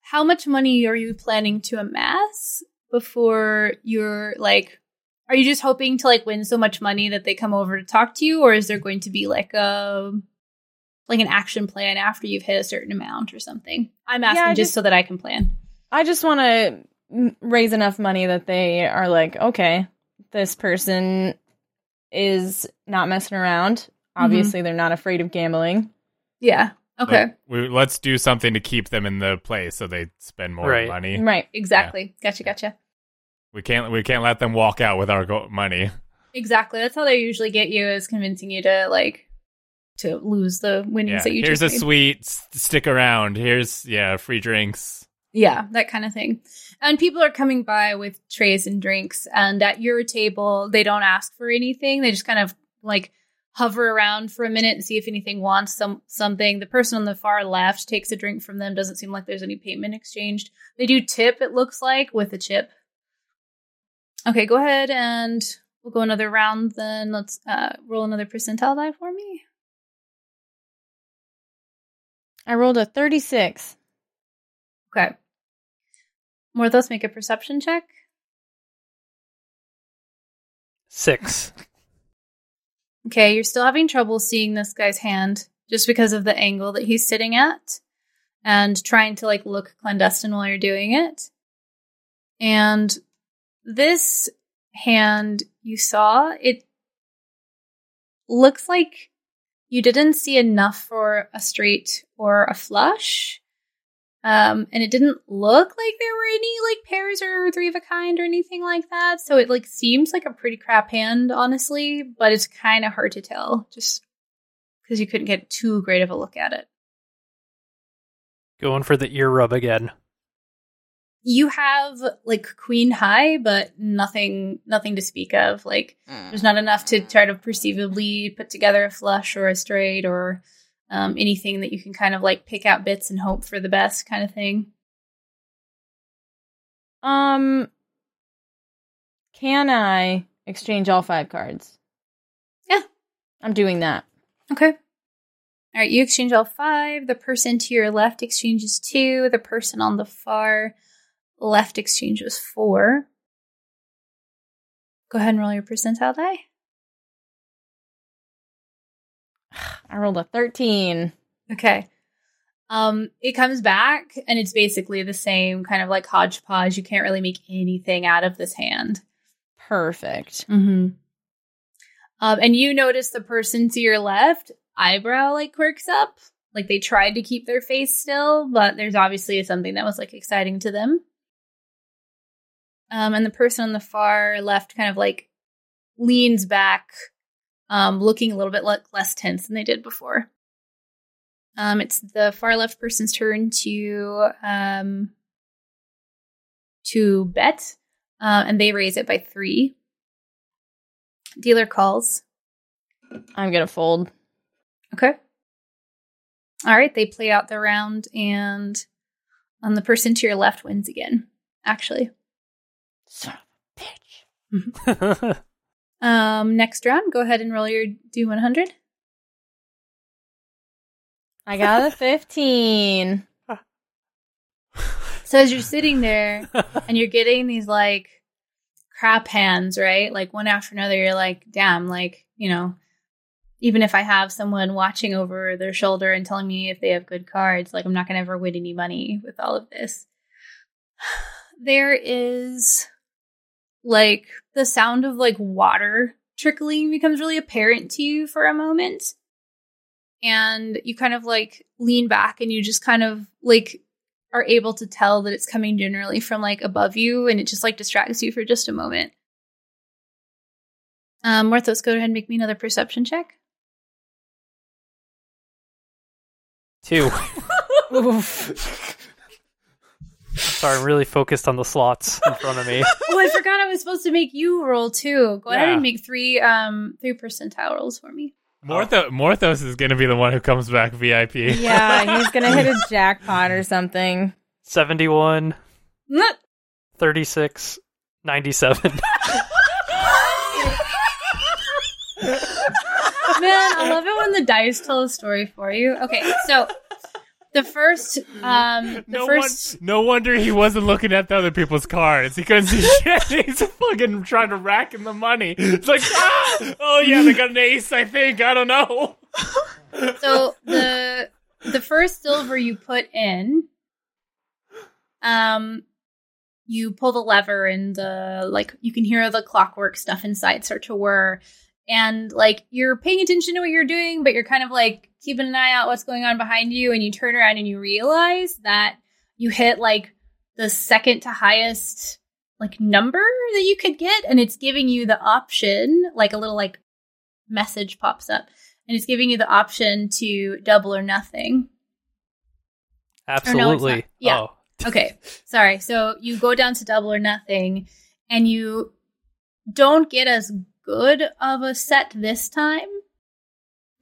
How much money are you planning to amass before you're like? Are you just hoping to like win so much money that they come over to talk to you, or is there going to be like a like an action plan after you've hit a certain amount or something? I'm asking I just just- so that I can plan. I just want to raise enough money that they are like, okay, this person is not messing around. Mm-hmm. Obviously, they're not afraid of gambling. Yeah. Okay. Like, we, let's do something to keep them in the place so they spend more Right. money. Right. Exactly. Gotcha. Gotcha. We can't we can't let them walk out with our go- money. Exactly. That's how they usually get you is convincing you to like to lose the winnings Yeah. that you Here's a made. sweet. Stick around. Here's yeah, free drinks. Yeah, that kind of thing. And people are coming by with trays and drinks, and at your table, they don't ask for anything. They just kind of like hover around for a minute and see if anything wants some something. The person on the far left takes a drink from them. Doesn't seem like there's any payment exchanged. They do tip. It looks like with a chip. Okay, go ahead and we'll go another round. Then let's uh, roll another percentile die for me. I rolled a 36. Okay. Morthos, make a perception check. Six. Okay, you're still having trouble seeing this guy's hand just because of the angle that he's sitting at and trying to like look clandestine while you're doing it. And this hand you saw, it looks like you didn't see enough for a straight or a flush. Um, and it didn't look like there were any like pairs or three of a kind or anything like that. So it like seems like a pretty crap hand, honestly, but it's kind of hard to tell just because you couldn't get too great of a look at it. Going for the ear rub again. You have like queen high, but nothing, nothing to speak of. Like there's not enough to try to perceivably put together a flush or a straight or um, anything that you can kind of like pick out bits and hope for the best kind of thing. Um, can I exchange all five cards? Yeah. I'm doing that. Okay. All right, you exchange all five. The person to your left exchanges two. The person on the far left exchange was four. Go ahead and roll your percentile die. I rolled a 13. Okay. Um, it comes back and it's basically the same kind of like hodgepodge. You can't really make anything out of this hand. Perfect. Mm-hmm. Um, and you notice the person to your left eyebrow like quirks up. Like they tried to keep their face still, but there's obviously something that was like exciting to them. Um, and the person on the far left kind of like leans back, um, looking a little bit le- less tense than they did before. Um, it's the far left person's turn to um, to bet, uh, and they raise it by three. Dealer calls. I'm going to fold. Okay. All right, they play out the round, and on the person to your left wins again. Actually, Son of a bitch. Um, next round, go ahead and roll your D100. I got a 15. So as you're sitting there and you're getting these like crap hands, right? Like one after another, you're like, damn, like, you know, even if I have someone watching over their shoulder and telling me if they have good cards, like I'm not gonna ever win any money with all of this. There is like the sound of like water trickling becomes really apparent to you for a moment. And you kind of like lean back and you just kind of like are able to tell that it's coming generally from like above you and it just like distracts you for just a moment. Um, Morthos, go ahead and make me another perception check. Two. Sorry, I'm really focused on the slots in front of me. Oh, I forgot I was supposed to make you roll too. Go ahead Yeah. and make three um three percentile rolls for me. Mortho- Morthos is going to be the one who comes back VIP. Yeah, he's gonna hit a jackpot or something. 71, 36, 97. Man, I love it when the dice tell a story for you. Okay, so the first um the No, first one, no wonder he wasn't looking at the other people's cards. He couldn't see shit. He's fucking trying to rack in the money. It's like, ah! oh yeah, they got an ace. I think I don't know. so the the first silver you put in um you pull the lever and the like you can hear the clockwork stuff inside start to whir and like you're paying attention to what you're doing but you're kind of like keeping an eye out what's going on behind you and you turn around and you realize that you hit like the second to highest like number that you could get and it's giving you the option like a little like message pops up and it's giving you the option to double or nothing. Absolutely. not. Yeah. Oh. Okay, sorry. So you go down to double or nothing, and you don't get as good of a set this time,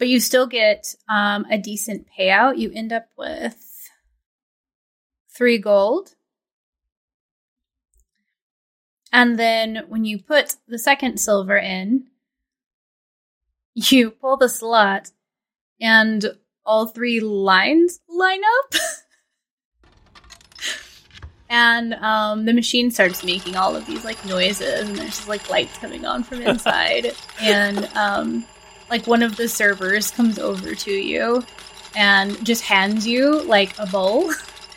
but you still get um, a decent payout. You end up with three gold. And then when you put the second silver in, you pull the slot and all three lines line up. and um, the machine starts making all of these like noises and there's just like lights coming on from inside and um, like one of the servers comes over to you and just hands you like a bowl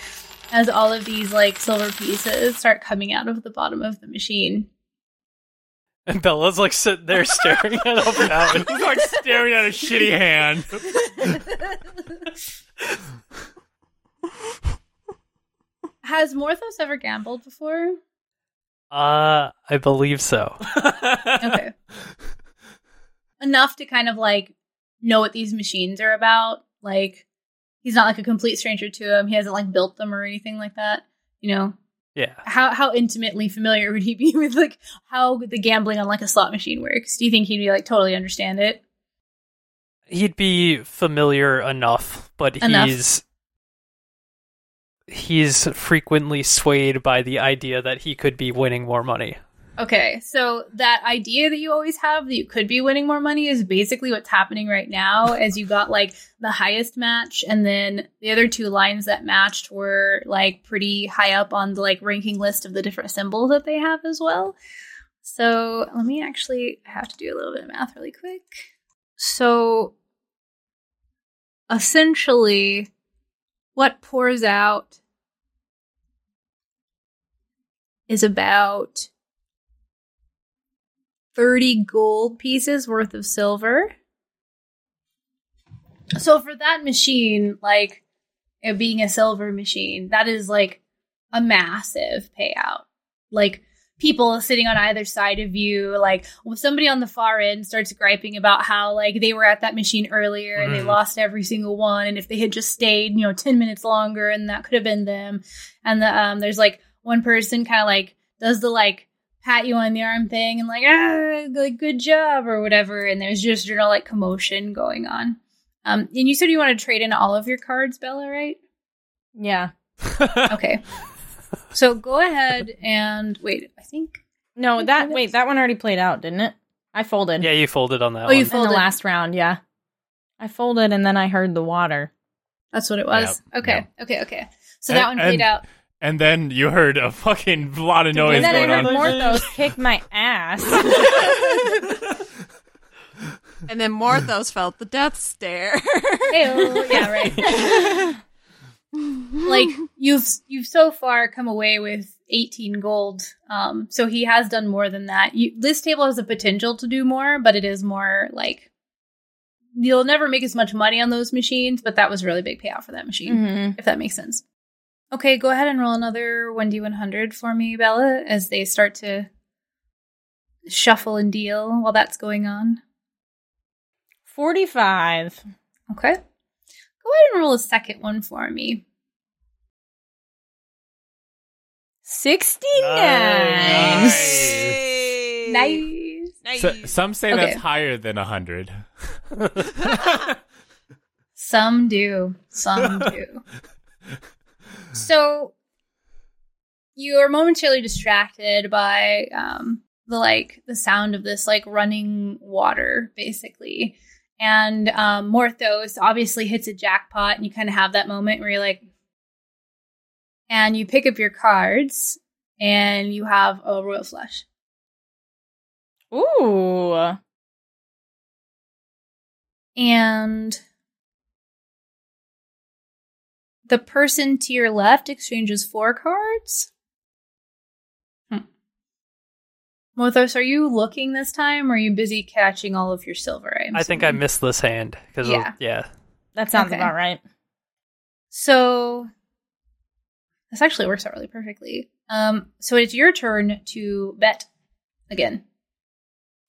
as all of these like silver pieces start coming out of the bottom of the machine And Bella's like sitting there staring at up and. He's like staring at a shitty hand. has morthos ever gambled before Uh, I believe so. okay enough to kind of like know what these machines are about like he's not like a complete stranger to them he hasn't like built them or anything like that you know Yeah. how how intimately familiar would he be with like how the gambling on like a slot machine works do you think he'd be like totally understand it He'd be familiar enough, but Enough. he's he's frequently swayed by the idea that he could be winning more money. Okay, so that idea that you always have that you could be winning more money is basically what's happening right now. as you got like the highest match, and then the other two lines that matched were like pretty high up on the like ranking list of the different symbols that they have as well. So let me actually I have to do a little bit of math really quick. So essentially, what pours out is about 30 gold pieces worth of silver. So for that machine, like it being a silver machine, that is like a massive payout. Like people sitting on either side of you, like somebody on the far end starts griping about how like they were at that machine earlier and they Mhm. lost every single one, and if they had just stayed, you know, 10 minutes longer and that could have been them. And the, um, there's like one person kind of like does the like pat you on the arm thing and like ah like good job or whatever and there's just you know like commotion going on um and you said you want to trade in all of your cards bella right Yeah. okay so go ahead and wait i think No, Okay, that wait, that one already played out, didn't it? I folded. Yeah, you folded on that Oh, you one. in folded. the last round, yeah. I folded and then I heard the water. That's what it was. Yep, Okay, yep. okay, okay. So And- that one played and- out. And then you heard a fucking lot of noise and then going I heard on. Morthos kick my ass. And then Morthos felt the death stare. Ew, yeah, right. like you've you've so far come away with 18 gold. Um, so he has done more than that. You, this table has the potential to do more, but it is more like you'll never make as much money on those machines. But that was a really big payout for that machine, Mhm. if that makes sense. Okay, go ahead and roll another 1d100 for me, Bella, as they start to shuffle and deal while that's going on. 45. Okay. Go ahead and roll a second one for me. 69. Nice. Nice. Nice. So, some say Okay. that's higher than 100. Some do. Some do. so you are momentarily distracted by um the like the sound of this like running water basically and um morthos obviously hits a jackpot and you kind of have that moment where you're like and you pick up your cards and you have a royal flush Ooh. and the person to your left exchanges four cards. Hmm. Morthos, are you looking this time, or are you busy catching all of your silver? I'm I think I missed this hand because Yeah. yeah. That sounds Okay. about right. So this actually works out really perfectly. Um, so it's your turn to bet again.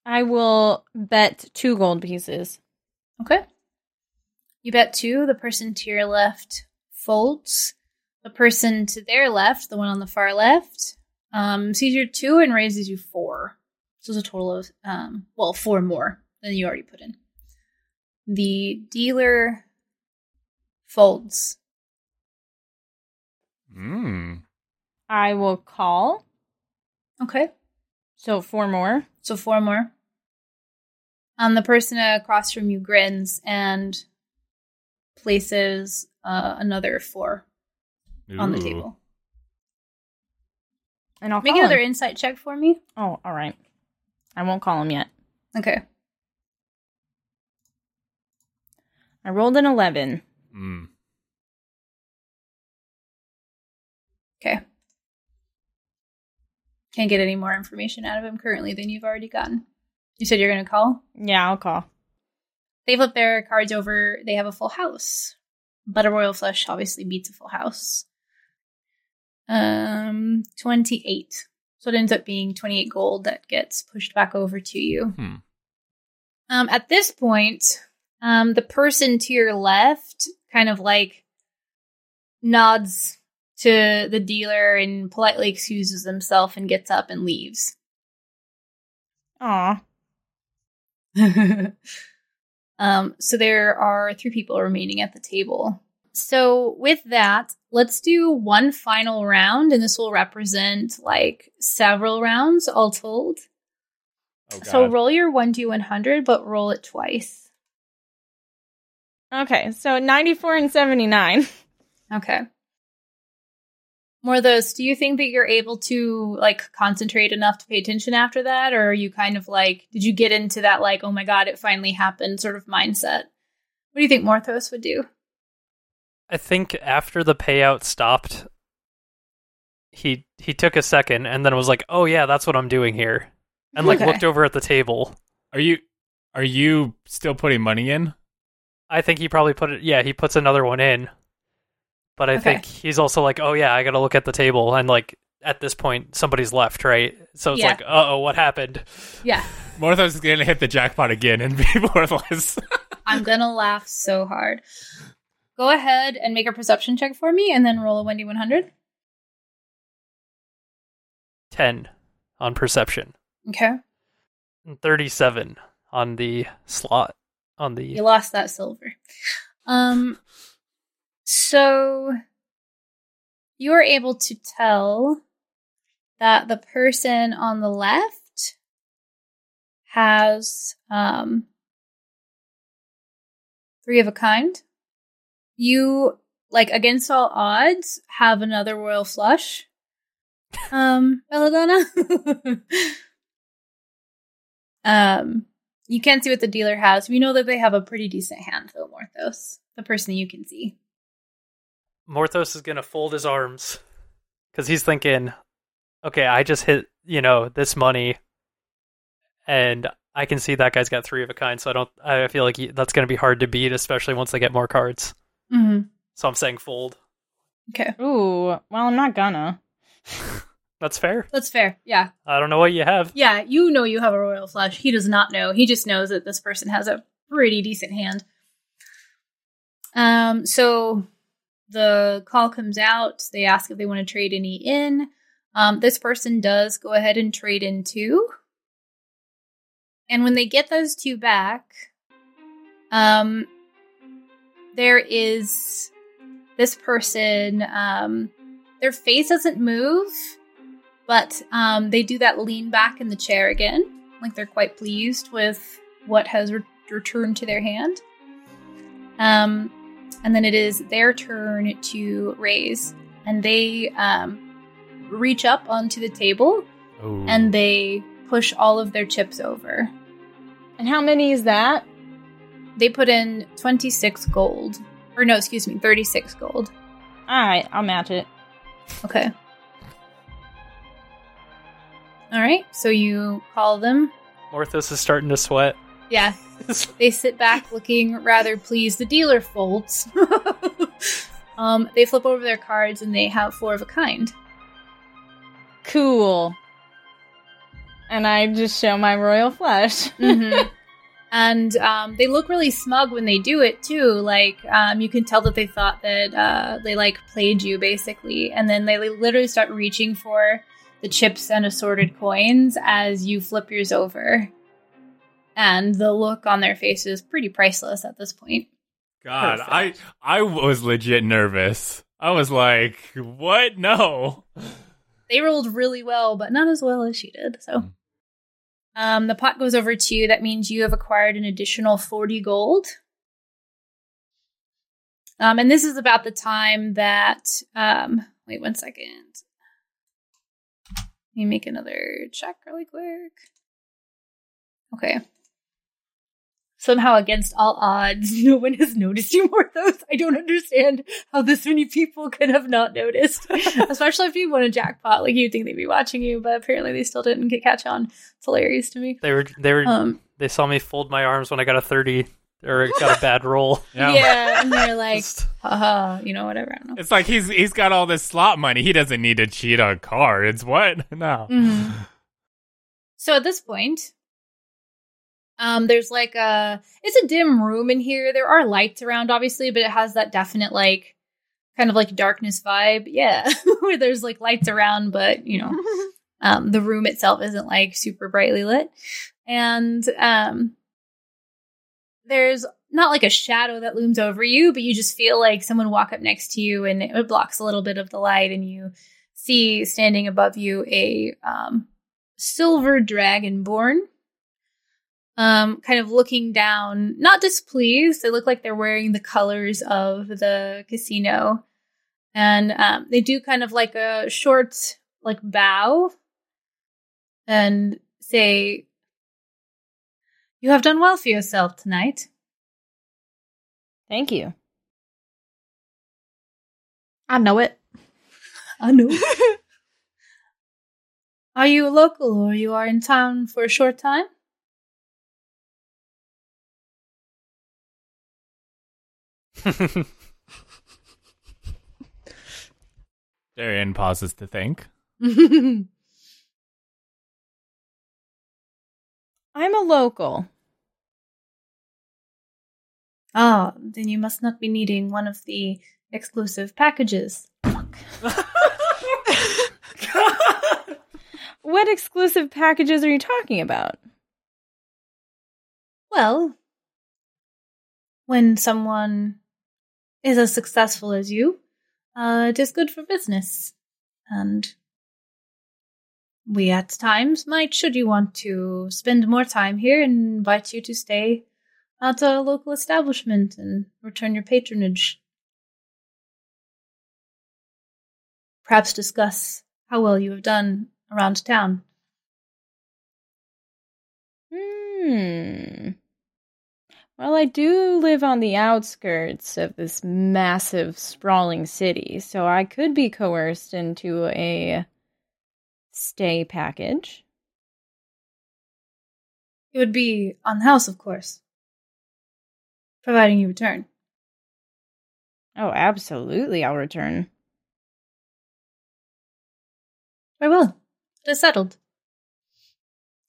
I will bet two gold pieces. Okay. You bet two. The person to your left folds. The person to their left, the one on the far left, um, sees your two and raises you four. So it's a total of, um, well, four more than you already put in. The dealer folds. Mm. I will call. Okay. So four more. So four more. Um, the person across from you grins and places uh, another four on the table. And I'll Make another him. insight check for me. Oh, all right. I won't call him yet. Okay. I rolled an 11. Mm. Okay. Can't get any more information out of him currently than you've already gotten. You said you're going to call? Yeah, I'll call. They flip their cards over. They have a full house. But a royal flush obviously beats a full house. Um, 28. So it ends up being 28 gold that gets pushed back over to you. Hmm. Um, at this point, um, the person to your left kind of like nods to the dealer and politely excuses himself and gets up and leaves. Aw. um, so there are three people remaining at the table. So with that, let's do one final round, and this will represent like several rounds all told. Oh, So roll your one to one hundred, but roll it twice. Okay, so 94 and 79. Okay. More of those. Do you think that you're able to like concentrate enough to pay attention after that, or are you kind of like, did you get into that like, oh my god, it finally happened sort of mindset? What do you think Morthos would do? I think after the payout stopped, he he took a second and then was like, "Oh yeah, that's what I'm doing here," and like Okay. looked over at the table. Are you are you still putting money in? I think he probably put it. Yeah, he puts another one in, but I Okay. think he's also like, "Oh yeah, I got to look at the table," and like at this point, somebody's left, right? So it's Yeah. like, "Uh oh, what happened?" Yeah, Morthos is going to hit the jackpot again and be worthless. I'm gonna laugh so hard. Go ahead and make a perception check for me, and then roll a 1d100. Ten on perception, Okay, and thirty-seven on the slot on the. you lost that silver. Um, so you are able to tell that the person on the left has um, three of a kind. You, like, against all odds, have another royal flush. Um, Belladonna. um, you can't see what the dealer has. We know that they have a pretty decent hand, though, Morthos, the person you can see. Morthos is gonna fold his arms because he's thinking, okay, I just hit you know this money, and I can see that guy's got three of a kind. So I don't. I feel like he, that's gonna be hard to beat, especially once they get more cards. Mm-hmm. So I'm saying fold. Okay, Ooh, well, I'm not gonna. That's fair. that's fair. Yeah, I don't know what you have. yeah. You know you have a royal flush. He does not know. He just knows that this person has a pretty decent hand. Um. So the call comes out. They ask if they want to trade any in. Um, this person does go ahead and trade in two. And when they get those two back, um, there is this person, um, their face doesn't move, but um, they do that lean back in the chair again. Like they're quite pleased with what has re- returned to their hand. Um, and then it is their turn to raise, and they um, reach up onto the table Ooh. and they push all of their chips over. And how many is that? They put in 26 gold. Or no, excuse me, 36 gold. All right, I'll match it. Okay. All right, so you call them. Morthos is starting to sweat. Yeah, they sit back looking rather pleased. The dealer folds. um, they flip over their cards and they have four of a kind. Cool. And I just show my royal flush. Mhm. and um, they look really smug when they do it too. Like um, you can tell that they thought that uh, they like played you basically, and then they literally start reaching for the chips and assorted coins as you flip yours over. And the look on their face is pretty priceless at this point. God, I I was legit nervous. I was like, "What? No." They rolled really well, but not as well as she did. So, Mm. um, the pot goes over to you. That means you have acquired an additional forty gold. Um, and this is about the time that. Um, wait one second. Let me make another check really quick. Okay. Somehow, against all odds, no one has noticed you Morthos. I don't understand how this many people could have not noticed. Especially if you won a jackpot, like you'd think they'd be watching you, but apparently they still didn't get catch on. It's hilarious to me. They were they were Um, they saw me fold my arms when I got a thirty or got a bad roll. yeah. and they're like, haha, you know, whatever. I don't know. It's like he's he's got all this slot money. He doesn't need to cheat on cards. What? No. Mhm. So at this point, um, there's like a it's a dim room in here. There are lights around, obviously, but it has that definite like kind of like darkness vibe. Yeah, where there's like lights around, but you know, um, the room itself isn't like super brightly lit, and um, there's not like a shadow that looms over you, but you just feel like someone walk up next to you, and it blocks a little bit of the light, and you see standing above you a um, silver dragonborn um, kind of looking down, not displeased. They look like they're wearing the colors of the casino. And um, they do kind of like a short, like, bow and say, You have done well for yourself tonight. Thank you. I know it. I know. are you a local or you are in town for a short time? Darian pauses to think. I'm a local. Ah, then you must not be needing one of the exclusive packages. What exclusive packages are you talking about? Well, when someone is as successful as you, uh, it is good for business. And we at times might, should you want to spend more time here, invite you to stay at a local establishment and return your patronage. Perhaps discuss how well you have done around town. Hmm. Well, I do live on the outskirts of this massive, sprawling city, so I could be coerced into a stay package. It would be on the house, of course, providing you return. Oh, absolutely, I'll return. Very well. It is settled.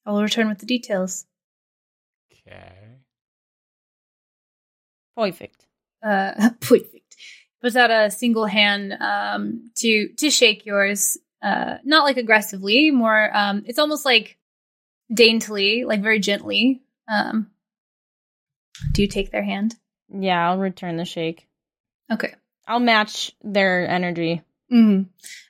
I will return with the details. Okay. Perfect. Uh, perfect. Puts out a single hand um, to to shake yours, uh, not like aggressively, more. Um, it's almost like daintily, like very gently. Um, do you take their hand? Yeah, I'll return the shake. Okay. I'll match their energy. hmm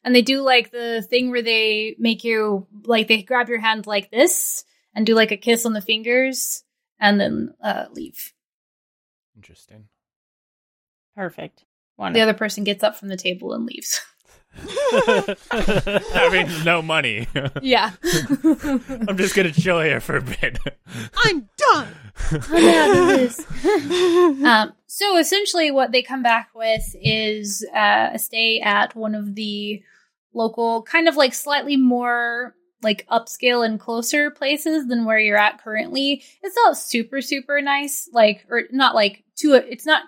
And they do like the thing where they make you like they grab your hand like this and do like a kiss on the fingers and then uh, leave. Interesting. Perfect. The other person gets up from the table and leaves. Having no money. yeah. I'm just gonna chill here for a bit. I'm done. I'm out of um, so essentially, what they come back with is uh, a stay at one of the local, kind of like slightly more like upscale and closer places than where you're at currently. It's not super super nice, like or not like to a, it's not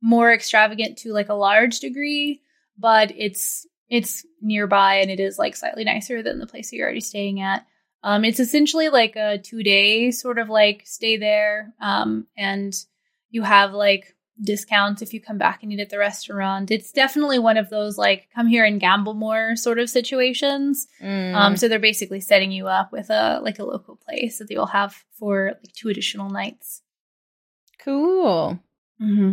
more extravagant to like a large degree, but it's it's nearby and it is like slightly nicer than the place that you're already staying at. Um, it's essentially like a two day sort of like stay there. Um, and you have like discounts if you come back and eat at the restaurant. It's definitely one of those like come here and gamble more sort of situations. Mm. Um, so they're basically setting you up with a like a local place that you'll have for like two additional nights. cool. Mm-hmm.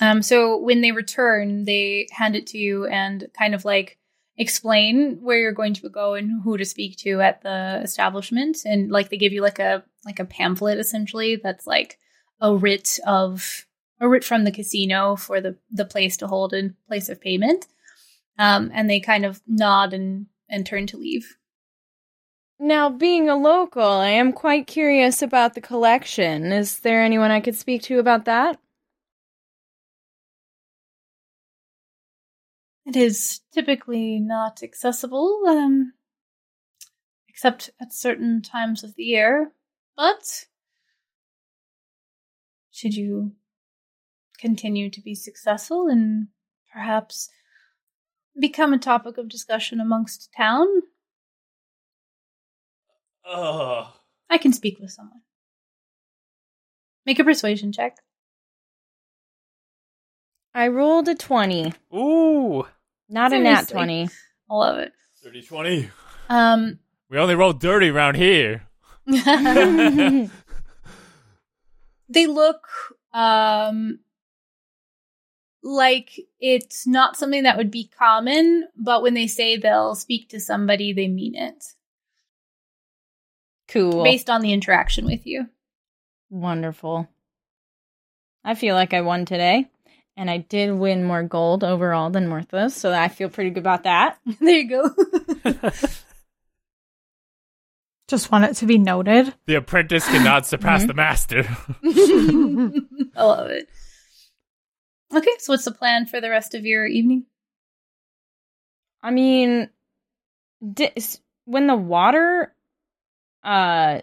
Um, so when they return, they hand it to you and kind of like explain where you're going to go and who to speak to at the establishment, and like they give you like a like a pamphlet essentially that's like a writ of a writ from the casino for the the place to hold in place of payment. Um, and they kind of nod and and turn to leave. Now, being a local, I am quite curious about the collection. Is there anyone I could speak to about that? It is typically not accessible, um, except at certain times of the year. But should you continue to be successful and perhaps become a topic of discussion amongst town, Ugh. I can speak with someone. Make a persuasion check. I rolled a 20, Ooh. not a nat 20. I love it. 30 20. Um, We only roll dirty around here. they look um like it's not something that would be common, but when they say they'll speak to somebody, they mean it cool. based on the interaction with you. Wonderful. I feel like I won today, and I did win more gold overall than Morthos, so I feel pretty good about that. there you go. Just want it to be noted. The apprentice cannot surpass the master. I love it. Okay, so what's the plan for the rest of your evening? I mean, di- when the water uh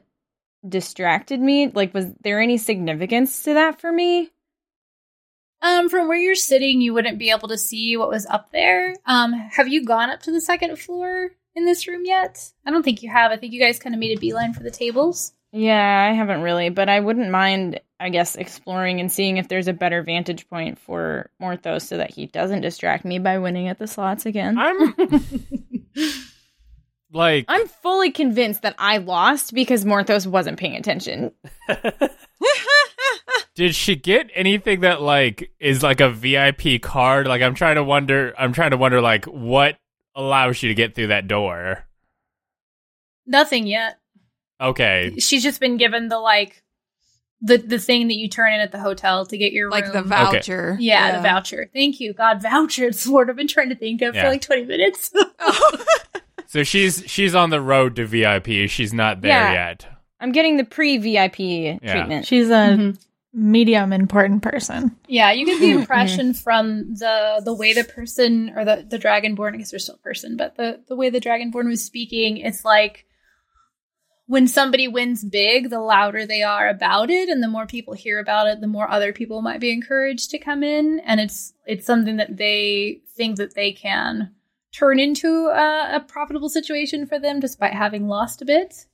distracted me, like was there any significance to that for me? Um, from where you're sitting, you wouldn't be able to see what was up there. Um, have you gone up to the second floor in this room yet? I don't think you have. I think you guys kind of made a beeline for the tables. Yeah, I haven't really, but I wouldn't mind, I guess, exploring and seeing if there's a better vantage point for Morthos so that he doesn't distract me by winning at the slots again. I'm like I'm fully convinced that I lost because Morthos wasn't paying attention. Did she get anything that like is like a VIP card? Like I'm trying to wonder I'm trying to wonder like what allows you to get through that door? Nothing yet. Okay. She's just been given the like the the thing that you turn in at the hotel to get your like the room. voucher. yeah, the voucher. Thank you, God, voucher. It's the word I've been trying to think of Yeah. for like twenty minutes. So she's she's on the road to VIP. She's not there Yeah. yet. I'm getting the pre VIP treatment. She's a Mhm. Medium important person. Yeah, you get the impression from the the way the person or the the dragonborn, I guess they're still a person, but the the way the dragonborn was speaking, it's like when somebody wins big, the louder they are about it, and the more people hear about it, the more other people might be encouraged to come in, and it's it's something that they think that they can turn into a, a profitable situation for them, despite having lost a bit.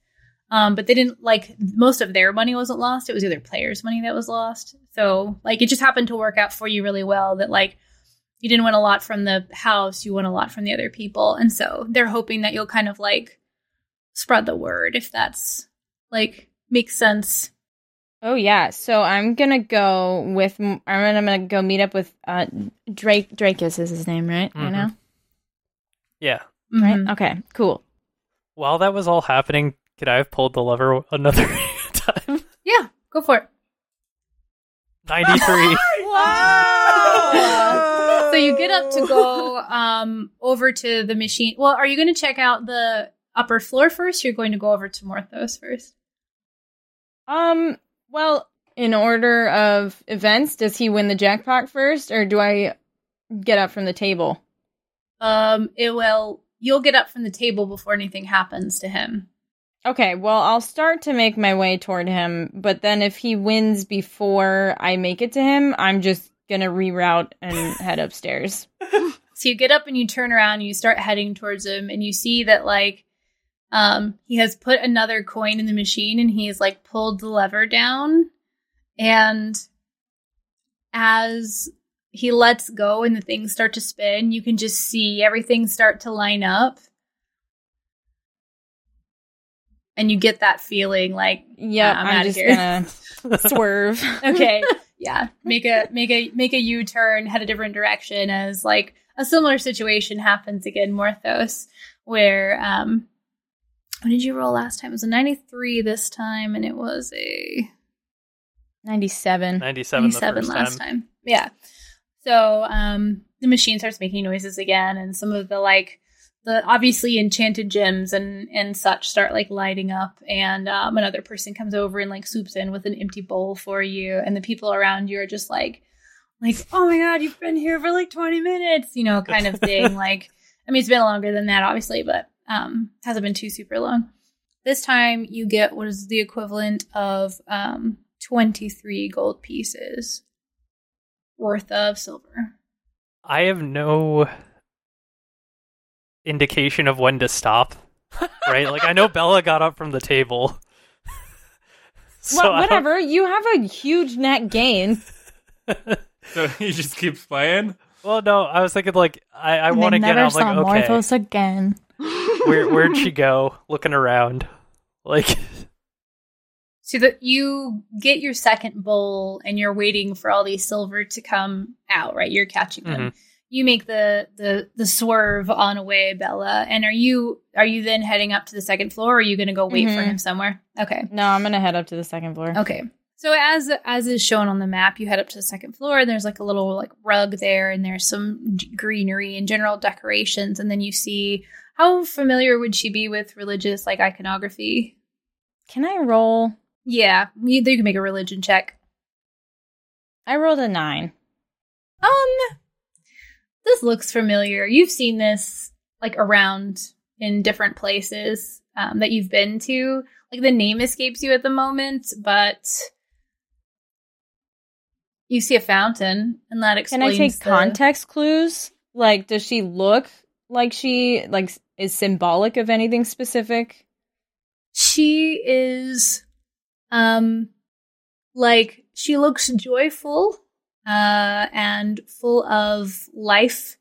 Um, but they didn't like most of their money wasn't lost. It was either players' money that was lost. So like it just happened to work out for you really well that like you didn't win a lot from the house, you won a lot from the other people. And so they're hoping that you'll kind of like spread the word if that's like makes sense. Oh yeah, so I'm gonna go with I'm gonna, I'm gonna go meet up with uh Drake. Drakus is his name, right? I Mhm. know, Yeah. right? Mhm. Okay, cool. While that was all happening, could I have pulled the lever another time? Yeah, go for it. 93. So you get up to go um over to the machine. Well, are you going to check out the upper floor first? Or you're going to go over to Morthos first. Um, well, in order of events, does he win the jackpot first, or do I get up from the table? Um, it will. You'll get up from the table before anything happens to him. Okay, well, I'll start to make my way toward him, but then if he wins before I make it to him, I'm just gonna reroute and head upstairs. So you get up and you turn around and you start heading towards him and you see that like um he has put another coin in the machine and he's like pulled the lever down and as he lets go and the things start to spin, you can just see everything start to line up. And you get that feeling like Yep, I'm I'm, outta just here. gonna swerve. okay yeah make a make a make a u-turn head a different direction as like a similar situation happens again morthos where um what did you roll last time it was a 93 this time and it was a 97. 97 the 97 first last time. time. Yeah. So um the machine starts making noises again and some of the like the obviously enchanted gems and and such start like lighting up and um another person comes over and like swoops in with an empty bowl for you and the people around you are just like like oh my god you've been here for like 20 minutes you know kind of thing like I mean it's been longer than that obviously but um hasn't been too super long. This time you get what is the equivalent of um 23 gold pieces worth of silver. I have no indication of when to stop. right? Like I know Bella got up from the table. so well, whatever. You have a huge net gain. So he just keeps playing. Well, no, I was thinking like I, I want to get. never I'm saw like, okay, Morthos again. where where'd she go? Looking around, like So that you get your second bowl and you're waiting for all these silver to come out, right? You're catching them. Mm-hmm. You make the the the swerve on away, Bella. And are you are you then heading up to the second floor or are you gonna go wait for Mhm. him somewhere? Okay. No, I'm gonna head up to the second floor. Okay. So as as is shown on the map, you head up to the second floor. And there's like a little like rug there, and there's some greenery and general decorations. And then you see how familiar would she be with religious like iconography? Can I roll? Yeah, you, you can make a religion check. I rolled a nine. Um, this looks familiar. You've seen this like around in different places um, that you've been to. Like the name escapes you at the moment, but you see a fountain, and that explains. Can I take the- context clues? Like, does she look like she like is symbolic of anything specific? She is, um, like she looks joyful, uh, and full of life.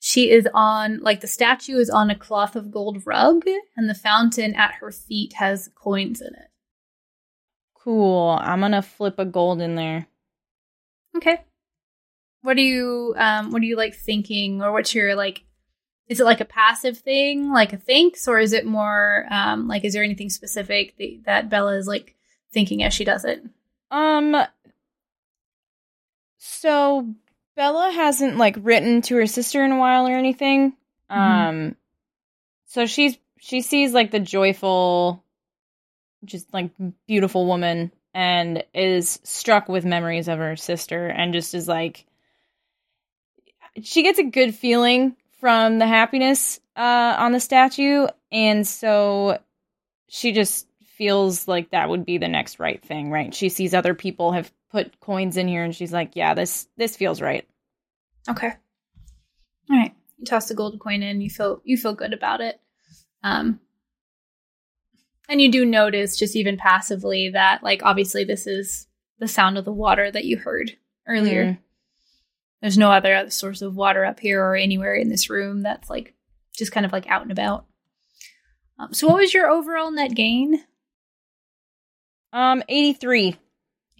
She is on like the statue is on a cloth of gold rug, and the fountain at her feet has coins in it. Cool. I'm gonna flip a gold in there. Okay. What are you um what are you like thinking or what's your like is it like a passive thing, like a thanks, or is it more um, like is there anything specific that, that Bella is like thinking as she does it? Um. So Bella hasn't like written to her sister in a while or anything. Um. So she's she sees like the joyful, just like beautiful woman, and is struck with memories of her sister, and just is like, she gets a good feeling from the happiness uh on the statue, and so she just feels like that would be the next right thing, right? She sees other people have put coins in here and she's like, yeah, this this feels right. Okay. All right. You toss the gold coin in. You feel you feel good about it. Um, and you do notice, just even passively, that like obviously this is the sound of the water that you heard earlier. Mm. There's no other source of water up here or anywhere in this room that's like just kind of like out and about. Um, so, what was your overall net gain? Um 83.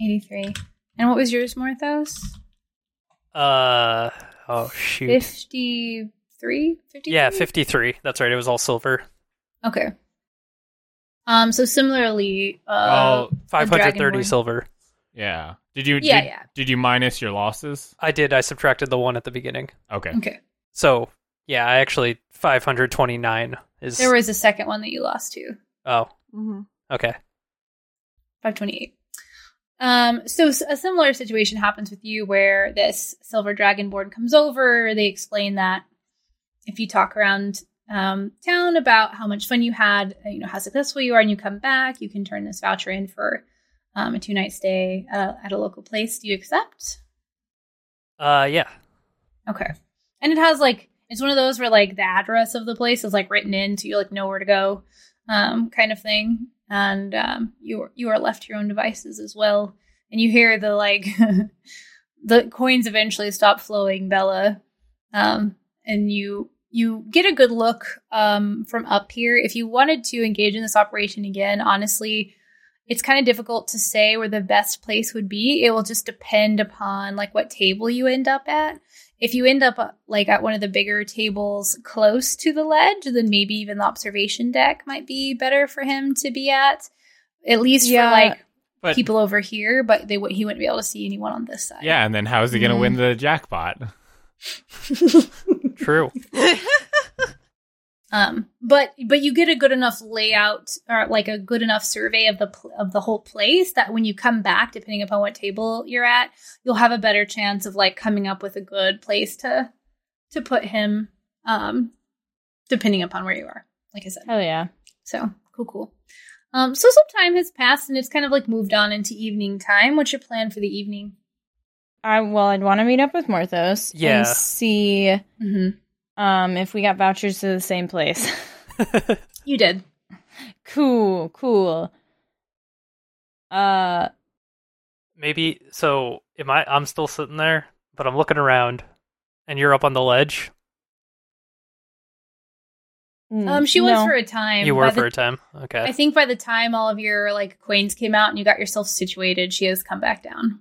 83. And what was yours, Morthos? Uh oh shoot. 53? 53? Yeah, 53. That's right. It was all silver. Okay. Um. So similarly, uh, Oh, 530 silver. yeah. Did you? Yeah, did, yeah. Did you minus your losses? I did. I subtracted the one at the beginning. Okay. okay. So, yeah, I actually 529 is There was a second one that you lost to. Oh, Mm-hmm. okay. 528. Um, so a similar situation happens with you where this silver dragonborn comes over. They explain that if you talk around um, town about how much fun you had, uh, you know, how successful you are, and you come back, you can turn this voucher in for um, a two night stay uh, at a local place. Do you accept? Uh yeah. Okay. And it has like it's one of those where like the address of the place is like written in, so you like know where to go, um, kind of thing. And um, you you are left to your own devices as well. And you hear the like the coins eventually stop flowing, Bella. Um, and you you get a good look um from up here. If you wanted to engage in this operation again, honestly, it's kind of difficult to say where the best place would be. It will just depend upon like what table you end up at. If you end up uh, like at one of the bigger tables close to the ledge, then maybe even the observation deck might be better for him to be at. At least Yeah. for like But people over here, but they would he wouldn't be able to see anyone on this side. yeah, and then how is he going to Mm. win the jackpot? True. Um, but but you get a good enough layout or like a good enough survey of the pl- of the whole place that when you come back, depending upon what table you're at, you'll have a better chance of like coming up with a good place to to put him. Um, depending upon where you are, like I said. oh yeah. So cool, cool. Um, so some time has passed and it's kind of like moved on into evening time. What's your plan for the evening? I well, I'd want to meet up with Morthos Yeah. and see Mm-hmm. Um if we got vouchers to the same place. You did. cool, cool. Uh Maybe so am I I'm still sitting there, but I'm looking around and you're up on the ledge. Um, she was no. for a time. you By were the for a time. Okay. I think by the time all of your like queens came out and you got yourself situated, she has come back down.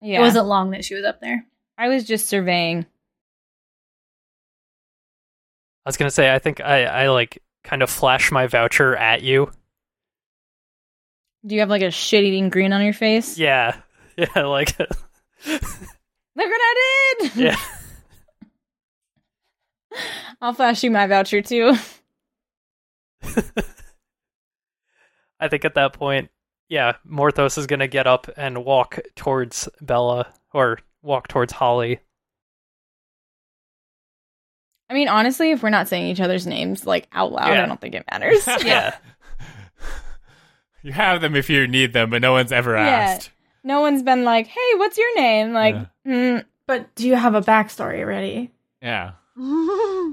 yeah. It wasn't long that she was up there. I was just surveying. I was gonna say I think I, I like kind of flash my voucher at you. Do you have like a shit eating grin on your face? Yeah. Yeah, like Look what I did! yeah. I'll flash you my voucher too. I think at that point, yeah, Morthos is gonna get up and walk towards Bella or walk towards Holly. I mean, honestly, if we're not saying each other's names like out loud, Yeah. I don't think it matters. Yeah. You have them if you need them, but no one's ever Yeah. asked. no one's been like, "Hey, what's your name?" Like, Yeah. mm, But do you have a backstory ready? Yeah.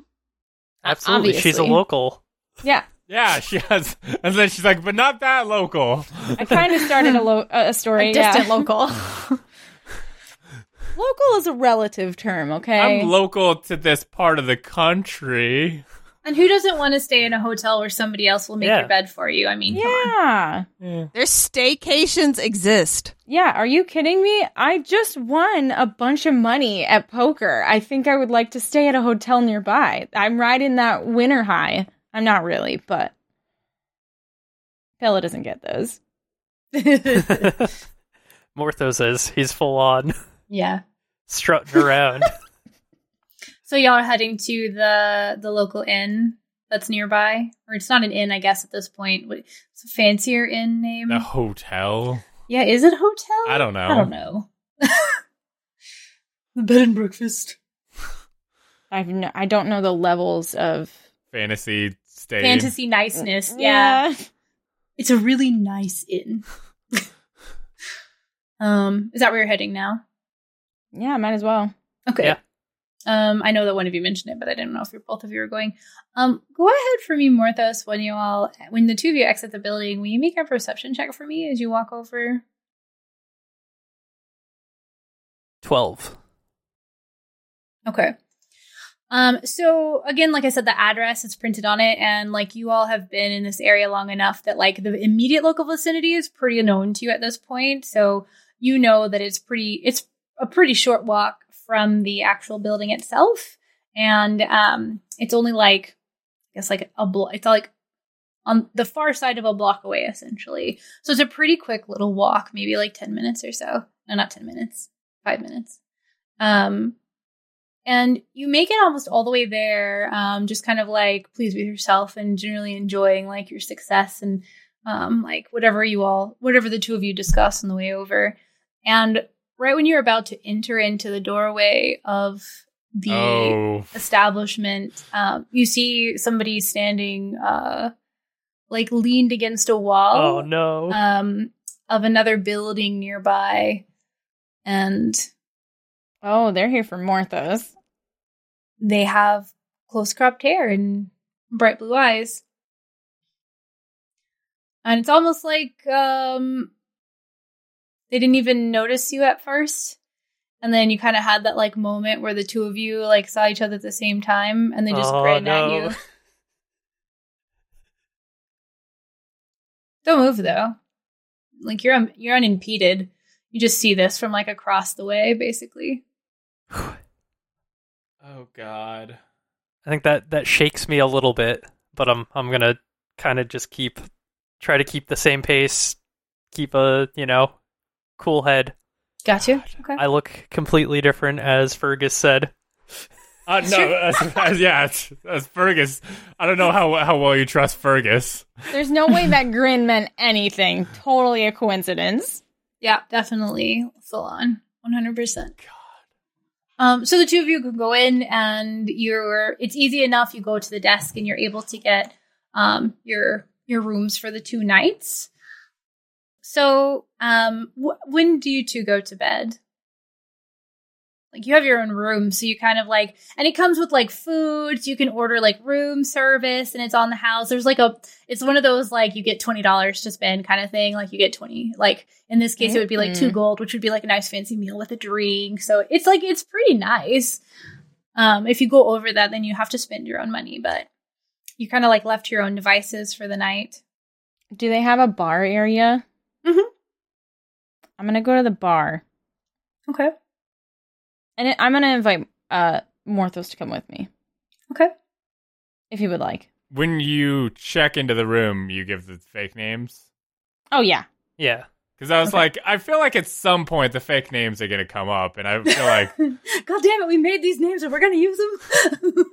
Absolutely. She's a local. yeah. Yeah, she has. And then she's like, but not that local. I kind of started a, lo- a story. A distant yeah. local. Local is a relative term, okay? I'm local to this part of the country. And who doesn't want to stay in a hotel where somebody else will make Yeah. your bed for you? I mean, come on. Yeah. There's staycations exist. Yeah, are you kidding me? I just won a bunch of money at poker. I think I would like to stay at a hotel nearby. I'm riding that winter high. I'm not really, but Bella doesn't get those. Morthos is he's full on yeah. Strutting around. So y'all are heading to the the local inn that's nearby, or it's not an inn, I guess, at this point. What- It's a fancier inn name. The hotel. Yeah, is it hotel? I don't know. I don't know. the bed and breakfast. I've no, I don't know the levels of Fantasy stay. Fantasy niceness. Yeah. It's a really nice inn. um, is that where you're heading now? Yeah, might as well. Okay. Yeah. Um, I know that one of you mentioned it, but I didn't know if you're both of you were going. Um, go ahead for me, Morthos, when you all when the two of you exit the building, will you make a perception check for me as you walk over? Twelve. Okay. Um, so again, like I said, the address is printed on it, and like you all have been in this area long enough that like the immediate local vicinity is pretty known to you at this point. So you know that it's pretty it's a pretty short walk from the actual building itself. And um it's only like I guess like a block it's like on the far side of a block away essentially. So it's a pretty quick little walk, maybe like 10 minutes or so. No, not 10 minutes. 5 minutes. Um and you make it almost all the way there um, just kind of like pleased with yourself and generally enjoying like your success and um, like whatever you all whatever the two of you discuss on the way over and right when you're about to enter into the doorway of the Oh, establishment um, you see somebody standing uh, like leaned against a wall Oh no. um, of another building nearby and Oh, they're here for Morthos. they have close cropped hair and bright blue eyes. And it's almost like um they didn't even notice you at first. And then you kind of had that like moment where the two of you like saw each other at the same time and they just Oh, grinned no. at you. Don't move though. Like you're un- you're unimpeded. You just see this from like across the way basically. oh God. I think that that shakes me a little bit, but I'm I'm gonna kind of just keep try to keep the same pace, keep a you know cool head. Got you. Okay. I look completely different, as Fergus said. Uh, no, as, as, yeah, as, as Fergus. I don't know how how well you trust Fergus. There's no way that grin meant anything. Totally a coincidence. Yeah, definitely full on, one hundred percent. Um, so the two of you can go in, and you're. It's easy enough. You go to the desk, and you're able to get um your your rooms for the two nights. So, um, wh- when do you two go to bed? Like you have your own room, so you kind of like, and it comes with like food. So you can order like room service, and it's on the house. There's like a, it's one of those like you get twenty dollars to spend kind of thing. Like you get twenty, like in this case, it would be like two Mhm. gold, which would be like a nice fancy meal with a drink. So it's like it's pretty nice. Um, if you go over that, then you have to spend your own money, but you kind of like left your own devices for the night. Do they have a bar area? I'm gonna go to the bar, Okay. and it, I'm gonna invite uh Morthos to come with me Okay. if he would like. When you check into the room, you give the fake names. Oh yeah, Yeah, Because I was Okay. like, I feel like at some point the fake names are gonna come up, and I feel like God damn it, we made these names and we're gonna use them.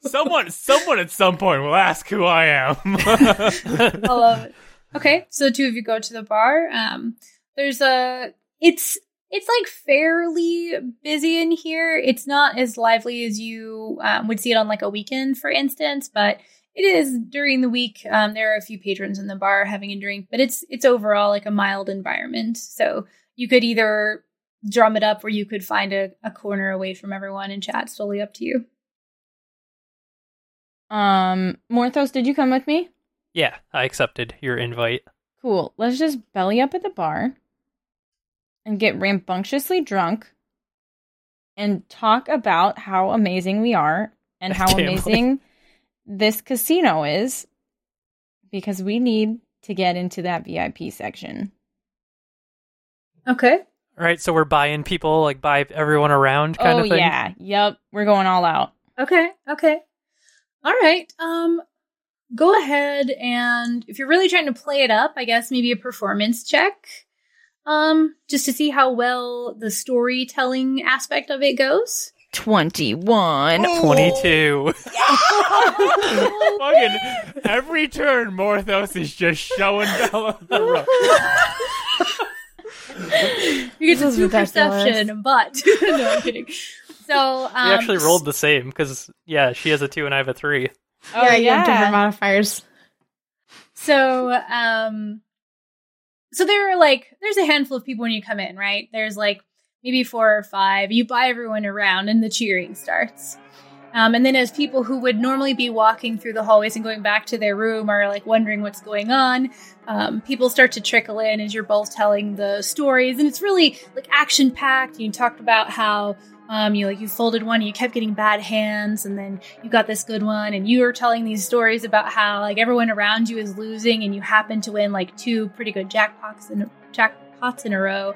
someone, someone at some point will ask who I am. I love it. Okay, so the two of you go to the bar. Um, there's a it's it's like fairly busy in here. It's not as lively as you um, would see it on like a weekend, for instance, but it is during the week. Um, there are a few patrons in the bar having a drink, but it's it's overall like a mild environment. So you could either drum it up, or you could find a, a corner away from everyone and chat. It's totally up to you. Um, Morthos, did you come with me? yeah. I accepted your invite. Cool. Let's just belly up at the bar and get rambunctiously drunk and talk about how amazing we are and how Damn. amazing this casino is because we need to get into that VIP section. Okay. All right, so we're buying people, like buy everyone around kind oh of thing. yeah, yep, we're going all out. Okay. Okay. All right. Um, go ahead and if you're really trying to play it up, I guess maybe a performance check. Um, just to see how well the storytelling aspect of it goes. Twenty-one. Twenty-two. Fucking every turn, Morthos is just showing Bella the ropes. You get This to is two perception, but no, I'm kidding. So um, we actually rolled the same because yeah, she has a two and I have a three. Oh yeah, you have different modifiers. So, um, so there are like, there's a handful of people when you come in, right? There's like maybe four or five. You buy everyone around and the cheering starts. Um, and then as people who would normally be walking through the hallways and going back to their room are like wondering what's going on, um, people start to trickle in as you're both telling the stories. And it's really like action packed. You talked about how um, you like you folded one, and you kept getting bad hands, and then you got this good one, and you were telling these stories about how like everyone around you is losing, and you happen to win like two pretty good jackpots in jackpots in a row,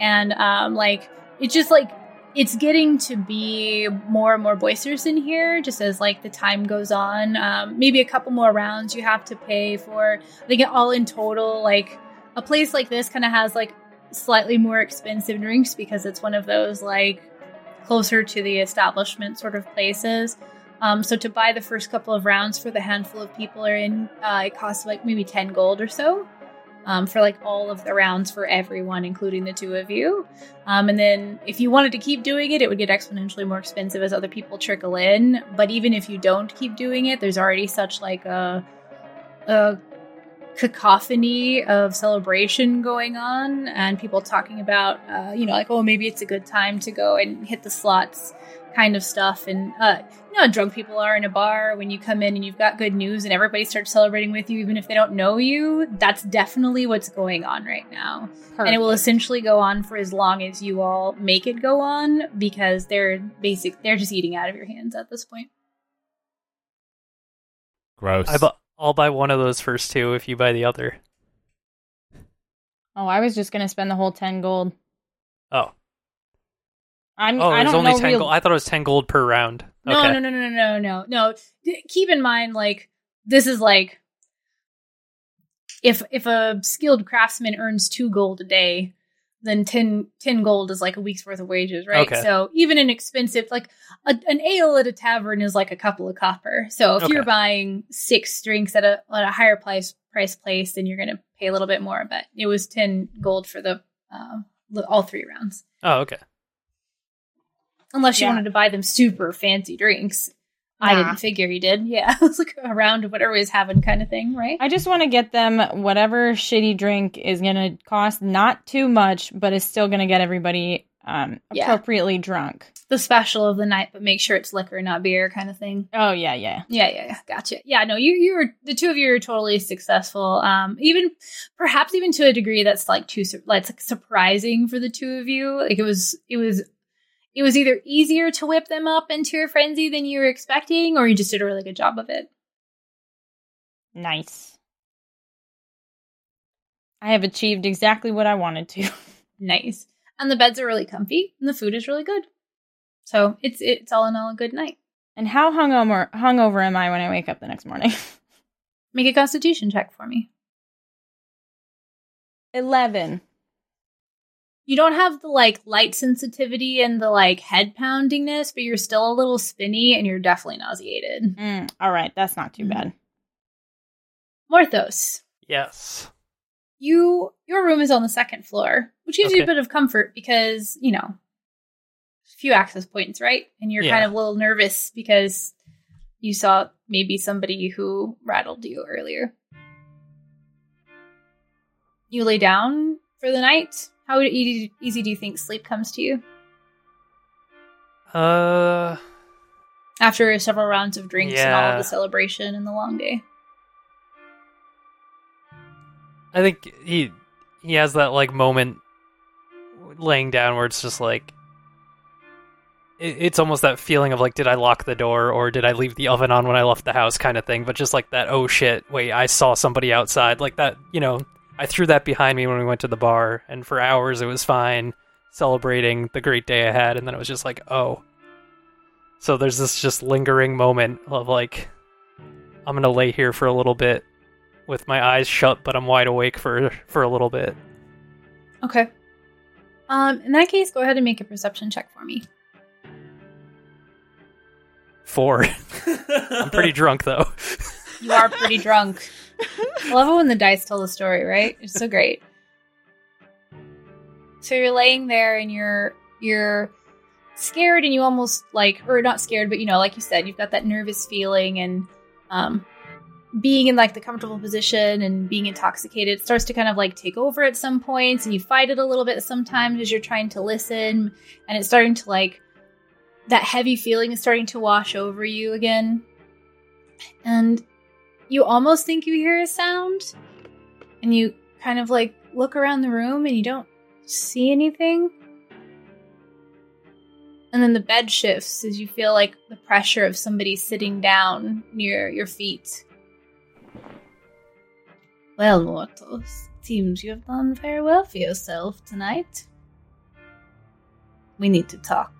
and um, like it's just like it's getting to be more and more boisterous in here just as like the time goes on. Um, maybe a couple more rounds you have to pay for. I think all in total like a place like this kind of has like slightly more expensive drinks because it's one of those like closer to the establishment sort of places um, so to buy the first couple of rounds for the handful of people are in uh, it costs like maybe 10 gold or so um, for like all of the rounds for everyone, including the two of you. Um, and then if you wanted to keep doing it, it would get exponentially more expensive as other people trickle in. But even if you don't keep doing it, there's already such like a, a cacophony of celebration going on and people talking about, uh, you know, like, oh, maybe it's a good time to go and hit the slots kind of stuff. And, uh, you know, how drunk people are in a bar when you come in and you've got good news and everybody starts celebrating with you, even if they don't know you. That's definitely what's going on right now. And it will essentially go on for as long as you all make it go on because they're basic, they're just eating out of your hands at this point. Gross. I bu- I'll buy one of those first two if you buy the other. Oh, I was just gonna spend the whole ten gold. Oh, I'm. oh, I don't only know ten real- gold. I thought it was ten gold per round. No, okay. no, no, no, no, no, no, no. D- Keep in mind, like this is like if if a skilled craftsman earns two gold a day, then 10, 10 gold is like a week's worth of wages, right? Okay. So even an expensive, like a, an ale at a tavern is like a couple of copper. So if you're buying six drinks at a at a higher price price place, then you're going to pay a little bit more. But it was ten gold for the uh, all three rounds, Oh, okay. unless you Yeah. wanted to buy them super fancy drinks. I didn't figure you did. Yeah, it's like a round of whatever he's having kind of thing, right? I just want to get them whatever shitty drink is gonna cost not too much, but is still gonna get everybody um Yeah. appropriately drunk. the special of the night, but make sure it's liquor, not beer, kind of thing. Oh yeah, yeah. Yeah, yeah, yeah. Gotcha. Yeah, no, you you were the two of you are totally successful. Um, even perhaps even to a degree that's like too like surprising for the two of you. Like it was it was it was either easier to whip them up into a frenzy than you were expecting, or you just did a really good job of it. Nice. I have achieved exactly what I wanted to. Nice. And the beds are really comfy, and the food is really good. So it's it's all in all a good night. And how hungover hungover am I when I wake up the next morning? Make a Constitution check for me. Eleven. You don't have the like light sensitivity and the like head poundingness, but you're still a little spinny and you're definitely nauseated. Mm, all right, that's not too bad. Morthos, Yes. you your room is on the second floor, which gives you a bit of comfort because you know a few access points, right? And you're Yeah. kind of a little nervous because you saw maybe somebody who rattled you earlier. You lay down for the night. How easy, easy do you think sleep comes to you Uh, after several rounds of drinks and all of the celebration and the long day? I think he he has that like moment laying down where it's just like it, it's almost that feeling of like, did I lock the door or did I leave the oven on when I left the house kind of thing. But just like that, oh shit, wait, I saw somebody outside. Like that, you know, I threw that behind me when we went to the bar, and for hours it was fine, celebrating the great day I had, and then it was just like, oh. So there's this just lingering moment of like, I'm gonna lay here for a little bit with my eyes shut, but I'm wide awake for for a little bit. Okay. Um, in that case, go ahead and make a perception check for me. Four. I'm pretty drunk though. You are pretty drunk. I love it when the dice tell the story, right? It's so great. So you're laying there and you're you're scared and you almost like or not scared, but you know, like you said, you've got that nervous feeling and um being in like the comfortable position and being intoxicated starts to kind of like take over at some points and you fight it a little bit sometimes as you're trying to listen and it's starting to like that heavy feeling is starting to wash over you again and you almost think you hear a sound and you kind of like look around the room and you don't see anything and then the bed shifts as you feel like the pressure of somebody sitting down near your feet well, Morthos, seems you have done very well for yourself tonight. We need to talk.